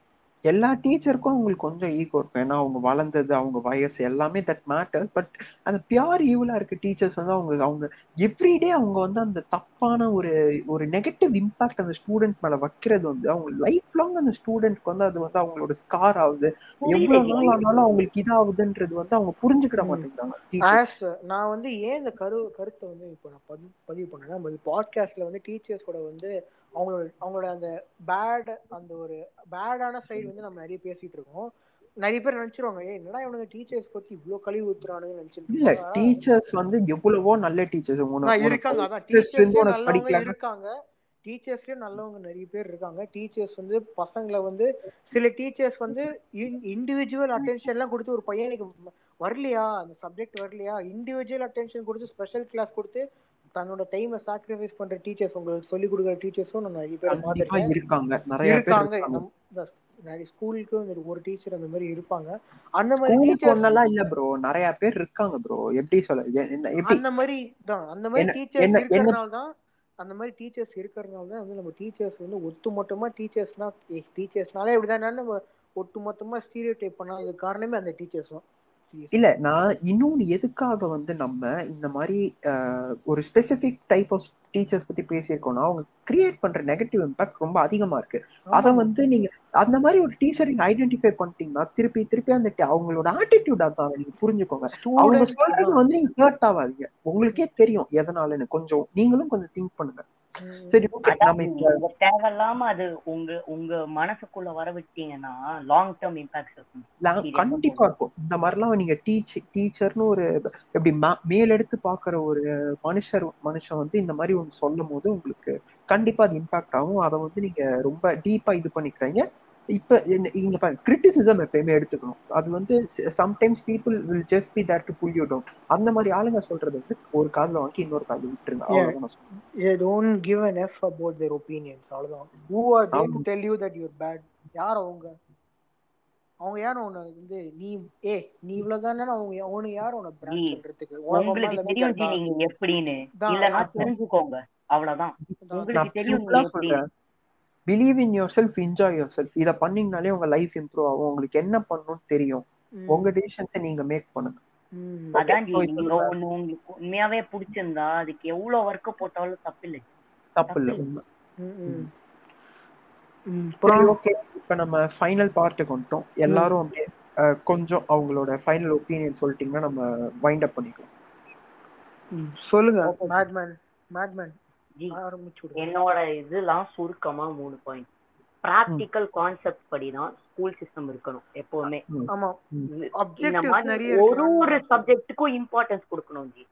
எல்லா டீச்சருக்கும் அவங்களுக்கு கொஞ்சம் ஈகோ இருக்கும் ஏன்னா அவங்க வளர்ந்தது அவங்க வயசு எல்லாமே தட் மேட்டர் பட் அந்த பியூர் ஈவலா இருக்க டீச்சர்ஸ் வந்து அவங்க அவங்க எவ்ரிடே அவங்க வந்து அந்த தப்பான ஒரு ஒரு நெகட்டிவ் இம்பாக்ட் அந்த ஸ்டூடெண்ட் மேல வைக்கிறது வந்து அவங்க லைஃப் லாங் அந்த ஸ்டூடெண்ட்க்கு வந்து அது வந்து அவங்களோட ஸ்கார் ஆகுது எவ்வளவு. நாள் ஆனாலும் அவங்களுக்கு இதாகுதுன்றது வந்து அவங்க புரிஞ்சுக்கிட. மாட்டேங்கிறாங்க நான் வந்து ஏன் இந்த கரு கருத்தை வந்து இப்போ நான் பதிவு பதிவு பண்ணேன்னா பாட்காஸ்ட்ல வந்து டீச்சர்ஸ் கூட வந்து அவங்களோட அவங்களோட அந்த பேட் அந்த ஒரு பேடான சைடு வந்து நம்ம நிறைய பேசிட்டு இருக்கோம். நிறைய பேர் நினைச்சிருவாங்க ஏய் என்னடா இவனுங்க டீச்சர்ஸ் பத்தி இவ்ளோ கழுவி ஊத்துறானுங்க நினைச்சிட்டு இல்ல டீச்சர்ஸ் வந்து எவ்வளவோ நல்ல டீச்சர்ஸ் இருக்காங்க அதான் உனக்கு நல்லவங்க இருக்காங்க. டீச்சர்ஸ்லயும் நல்லவங்க நிறைய பேர் இருக்காங்க. டீச்சர்ஸ் வந்து பசங்களை வந்து சில டீச்சர்ஸ் வந்து இண்டிவிஜுவல் அட்டென்ஷன்லாம் கொடுத்து ஒரு பையனுக்கு வரலையா? அந்த சப்ஜெக்ட் வரலையா? இண்டிவிஜுவல் அட்டென்ஷன் கொடுத்து ஸ்பெஷல் கிளாஸ் கொடுத்து தன்னோட டைமை சாக்ரிஃபைஸ் பண்ற டீச்சர்ஸ் உங்களுக்கு சொல்லி கொடுக்குற டீச்சர்ஸும் நான் நிறைய பேர் பார்த்துருக்கேன் இருக்காங்க. நிறைய இருக்காங்க. நிறைய ஸ்கூலுக்கு ஒரு டீச்சர் அந்த மாதிரி இருப்பாங்க. அந்த மாதிரி ஒன்னெல்லாம் இல்ல ப்ரோ நிறைய பேர் இருக்காங்க ப்ரோ எப்படி சொல்ல அந்த மாதிரி தான். அந்த மாதிரி டீச்சர்ஸ் இருக்கிறதுனால தான் அந்த மாதிரி டீச்சர்ஸ் இருக்கிறதுனால தான் வந்து நம்ம டீச்சர்ஸ் வந்து ஒட்டு மொத்தமா டீச்சர்ஸ்னா டீச்சர்ஸ்னாலே இப்படிதான். நம்ம ஒட்டு மொத்தமா ஸ்டீரியோ டைப் பண்ணாதது காரணமே அந்த டீச்சர்ஸ் தான். Seriously. இல்ல நான் இன்னொன்னு எதுக்காக வந்து நம்ம இந்த மாதிரி ஒரு ஸ்பெசிபிக் டைப் ஆஃப் டீச்சர்ஸ் பத்தி பேசியிருக்கோம்னா அவங்க கிரியேட் பண்ற நெகட்டிவ் இம்பாக்ட் ரொம்ப அதிகமா இருக்கு. அத வந்து நீங்க அந்த மாதிரி ஒரு டீச்சர் நீங்க ஐடென்டிஃபை பண்ணிட்டீங்கன்னா திருப்பி திருப்பி அந்த அவங்களோட ஆட்டிடியூட் அதான் அதை நீங்க புரிஞ்சுக்கோங்க. அவங்க சொல்றது தான். வந்து நீங்க ஹர்ட் ஆகாதீங்க. உங்களுக்கே தெரியும் எதனாலன்னு. கொஞ்சம் நீங்களும் கொஞ்சம் திங்க் பண்ணுங்க. சரி தேவையில்லாம அது உங்க உங்க மனசுக்குள்ள வர விட்டீங்கன்னா லாங் டேர்ம் இம்பாக்ட்ஸ் இருக்கும். கண்டிப்பா இருக்கும். இந்த மாதிரிலாம் நீங்க டீச் டீச்சர்னு ஒரு எப்படி மேலெடுத்து பாக்குற ஒரு மனுஷர் மனுஷன் வந்து இந்த மாதிரி ஒன்று சொல்லும் போது உங்களுக்கு கண்டிப்பா அது இம்பாக்ட் ஆகும். அதை வந்து நீங்க ரொம்ப டீப்பா இது பண்ணிக்கிறீங்க இப்ப என்ன- இங்க பாருங்க கிரிட்டிசிசம் எப்பயுமே எடுத்துக்கணும். அது வந்து sometimes people will just be there to pull you down அந்த மாதிரி ஆளுங்க சொல்றது வந்து ஒரு காதுல வாங்கி இன்னொரு காதுல விட்டுருங்க. Yeah, அவ்வளவுதான் don't give an F about their opinions. அவ்வளவுதான். Who are they to tell you that you're bad? யார் அவங்க? அவங்க யார் உன்னை வந்து நீ ஏ நீ இவ்வளவுதானே அவங்க அவனுக்கு யார் உன்னை பிராண்ட் பண்றதுக்கு? உனக்கு உங்களுக்கு தெரியும் நீங்க எப்படின்னு. அதான் தெரிஞ்சுக்கோங்க அவ்வளவுதான். உங்களுக்கு தெரியும் சிம்பிளா நீங்க எப்படின்னு சொல்றேன் believe in yourself enjoy yourself இதை பண்ணீங்கனாலே உங்க லைஃப் இம்ப்ரூவ் ஆகும். உங்களுக்கு என்ன பண்ணணும்னு தெரியும். உங்க டிசிஷன்ஸை நீங்க மேக் பண்ணுங்க. உங்களுக்கு உண்மையாவே பிடிச்சிருந்தா அதுக்கு எவ்வளவு ஒர்க் போட்டாலும் தப்பு இல்லை தப்பு இல்லை ஓகே இப்ப நம்ம ஃபைனல் பார்ட்டுக்கு வந்துட்டோம். எல்லாரும் அப்படியே கொஞ்சம் அவங்களோட ஃபைனல் ஒப்பீனியன் சொல்லிட்டீங்கன்னா நம்ம வைண்ட் அப் பண்ணிக்கலாம். சொல்லுங்க. மேட்மேன் மேட்மேன் என்னோட இதெல்லாம் சுருக்கமா மூணு பாயிண்ட் ப்ராக்டிக்கல் கான்செப்ட் படி தான் ஸ்கூல் சிஸ்டம் இருக்கணும் எப்பவுமே. ஒரு ஒரு சப்ஜெக்ட்டுக்கும் இம்பார்ட்டன்ஸ் கொடுக்கணும் ஜி.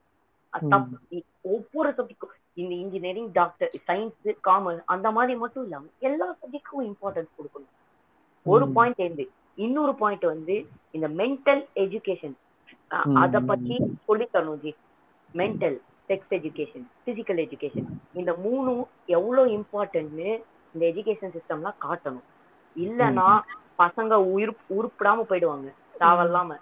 ஒவ்வொரு சப்ஜெக்டும் இந்த இன்ஜினியரிங் டாக்டர் சயின்ஸ் காமர்ஸ் அந்த மாதிரி மட்டும் இல்லாம எல்லா சப்ஜெக்ட்டுக்கும் இம்பார்ட்டன்ஸ் கொடுக்கணும். ஒரு பாயிண்ட் இருந்து இன்னொரு பாயிண்ட் வந்து இந்த மென்டல் எஜுகேஷன் அத பத்தி சொல்லி தரணும் ji. Mental sex education physical education இந்த மூணும் எவ்வளவு இம்பார்ட்டன்ட்னு இந்த எஜுகேஷன் சிஸ்டம்லாம் காட்டணும். இல்லைன்னா பசங்க உயிர் உருப்பிடாம போயிடுவாங்க. தேவையில்லாம.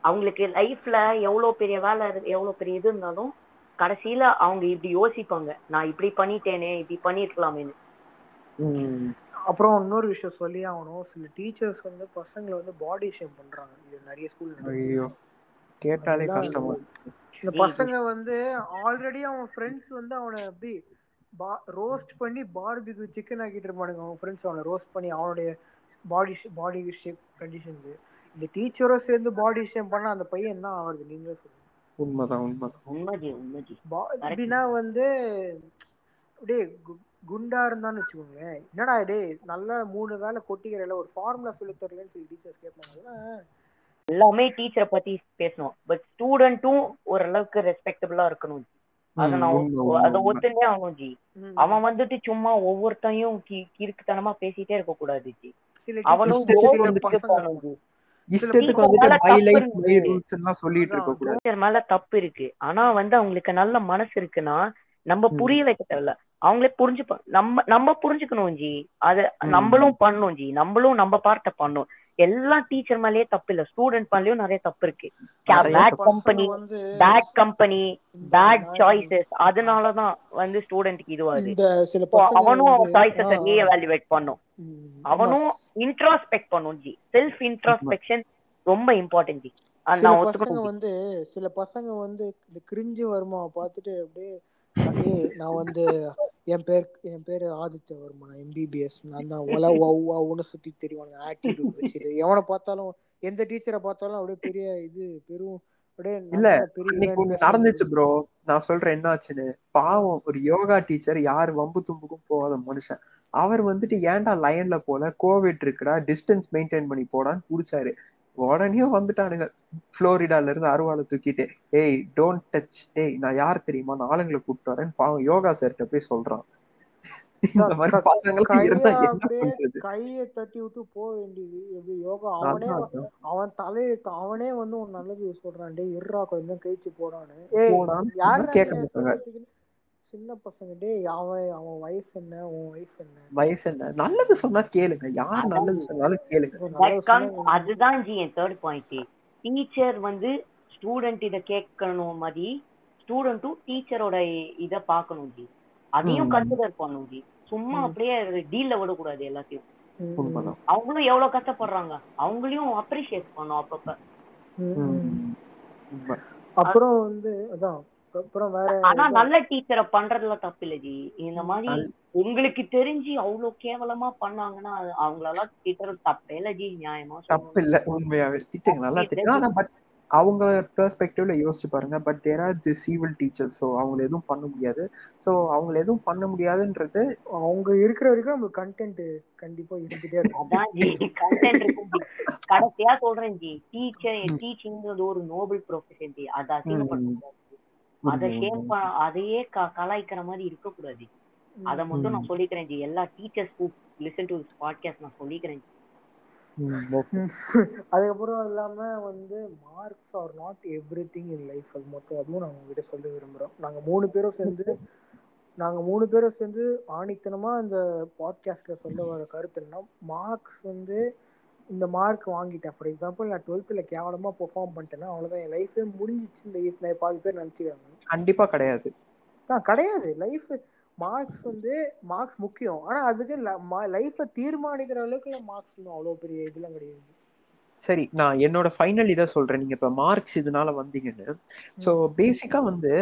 அவங்களுக்கு லைஃப்ல எவ்வளவு பெரிய வேலை எவ்வளவு பெரிய இது இருந்தாலும் கடைசியில அவங்க இப்படி யோசிப்பாங்க. நான் இப்படி பண்ணிட்டேனே இப்படி பண்ணிருக்கலாமேன்னு. அப்புறம் இன்னொரு விஷயம் சொல்லி ஆகணும். சில டீச்சர்ஸ் வந்து பசங்களை வந்து பாடி ஷேம் பண்றாங்க. இது நிறைய ஸ்கூல் கேட்டாலே கஷ்டமா இந்த பசங்க வந்து ஆல்ரெடி அவன் ஃப்ரெண்ட்ஸ் வந்து அவனை அப்படி ரோஸ்ட் பண்ணி பார்பிக்கு சிக்கன் ஆக்கிட்டு இருப்பானுங்க. அவன் ஃப்ரெண்ட்ஸ் அவனை ரோஸ்ட் பண்ணி அவனுடைய பாடி பாடி ஷேப் கண்டிஷனுக்கு இந்த டீச்சரும் சேர்ந்து பாடி ஷேப் பண்ணா அந்த பையன் என்ன ஆகுது நீங்களே சொல்லுங்க. உண்மைதான் உண்மைதான். பா- எப்படின்னா வந்து அப்படியே கு- குண்டா இருந்தான்னு வச்சுக்கோங்களேன். என்னடா டேய் நல்லா மூணு வேளை கொட்டிக்கிறல ஒரு ஃபார்முலா சொல்லி தரலன்னு சொல்லி டீச்சர்ஸ் கேட்பாங்க. எல்லாமே டீச்சரை பத்தி பேசணும். பட் ஸ்டூடெண்ட்டும் ஓரளவுக்கு ரெஸ்பெக்டபிளா இருக்கணும் ஜி. அத நான் அத. ஒத்துனே ஆகணும் ஜி. அவன் வந்துட்டு சும்மா ஒவ்வொருத்தையும் கி- கிறுக்குத்தனமா பேசிட்டே இருக்க கூடாது ஜி அவனும் போகணும் ஜி. மேல தப்பு இருக்கு. ரூல்ஸ் எல்லாம் சொல்லிட்டு இருக்க அதான், கூடாது டீச்சர் மேல தப்பு இருக்கு. ஆனா வந்து அவங்களுக்கு நல்ல மனசு இருக்குன்னா நம்ம. புரிய வைக்க தேவையில்ல. அவங்களே புரிஞ்சுப்பா நம்ம நம்ம புரிஞ்சுக்கணும் ஜி. அத. நம்மளும் பண்ணணும் ஜி. நம்மளும் நம்ம பார்ட்ட பண்ணணும். எல்லா டீச்சர் மேலயே தப்பு இல்ல. ஸ்டூடெண்ட் மேலயும் நிறைய தப்பு இருக்கு. Bad. Company bad company bad choices அதனாலதான் வந்து ஸ்டூடெண்ட்க்கு இதுவாது அவனும் அவன் சாய்ஸஸ ரீஎவாலுவேட் பண்ணும். அவனும். இன்ட்ராஸ்பெக்ட் பண்ணும் ஜி. செல்ஃப் இன்ட்ராஸ்பெக்ஷன் ரொம்ப இம்பார்ட்டன்ட் ஜி. சில பசங்க. வந்து சில பசங்க வந்து இந்த கிரிஞ்சு வருமா பார்த்துட்டு அப்படியே நான் வந்து என் பேர் என் பேரு ஆதித்ய வர்மா நான் எம்பிபிஎஸ் நான் தான் ஒல ஒன்னு சுத்தி தெரிவானுங்க ஆட்டிடியூட் வச்சுட்டு எவனை பார்த்தாலும் எந்த டீச்சரை பார்த்தாலும் அப்படியே பெரிய இது பெரும் அப்படியே இல்ல, நடந்துச்சு. ப்ரோ நான் சொல்றேன் என்ன ஆச்சுன்னு பாவம் ஒரு யோகா டீச்சர் யார் வம்பு தும்புக்கும் போகாத மனுஷன். அவர் வந்துட்டு ஏன்டா லைன்ல போல கோவிட் இருக்குடா டிஸ்டன்ஸ் மெயின்டைன் பண்ணி போடான்னு புடிச்சாரு. உடனே வந்துட்டானுங்க. புளோரிடால இருந்து அருவாளை தூக்கிட்டு ஏய் டோன்ட் டச் டேய் நான் யார் தெரியுமா? நான் ஆளுங்களை கூப்பிட்டு வரேன் பாவம் யோகா சார்கிட்ட போய் சொல்றான். இந்த மாதிரி கைய இருந்தா தட்டி விட்டு போக வேண்டியது. எப்படி யோகா அவனே. அவன் தலையெழுத்து அவனே வந்து ஒரு நல்லது சொல்றான். டேய் இருறா கொஞ்சம் கழிச்சு போடான்னு. ஏய் யாரா கேட்க சின்ன பசங்க டேய் அவன் அவன் வயசு என்ன? உன் வயசு என்ன? வயசு என்ன? நல்லது சொன்னா கேளுங்க. யார் நல்லது சொன்னாலும் கேளுங்க. அதுதான் ஜி என் தேர்ட் பாயிண்ட் டீச்சர் வந்து ஸ்டூடெண்ட் இத கேட்கணும் மாதிரி ஸ்டூடெண்ட்டும் டீச்சரோட இத பார்க்கணும் ஜி. அதையும். கன்சிடர் பண்ணணும் ஜி. சும்மா. அப்படியே டீல்ல விடக்கூடாது எல்லாத்தையும். அவங்களும் எவ்வளவு கஷ்டப்படுறாங்க? அவங்களையும் அப்ரிஷியேட் பண்ணும் அப்பப்ப. அப்புறம் வந்து அதான் அப்புறம் வேற ஆனா. நல்ல டீச்சரை பண்றதுல தப்பு இல்ல ஜி இந்த மாதிரி உங்களுக்கு தெரிஞ்சு அவ்வளவு கேவலமா பண்ணாங்கன்னா அது அவங்களெல்லாம் திட்டுறது தப்பே இல்ல ஜி நியாயமா தப்பு இல்ல உண்மையாவே. திட்டுங்க நல்லா ஆனா பட் அவங்க பெர்ஸ்பெக்டிவ்ல யோசிச்சு பாருங்க. But there are the evil teachers so அவங்கள எதுவும் பண்ண முடியாது. ஸோ அவங்கள எதுவும் பண்ண முடியாதுன்றது அவங்க இருக்கிற வரைக்கும் நம்மளுக்கு கண்டென்ட் கண்டிப்பா இருந்துட்டே இருக்கும். அதான் ஜி கண்டென்ட் இருக்கும் ஜி கடைசியா சொல்றேன் ஜி டீச்சர் டீச்சிங்கிறது ஒரு நோபல் ப்ரொஃபஷன் ஜி அதை அசிங்கப்படுத்தக்கூடாது அதை ஷேம். அதையே க- கலாய்க்கிற மாதிரி இருக்கக்கூடாது. அதை மட்டும் நான் சொல்லிக்கிறேன் ஜி. எல்லா டீச்சர்ஸ் லிசன் டு பாட்காஸ்ட் நான் சொல்லிக்கிறேன். *laughs* அதுக்கப்புறம் இல்லாம வந்து marks are not everything in life அது மட்டும் அதுவும் நாங்க உங்ககிட்ட சொல்ல விரும்புறோம் நாங்க மூணு பேரும் சேர்ந்து நாங்க மூணு பேரும் சேர்ந்து ஆணித்தனமா இந்த பாட்காஸ்ட்ல சொல்ல வர கருத்து என்னன்னா மார்க்ஸ் வந்து இந்த மார்க் வாங்கிட்டேன். ஃபார் எக்ஸாம்பிள் நான் டுவெல்த்தில் கேவலமா பெர்ஃபார்ம் பண்ணிட்டேன்னா அவ்வளோதான் என் லைஃபே முடிஞ்சிச்சு இந்த age ல. பாதி பேர் நினச்சிக்கிறாங்க. கண்டிப்பா கிடையாது. ஆ கிடையாது. லைஃப் மார்க்ஸ் வந்து மார்க்ஸ் முக்கியம். ஆனா அதுக்கு லைஃப்பை தீர்மானிக்கிற அளவுக்கு மார்க்ஸ் இன்னும் அவ்வளோ பெரிய இதெல்லாம் கிடையாது. சரி நான் என்னோட ஃபைனல் இதை சொல்றேன். நீங்க இப்ப மார்க்ஸ் இதனால வந்தீங்கன்னு. ஸோ பேசிக்கா வந்து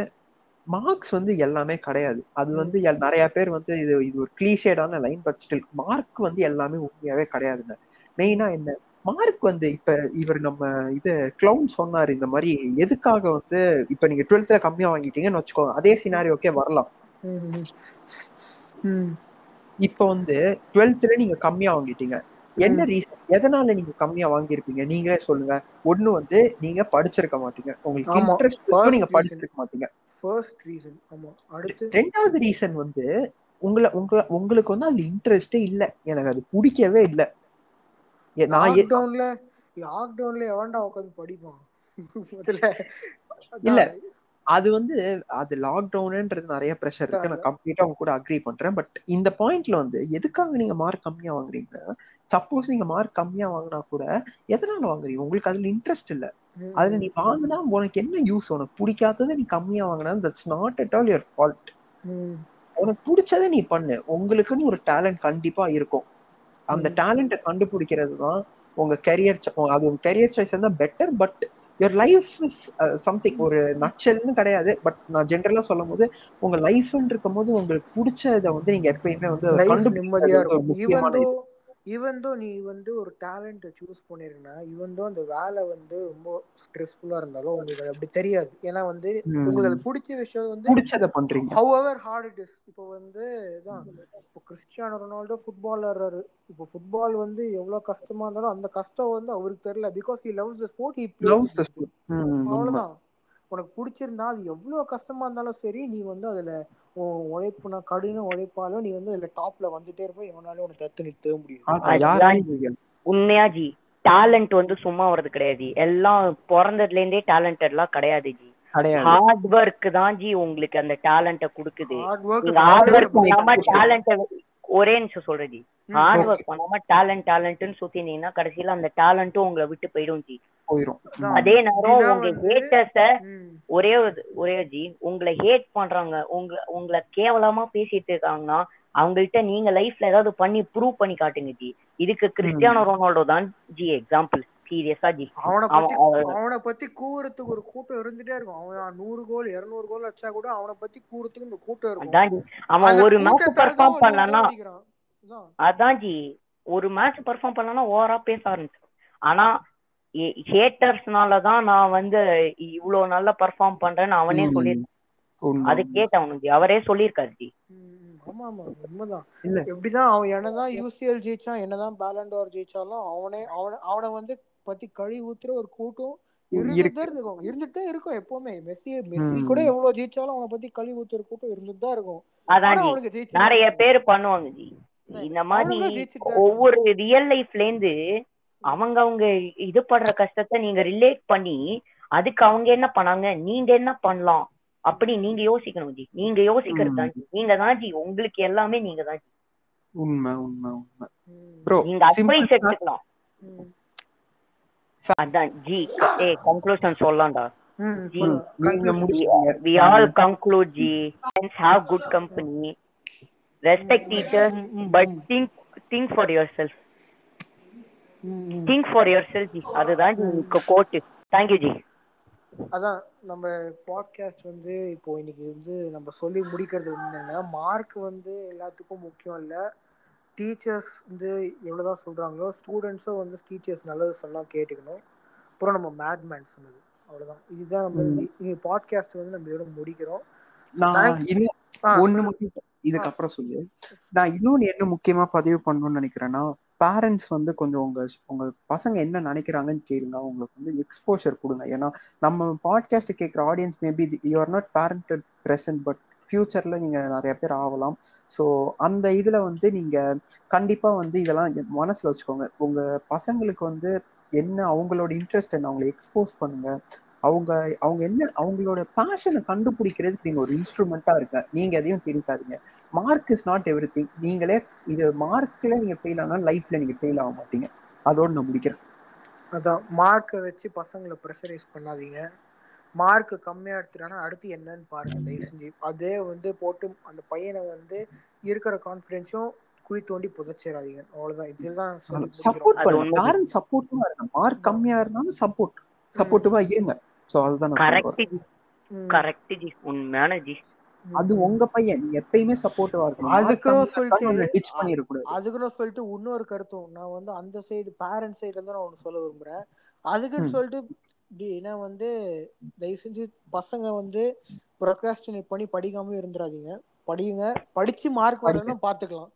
மார்க்ஸ் வந்து எல்லாமே கிடையாது. அது வந்து நிறைய பேர் வந்து இது இது ஒரு கிளீஷேடான லைன் பட் ஸ்டில் மார்க் வந்து எல்லாமே உண்மையாவே கிடையாதுங்க. மெயினா என்ன? மார்க் வந்து இப்ப இவர் நம்ம இது கிளவுன் சொன்னாரு இந்த மாதிரி எதுக்காக வந்து இப்ப நீங்க டுவெல்த்ல கம்மியா வாங்கிட்டீங்கன்னு வச்சுக்கோங்க. அதே சினாரியோக்கே வரலாம். இப்ப வந்து டுவெல்த்ல நீங்க கம்மியா வாங்கிட்டீங்க. என்ன ரீசன் எதனால நீங்க கம்மியா வாங்கியிருப்பீங்க? நீங்களே சொல்லுங்க. ஒண்ணு வந்து நீங்க படிச்சிருக்க மாட்டீங்க. உங்களுக்கு. இன்ட்ரெஸ்ட் நீங்க. படிச்சிருக்க மாட்டீங்க. ஃபர்ஸ்ட் ரீசன் ஆமா. அடுத்து ரெண்டாவது ரீசன் வந்து உங்களை உங்க உங்களுக்கு வந்து அதுல இன்ட்ரெஸ்டே இல்ல. எனக்கு அது பிடிக்கவே இல்ல. நான் லாக்டவுன்ல லாக்டவுன்ல எவன்டா உட்காந்து படிப்பான்? *laughs* இல்ல. அது வந்து அது லாக்டவுன்ன்றது நிறைய ப்ரெஷர் இருக்கு. நான் கம்ப்ளீட்டா அவங்க கூட அக்ரி பண்றேன். பட் இந்த பாயிண்ட்ல வந்து எதுக்காக நீங்க மார்க் கம்மியா வாங்குறீங்க சப்போஸ் நீங்க மார்க் கம்மியா வாங்கினா கூட எதனால வாங்குறீங்க? உங்களுக்கு அதுல இன்ட்ரெஸ்ட் இல்ல. அதுல நீ வாங்கினா உனக்கு என்ன யூஸ் உனக்கு பிடிக்காததை நீ கம்மியா வாங்கினா that's not at all your fault உனக்கு பிடிச்சதை நீ பண்ணு. உங்களுக்குன்னு ஒரு டேலண்ட் கண்டிப்பா இருக்கும். அந்த. டேலண்ட்டை கண்டுபிடிக்கிறது தான் உங்க கெரியர் அது உங்க கெரியர் சாய்ஸ் இருந்தா better but your life is something ஒரு நட்சல்னு கிடையாது. பட் நான் ஜென்ரலா சொல்லும் போது உங்க லைஃப்னு இருக்கும் போது உங்களுக்கு பிடிச்சதை வந்து நீங்க எப்பயுமே வந்து நிம்மதியா இருக்கும். ஈவன் முக்கியமான தோ இது. ஈவன் தோ நீ வந்து ஒரு டேலண்ட்டை சூஸ் பண்ணிருக்கனா ஈவன் தோ அந்த வேலை வந்து ரொம்ப ஸ்ட்ரெஸ்ஃபுல்லா இருந்தாலும் உங்களுக்கு அது அப்படி தெரியாது. ஏன்னா வந்து. உங்களுக்கு அது பிடிச்ச விஷயம் வந்து பிடிச்சதை பண்றீங்க. However hard it is இப்போ வந்து இதான் இப்போ கிறிஸ்டியானோ ரொனால்டோ ஃபுட்பால் ஆடுறாரு இப்போ ஃபுட்பால் வந்து எவ்வளவு கஷ்டமா இருந்தாலும் அந்த கஷ்டம் வந்து அவருக்கு தெரியல. Because he loves the sport he Loves the plays sport. உனக்கு பிடிச்சிருந்தா அது எவ்வளவு கஷ்டமா இருந்தாலும் சரி நீ வந்து அதுல உழைப்புனா கடின உழைப்பாலும் நீ வந்து அதுல டாப்ல வந்துட்டே இருப்ப. எவனாலும் உனக்கு தத்து யாராலையும் முடியாது. உண்மையா ஜி டேலண்ட் வந்து சும்மா வர்றது கிடையாது. எல்லாம் பிறந்ததுல இருந்தே டேலண்டட்லாம் கிடையாது ஜி. ஹார்ட் ஒர்க் தான் ஜி உங்களுக்கு அந்த டேலண்ட கொடுக்குது. ஹார்ட் ஒர்க் டேலண்ட ஒரே நிமிஷம் சொல்றேன் ஜி. ஹார்ட். ஒர்க் பண்ணாம டேலண்ட் டேலண்ட்னு சுத்தினீங்கன்னா கடைசியில அந்த டேலண்ட்டும் உங்களை விட்டு போயிடும் ஜி. போயிரும். அதான். அதே நேரம் உங்க ஹேட்டர்ஸ. ஒரே ஒரு ஜி உங்களை ஹேட் பண்றாங்க உங்க உங்களை கேவலமா பேசிட்டு இருக்காங்கன்னா அவங்கள்ட்ட நீங்க லைஃப்ல ஏதாவது பண்ணி ப்ரூவ் பண்ணி காட்டுங்க ஜி. இதுக்கு கிறிஸ்டியானோ ரொனால்டோ தான் ஜி எக்ஸாம்பிள் சீரியஸா ஜி. அவனை அவன் பத்தி அவன் பத்தி கூறதுக்கு ஒரு கூட்டம் இருந்துட்டே இருக்கும். அவன் நூறு கோல் இருநூறு கோல் வச்சா கூட அவனை பத்தி கூறதுக்கு இந்த கூட்டம் இருக்கும். அவன் ஒரு மேட்ச் பெர்ஃபார்ம் பண்ணலன்னா. அதான். ஜி ஒரு மேட்ச் பெர்ஃபார்ம் பண்ணலன்னா ஓவரா பேச ஆரம்பிச்சு ஆனா ஹேட்டர்ஸ்னால தான் நான் வந்து இவ்வளவு நல்லா பெர்ஃபார்ம் பண்றேன்னு அவனே ம். சொல்லி உண்மை, அது உண்மை. கேட்டவனுக்கு ஜி அவரே சொல்லியிருக்காரு ஜி. ஆமா ஆமா உண்மைதான் இல்ல. எப்படிதான் அவன் என்னதான் யூசிஎல் ஜெயிச்சான் என்னதான் பேலண்டோர் ஜெயிச்சாலும் அவனே அவனை அவனை வந்து பத்தி கழி ஊத்துற ஒரு கூட்டம் இருந்துட்டு இருக்கும் இருந்துட்டு இருக்கும் எப்பவுமே மெஸ்ஸி மெஸ்ஸி. கூட எவ்வளவு ஜெயிச்சாலும் அவனை பத்தி கழி ஊத்துற கூட்டம் இருந்துட்டு தான் இருக்கும் நிறைய பேர் பண்ணுவாங்க ஜி இந்த மாதிரி ஒவ்வொரு ரியல் லைஃப்ல இருந்து அவங்க அவங்க இது படுற கஷ்டத்தை நீங்க ரிலேட் பண்ணி அதுக்கு அவங்க என்ன பண்ணாங்க? நீங்க என்ன பண்ணலாம்? அப்படி நீங்க யோசிக்கணும் ஜி. நீங்க யோசிக்கிறது தான் ஜி. நீங்க தான் ஜி. உங்களுக்கு எல்லாமே நீங்க தான் ஜி. உண்மை உண்மை உண்மை. ப்ரோ நீங்க அட்வைஸ் எடுத்துக்கலாம். அதான் ஜி. A conclusion சொல்லலாம்டா. ம், ஜி, சொல்லு. நீங்க Conclusion. முடிச்சீங்க we all conclude Respect teachers, ம், ம், but ம். think think for yourself. ம். Think for yourself ஜி அதுதான் ji quote thank you ji அதான் நம்ம பாட்காஸ்ட் வந்து இப்போ இன்னைக்கு வந்து நம்ம சொல்லி முடிக்கிறது என்னன்னா மார்க் வந்து எல்லாத்துக்கும் முக்கியம் இல்லை. டீச்சர்ஸ் வந்து எவ்வளோதான் சொல்றாங்களோ ஸ்டூடெண்ட்ஸும் வந்து டீச்சர்ஸ் நல்லது சொன்னா கேட்டுக்கணும். அப்புறம் நம்ம மேட்மேன் சொன்னது. அவ்வளவுதான். இதுதான் நம்ம. இன்னைக்கு பாட்காஸ்ட் வந்து நம்ம இதோட முடிக்கிறோம். ஒண்ணு மட்டும் இதுக்கப்புறம் சொல்லு. நான் இன்னொன்னு என்ன முக்கியமா பதிவு பண்ணணும்னு நினைக்கிறேன்னா பேரண்ட்ஸ் வந்து கொஞ்சம் உங்க உங்க பசங்க என்ன நினைக்கிறாங்கன்னு கேளுங்க. அவங்களுக்கு வந்து எக்ஸ்போஷர் கொடுங்க. ஏன்னா நம்ம பாட்காஸ்ட் கேட்குற audience maybe you are not parented present but ஃபியூச்சர்ல நீங்க நிறைய பேர் ஆகலாம். ஸோ அந்த இதுல வந்து நீங்க கண்டிப்பா வந்து இதெல்லாம் மனசுல வச்சுக்கோங்க. உங்க பசங்களுக்கு வந்து என்ன அவங்களோட இன்ட்ரெஸ்ட் என்ன அவங்களை எக்ஸ்போஸ் பண்ணுங்க. அவங்க அவங்க என்ன அவங்களோட பேஷனை கண்டுபிடிக்கிறதுக்கு நீங்க ஒரு இன்ஸ்ட்ருமெண்டா இருக்க நீங்க எதையும் திணிக்காதீங்க. Mark is not everything நீங்களே இது மார்க்ல நீங்க ஃபெயில் ஆனால் லைஃப்ல நீங்க ஃபெயில் ஆக மாட்டீங்க. அதோட நான் முடிக்கிறேன். அதான் மார்க்கை வச்சு பசங்களை ப்ரெஷரைஸ் பண்ணாதீங்க. மார்க் கம்மியா எடுத்துட்டானா அடுத்து என்னன்னு பாருங்க தயவு செஞ்சு. அதே வந்து போட்டு அந்த பையனை வந்து இருக்கிற கான்ஃபிடென்ஸும் குழி தோண்டி புதைச்சிடாதீங்க அவ்வளவுதான். இதுதான் சொல்லி முடிக்கிறோம். சப்போர்ட் பண்ணுங்க. பேரண்ட்ஸ் சப்போர்ட்டிவா இருங்க. மார்க் கம்மியா இருந்தாலும் சப்போர்ட் சப்போர்ட்டிவா இருங்க. ஸோ அதுதான். கரெக்ட். Correct G. உண்மையான ஜி. அது உங்க பையன். நீங்க எப்பயுமே சப்போர்ட்டிவா இருக்கணும். அதுக்குன்னு சொல்லிட்டு- டிச் பண்ணிடக்கூடாது. அதுக்குன்னு சொல்லிட்டு இன்னொரு கருத்தும். நான் வந்து அந்த சைடு பேரண்ட் சைடுல இருந்து நான் ஒன்று சொல்ல விரும்புறேன். அதுக்குன்னு. சொல்லிட்டு டி- ஏன்னா வந்து தயவு செஞ்சு பசங்க வந்து ப்ரொக்ராஸ்டினேட் பண்ணி படிக்காம இருந்துடாதீங்க படிங்க. படிச்சு மார்க் வரலன்னா பாத்துக்கலாம்.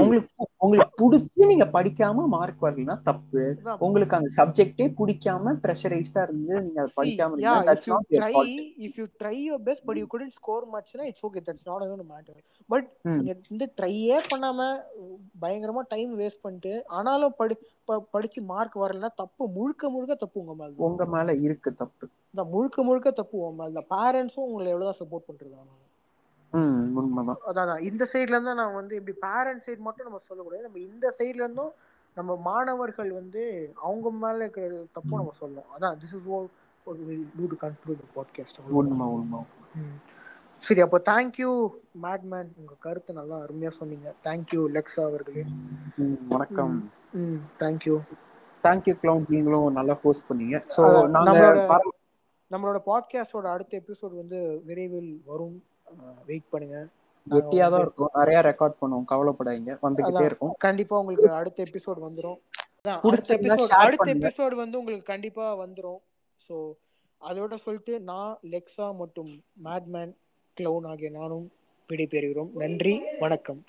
உங்களுக்கு உங்களுக்கு பிடிச்சி நீங்க படிக்காம மார்க் வரலனா தப்பு. உங்களுக்கு அந்த சப்ஜெக்டே பிடிக்காம ப்ரெஷரைஸ்டா இருந்து நீங்க அதை படிக்காம yeah, இருந்தா if that's you not your try, fault if you try your best, but you couldn't score much, na, it's okay. That's not even a matter. But ம். நீங்க இந்த ட்ரையே பண்ணாம பயங்கரமா டைம் வேஸ்ட் பண்ணிட்டு ஆனாலும் படி ப- படிச்சு மார்க் வரலன்னா தப்பு முழுக்க முழுக்க தப்பு உங்க மேல. உங்க மேல இருக்கு தப்பு இந்த முழுக்க முழுக்க தப்பு உங்க மேல பேரண்ட்ஸும் உங்களை எவ்வளவுதான் சப்போர்ட் உண்மைதான் அதான். இந்த சைட்ல இருந்தா நான் வந்து இப்படி பேரண்ட் சைடு மட்டும் நம்ம சொல்லக்கூடாது. நம்ம இந்த சைட்ல இருந்தும் நம்ம மாணவர்கள் வந்து அவங்க மேல இருக்கிற தப்பும் நம்ம சொல்லணும். அதான் this is to to conclude podcast உண்மை உண்மை. சரி அப்போ தேங்க்யூ மேட்மேன் உங்க கருத்தை நல்லா அருமையா சொன்னீங்க. தேங்க்யூ லெக்ஸா அவர்களே. வணக்கம். ம் தேங்க்யூ தேங்க்யூ க்ளவுன் நீங்களும் நல்லா போஸ்ட் பண்ணீங்க. ஸோ நம்மளோட- நம்மளோட பாட்காஸ்டோட அடுத்த எபிசோட் வந்து விரைவில் வரும். வெயிட் பண்ணுங்க. வெட்டியா தான் இருக்கும். நிறைய ரெக்கார்ட் பண்ணுவோம். கவலைப்படாதீங்க. வந்துகிட்டே. இருக்கும். கண்டிப்பா உங்களுக்கு அடுத்த எபிசோட் வந்துரும். அடுத்த எபிசோட் அடுத்த. எபிசோட் வந்து உங்களுக்கு கண்டிப்பா வந்துரும். ஸோ அதோட சொல்லிட்டு நான் லெக்ஸா மற்றும் மேட்மேன் க்ளவுன் ஆகிய நானும் விடைபெறுகிறோம். நன்றி. வணக்கம்.